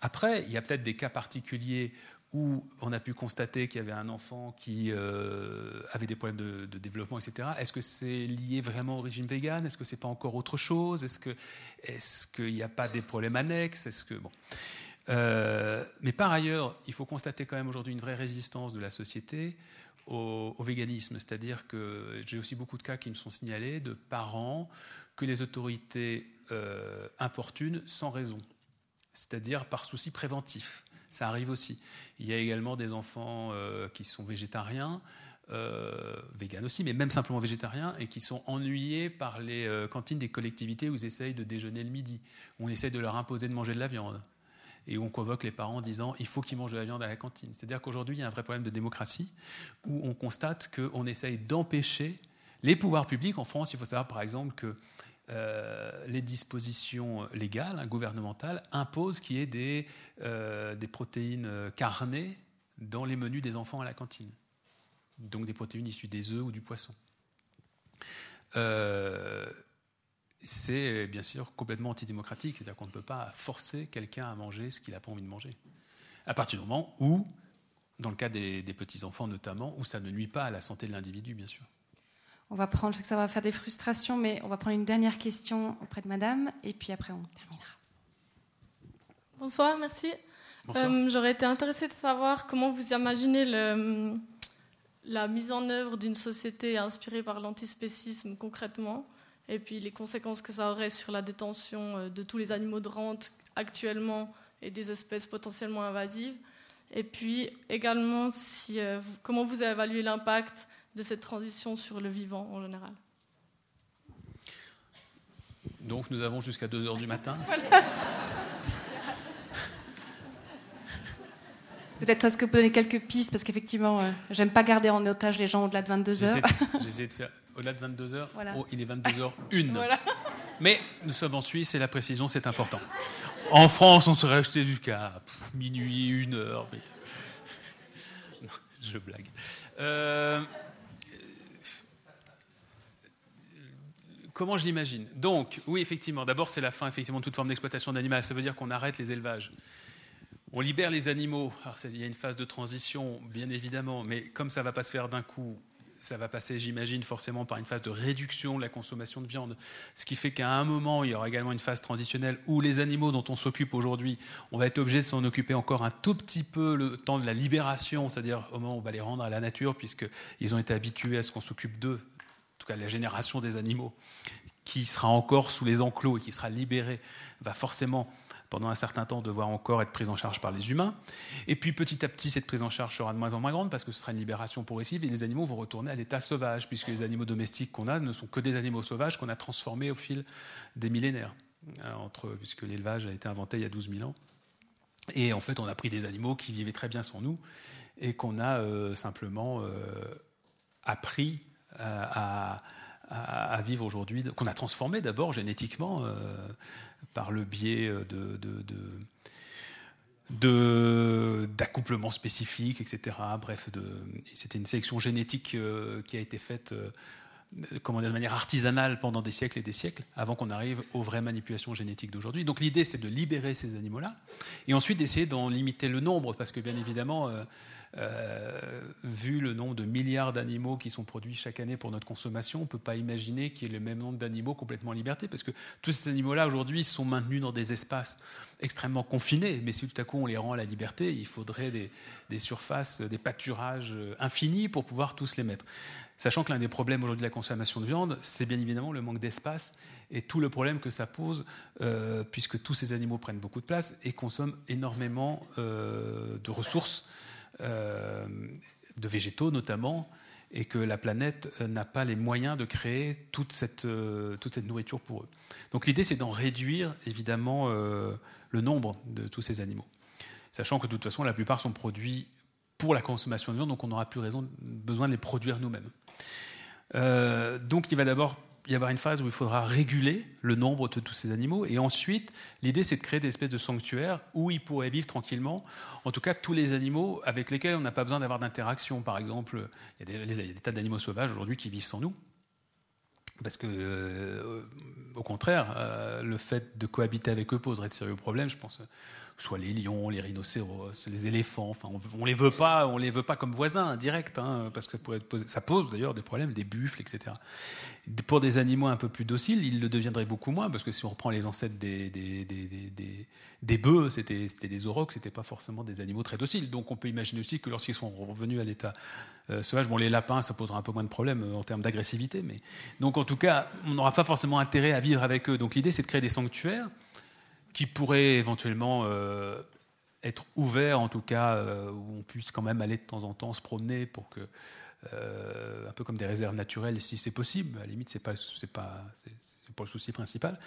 Après, il y a peut-être des cas particuliers où on a pu constater qu'il y avait un enfant qui euh, avait des problèmes de, développement, etc. Est-ce que c'est lié vraiment au régime vegan? Est-ce que c'est pas encore autre chose? Est-ce qu'il n'y a pas des problèmes annexes? Euh, Mais par ailleurs, il faut constater quand même aujourd'hui une vraie résistance de la société au, véganisme, c'est-à-dire que j'ai aussi beaucoup de cas qui me sont signalés de parents que les autorités euh, importunent sans raison, c'est-à-dire par souci préventif. Ça arrive aussi. Il y a également des enfants euh, qui sont végétariens, euh, aussi, mais même simplement végétariens, et qui sont ennuyés par les euh, cantines des collectivités où ils essayent de déjeuner le midi, où on essaye de leur imposer de manger de la viande, et où on convoque les parents en disant il faut qu'ils mangent de la viande à la cantine. C'est-à-dire qu'aujourd'hui, il y a un vrai problème de démocratie, où on constate qu'on essaye d'empêcher les pouvoirs publics. En France, il faut savoir par exemple que euh, les dispositions légales, hein, gouvernementales, imposent qu'il y ait des, euh, des protéines euh, carnées dans les menus des enfants à la cantine. Donc des protéines issues des œufs ou du poisson. c'est bien sûr complètement antidémocratique, c'est-à-dire qu'on ne peut pas forcer quelqu'un à manger ce qu'il n'a pas envie de manger. À partir du moment où, dans le cas des petits-enfants notamment, où ça ne nuit pas à la santé de l'individu, bien sûr. On va prendre, je sais que ça va faire des frustrations, mais on va prendre une dernière question auprès de madame, et puis après on terminera. Bonsoir, merci. Euh, j'aurais été intéressée de savoir comment vous imaginez le, la mise en œuvre d'une société inspirée par l'antispécisme concrètement, et puis les conséquences que ça aurait sur la détention euh, de tous les animaux de rente actuellement et des espèces potentiellement invasives. Et puis également, si, euh, comment vous avez évalué l'impact de cette transition sur le vivant en général. Donc nous avons jusqu'à 2 heures du matin. Peut-être est-ce que vous donner quelques pistes Parce qu'effectivement, euh, j'aime pas garder en otage les gens au-delà de 22 heures. J'essaie de faire au-delà de 22 heures. Oh, il est 22 heures une. Mais nous sommes en Suisse et la précision, c'est important. En France, on serait acheté jusqu'à minuit, une heure. Mais... je blague. Euh, comment je l'imagine Donc, oui, effectivement, d'abord, c'est la fin effectivement de toute forme d'exploitation d'animal. Ça veut dire qu'on arrête les élevages. On libère les animaux. Alors, il y a une phase de transition, bien évidemment, mais comme ça ne va pas se faire d'un coup, ça va passer, j'imagine, forcément par une phase de réduction de la consommation de viande. Ce qui fait qu'à un moment, il y aura également une phase transitionnelle où les animaux dont on s'occupe aujourd'hui, on va être obligé de s'en occuper encore un tout petit peu le temps de la libération, c'est-à-dire au moment où on va les rendre à la nature, puisqu'ils ont été habitués à ce qu'on s'occupe d'eux en tout cas la génération des animaux, qui sera encore sous les enclos et qui sera libérée, va forcément pendant un certain temps devoir encore être prise en charge par les humains. Et puis petit à petit, cette prise en charge sera de moins en moins grande parce que ce sera une libération progressive et les animaux vont retourner à l'état sauvage, puisque les animaux domestiques qu'on a ne sont que des animaux sauvages qu'on a transformés au fil des millénaires, euh, entre, puisque l'élevage a été inventé il y a 12 000 ans. Et en fait, on a pris des animaux qui vivaient très bien sans nous et qu'on a euh, simplement euh, appris à, vivre aujourd'hui, qu'on a transformé d'abord génétiquement euh, par le biais de, de, d'accouplement spécifique, etc. Bref, c'était une sélection génétique euh, qui a été faite euh, comment dire, de manière artisanale pendant des siècles et des siècles, avant qu'on arrive aux vraies manipulations génétiques d'aujourd'hui. Donc l'idée, c'est de libérer ces animaux-là, et ensuite d'essayer d'en limiter le nombre, parce que bien évidemment, euh, vu le nombre de milliards d'animaux qui sont produits chaque année pour notre consommation, on ne peut pas imaginer qu'il y ait le même nombre d'animaux complètement en liberté, parce que tous ces animaux-là, aujourd'hui, sont maintenus dans des espaces extrêmement confinés, mais si tout à coup on les rend à la liberté, il faudrait des, des surfaces, des pâturages infinis pour pouvoir tous les mettre. Sachant que l'un des problèmes aujourd'hui de la consommation de viande, c'est bien évidemment le manque d'espace et tout le problème que ça pose, euh, puisque tous ces animaux prennent beaucoup de place et consomment énormément euh, de ressources euh, de végétaux notamment, et que la planète n'a pas les moyens de créer toute cette, nourriture pour eux. Donc l'idée, c'est d'en réduire évidemment le nombre de tous ces animaux. Sachant que de toute façon, la plupart sont produits pour la consommation de viande, donc on n'aura plus besoin de les produire nous-mêmes. Donc il va d'abord y avoir une phase où il faudra réguler le nombre de tous ces animaux. Et ensuite, l'idée, c'est de créer des espèces de sanctuaires où ils pourraient vivre tranquillement. En tout cas, tous les animaux avec lesquels on n'a pas besoin d'avoir d'interaction. Par exemple, il y, a des, tas d'animaux sauvages aujourd'hui qui vivent sans nous. Parce que, euh, au contraire, euh, le fait de cohabiter avec eux poserait de sérieux problèmes, je pense soit les lions, les rhinocéros, les éléphants. Enfin, on, ne les veut pas, on les veut pas comme voisins directs, hein, parce que ça pose d'ailleurs des problèmes, des buffles, etc. Pour des animaux un peu plus dociles, ils le deviendraient beaucoup moins, parce que si on reprend les ancêtres des des, des, des, bœufs, c'était des aurochs, c'était pas forcément des animaux très dociles. Donc on peut imaginer aussi que lorsqu'ils sont revenus à l'état euh, sauvage, bon les lapins, ça posera un peu moins de problèmes euh, en termes d'agressivité, mais donc en tout cas, on n'aura pas forcément intérêt à vivre avec eux. Donc l'idée, c'est de créer des sanctuaires qui pourrait éventuellement euh, être ouvert, en tout cas, euh, où on puisse quand même aller de temps en temps se promener pour que, euh, un peu comme des réserves naturelles, si c'est possible. À la limite, c'est pas, pas, pas le souci principal.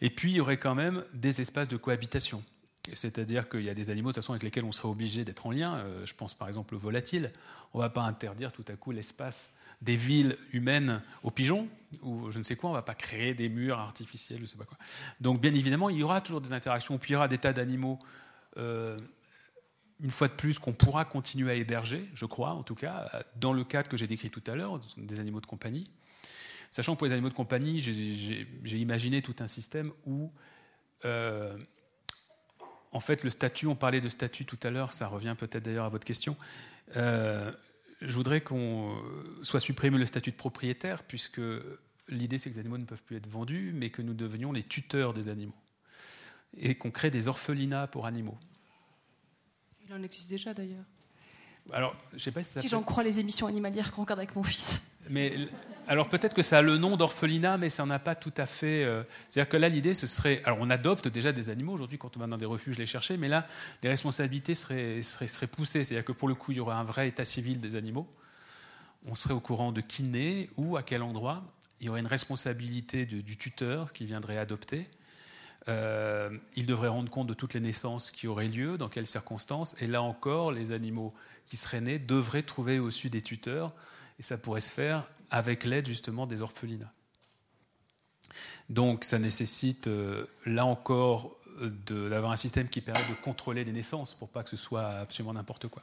Et puis, il y aurait quand même des espaces de cohabitation. C'est-à-dire qu'il y a des animaux de toute façon avec lesquels on serait obligé d'être en lien. je pense par exemple au volatile. On ne va pas interdire tout à coup l'espace des villes humaines aux pigeons, ou je ne sais quoi, on ne va pas créer des murs artificiels, je ne sais pas quoi. Donc bien évidemment, il y aura toujours des interactions, puis il y aura des tas d'animaux, euh, une fois de plus, qu'on pourra continuer à héberger, je crois, en tout cas, dans le cadre que j'ai décrit tout à l'heure, des animaux de compagnie. Sachant que pour les animaux de compagnie, j'ai imaginé tout un système où, euh, en fait, le statut, on parlait de statut tout à l'heure, ça revient peut-être d'ailleurs à votre question, euh, je voudrais qu'on soit supprimé le statut de propriétaire, puisque l'idée c'est que les animaux ne peuvent plus être vendus, mais que nous devenions les tuteurs des animaux. Et qu'on crée des orphelinats pour animaux. Il en existe déjà d'ailleurs. Alors, je sais pas si ça. Si j'en crois les émissions animalières qu'on regarde avec mon fils. Mais alors peut-être que ça a le nom d'orphelinat, mais ça n'en a pas tout à fait. Euh, c'est-à-dire que là, l'idée, ce serait. Alors on adopte déjà des animaux aujourd'hui quand on va dans des refuges les chercher, mais là, les responsabilités seraient, seraient, seraient poussées. C'est-à-dire que pour le coup, il y aurait un vrai état civil des animaux. On serait au courant de qui naît, où, à quel endroit. Il y aurait une responsabilité du tuteur qui viendrait adopter. Euh, il devrait rendre compte de toutes les naissances qui auraient lieu, dans quelles circonstances. Et là encore, les animaux qui seraient nés devraient trouver au-dessus des tuteurs et ça pourrait se faire avec l'aide justement des orphelinats. Donc ça nécessite, euh, là encore, d'avoir un système qui permet de contrôler les naissances pour pas que ce soit absolument n'importe quoi.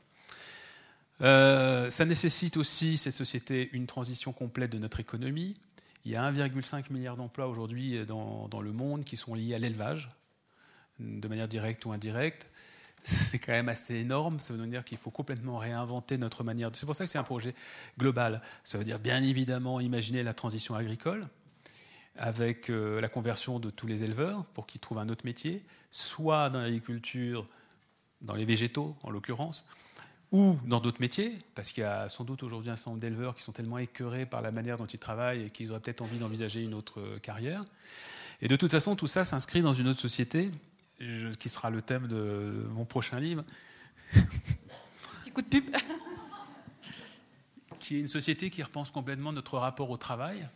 Euh, ça nécessite aussi, cette société, une transition complète de notre économie. Il y a 1,5 milliard d'emplois aujourd'hui dans, dans, le monde qui sont liés à l'élevage, de manière directe ou indirecte c'est quand même assez énorme. Ça veut dire qu'il faut complètement réinventer notre manière. C'est pour ça que c'est un projet global. Ça veut dire bien évidemment imaginer la transition agricole avec euh, la conversion de tous les éleveurs pour qu'ils trouvent un autre métier, soit dans l'agriculture, dans les végétaux en l'occurrence, ou dans d'autres métiers, parce qu'il y a sans doute aujourd'hui un certain nombre d'éleveurs qui sont tellement écœurés par la manière dont ils travaillent et qu'ils auraient peut-être envie d'envisager une autre euh, carrière. Et de toute façon, tout ça s'inscrit dans une autre société qui sera le thème de mon prochain livre. Petit coup de pub. qui est une société qui repense complètement notre rapport au travail.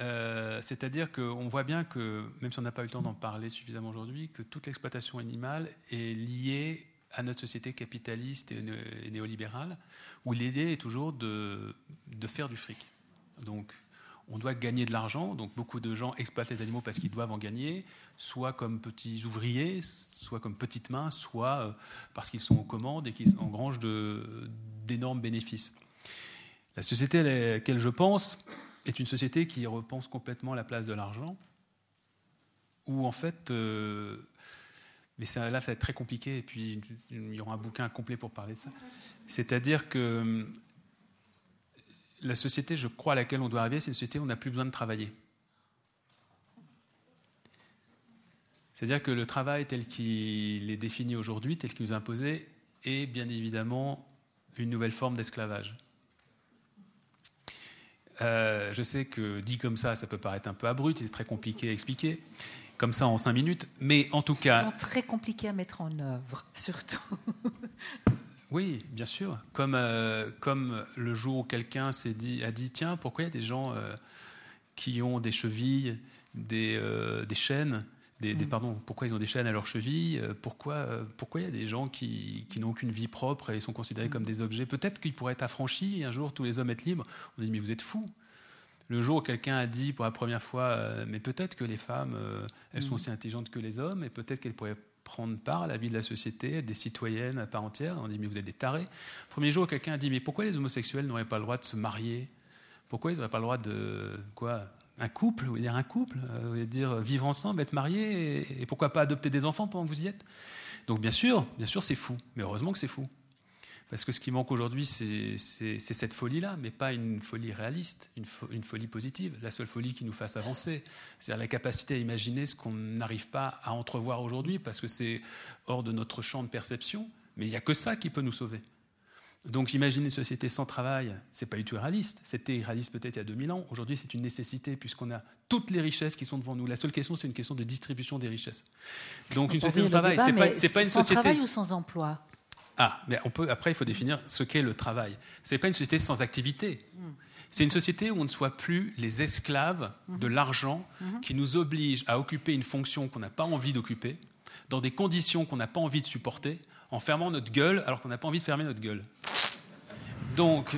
Euh, c'est-à-dire qu'on voit bien que, même si on n'a pas eu le temps d'en parler suffisamment aujourd'hui, que toute l'exploitation animale est liée à notre société capitaliste et néolibérale, où l'idée est toujours de, de faire du fric. Donc, on doit gagner de l'argent, donc beaucoup de gens exploitent les animaux parce qu'ils doivent en gagner, soit comme petits ouvriers, soit comme petites mains, soit euh, parce qu'ils sont aux commandes et qu'ils engrangent d'énormes bénéfices. La société à laquelle je pense est une société qui repense complètement la place de l'argent, où en fait, euh, mais là ça va être très compliqué, et puis il y aura un bouquin complet pour parler de ça. C'est-à-dire que la société, je crois, à laquelle on doit arriver, c'est une société où on n'a plus besoin de travailler. C'est-à-dire que le travail tel qu'il est défini aujourd'hui, tel qu'il nous est est bien évidemment une nouvelle forme d'esclavage. Euh, je sais que dit comme ça, ça peut paraître un peu abrupt, c'est très compliqué à expliquer, comme ça en cinq minutes, mais en tout cas. Ils sont très compliqués à mettre en œuvre, surtout. Oui, bien sûr. Comme, euh, comme le jour où quelqu'un s'est dit, a dit tiens, pourquoi il y a des gens euh, qui ont des chevilles, des, euh, des chaînes des, mm. pardon, pourquoi ils ont des chaînes à leurs chevilles pourquoi, pourquoi il y a des gens qui, qui n'ont aucune vie propre et sont considérés mm. comme des objets? Peut-être qu'ils pourraient être affranchis et un jour tous les hommes être libres. On dit mais vous êtes fous le jour où quelqu'un a dit pour la première fois, mais peut-être que les femmes, elles sont mm. aussi intelligentes que les hommes, et peut-être qu'elles pourraient prendre part à la vie de la société, être des citoyennes à part entière. On dit, mais vous êtes des tarés. Premier jour, quelqu'un a dit, mais pourquoi les homosexuels n'auraient pas le droit de se marier? Pourquoi ils n'auraient pas le droit de quoi? Un couple, vous dire un couple, euh, dire vivre ensemble, être mariés, et, pourquoi pas adopter des enfants pendant que vous y êtes? Donc bien sûr, bien sûr, c'est fou, mais heureusement que c'est fou. Parce que ce qui manque aujourd'hui, c'est cette folie-là, mais pas une folie réaliste, une, une, folie positive, la seule folie qui nous fasse avancer. C'est-à-dire la capacité à imaginer ce qu'on n'arrive pas à entrevoir aujourd'hui, parce que c'est hors de notre champ de perception, mais il n'y a que ça qui peut nous sauver. Donc imaginer une société sans travail, c'est pas du tout réaliste. C'était réaliste peut-être il y a 2000 ans. Aujourd'hui, c'est une nécessité puisqu'on a toutes les richesses qui sont devant nous. La seule question, c'est une question de distribution des richesses. Donc une société sans travail, c'est pas, pas une sans société. Sans travail ou sans emploi? Ah, mais on peut. Après, il faut définir ce qu'est le travail. C'est pas une société sans activité. Hmm. C'est une société où on ne soit plus les esclaves hmm. de l'argent hmm. qui nous oblige à occuper une fonction qu'on n'a pas envie d'occuper, dans des conditions qu'on n'a pas envie de supporter, en fermant notre gueule alors qu'on n'a pas envie de fermer notre gueule. Donc.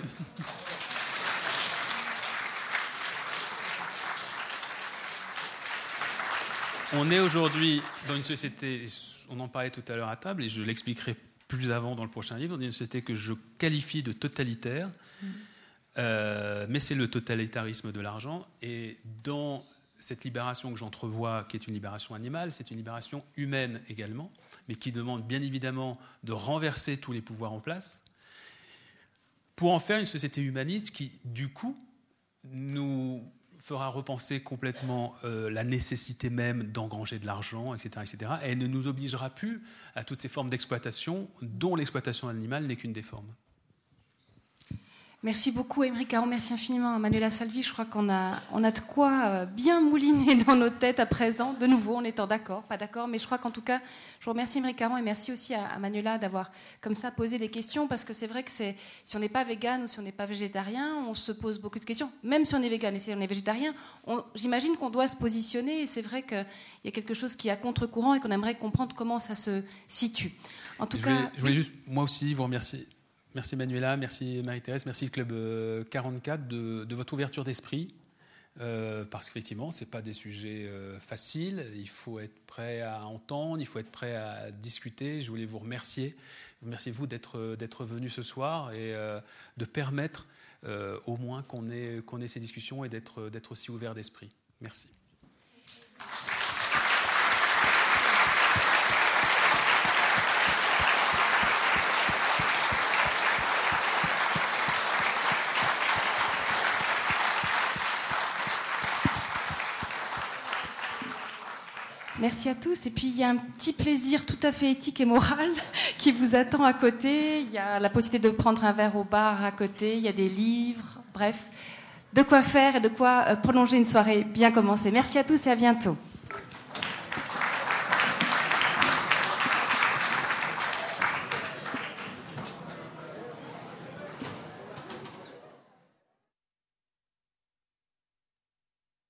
On est aujourd'hui dans une société, on en parlait tout à l'heure à table, et je l'expliquerai plus avant dans le prochain livre, dans une société que je qualifie de totalitaire, mm. euh, mais c'est le totalitarisme de l'argent. Et dans cette libération que j'entrevois, qui est une libération animale, c'est une libération humaine également mais qui demande bien évidemment de renverser tous les pouvoirs en place, pour en faire une société humaniste qui, du coup, nous fera repenser complètement euh, la nécessité même d'engranger de l'argent, etc., etc., et ne nous obligera plus à toutes ces formes d'exploitation, dont l'exploitation animale n'est qu'une des formes. Merci beaucoup, Émeric Caron. Merci infiniment à Manuela Salvi. Je crois qu'on a, on a de quoi euh, bien mouliner dans nos têtes à présent, de nouveau, en étant d'accord, pas d'accord. Mais je crois qu'en tout cas, je vous remercie, Émeric Caron, et merci aussi à, Manuela d'avoir comme ça posé des questions, parce que c'est vrai que c'est, si on n'est pas vegan ou si on n'est pas végétarien, on se pose beaucoup de questions. Même si on est vegan et si on est végétarien, j'imagine qu'on doit se positionner, et c'est vrai qu'il y a quelque chose qui est à contre-courant et qu'on aimerait comprendre comment ça se situe. En tout cas, je voulais juste, moi aussi, vous remercier Merci Manuela, merci Marie-Thérèse, merci le Club 44 euh, de, votre ouverture d'esprit. Euh, parce qu'effectivement, ce n'est pas des sujets euh, faciles. Il faut être prêt à entendre, il faut être prêt à discuter. Je voulais vous remercier. Remercier vous d'être, venu ce soir et de permettre au moins qu'on ait, ait ces discussions et d'être aussi ouvert d'esprit. Merci. Merci à tous. Et puis, il y a un petit plaisir tout à fait éthique et moral qui vous attend à côté. Il y a la possibilité de prendre un verre au bar à côté. Il y a des livres. Bref, de quoi faire et de quoi euh, prolonger une soirée bien commencée. Merci à tous et à bientôt.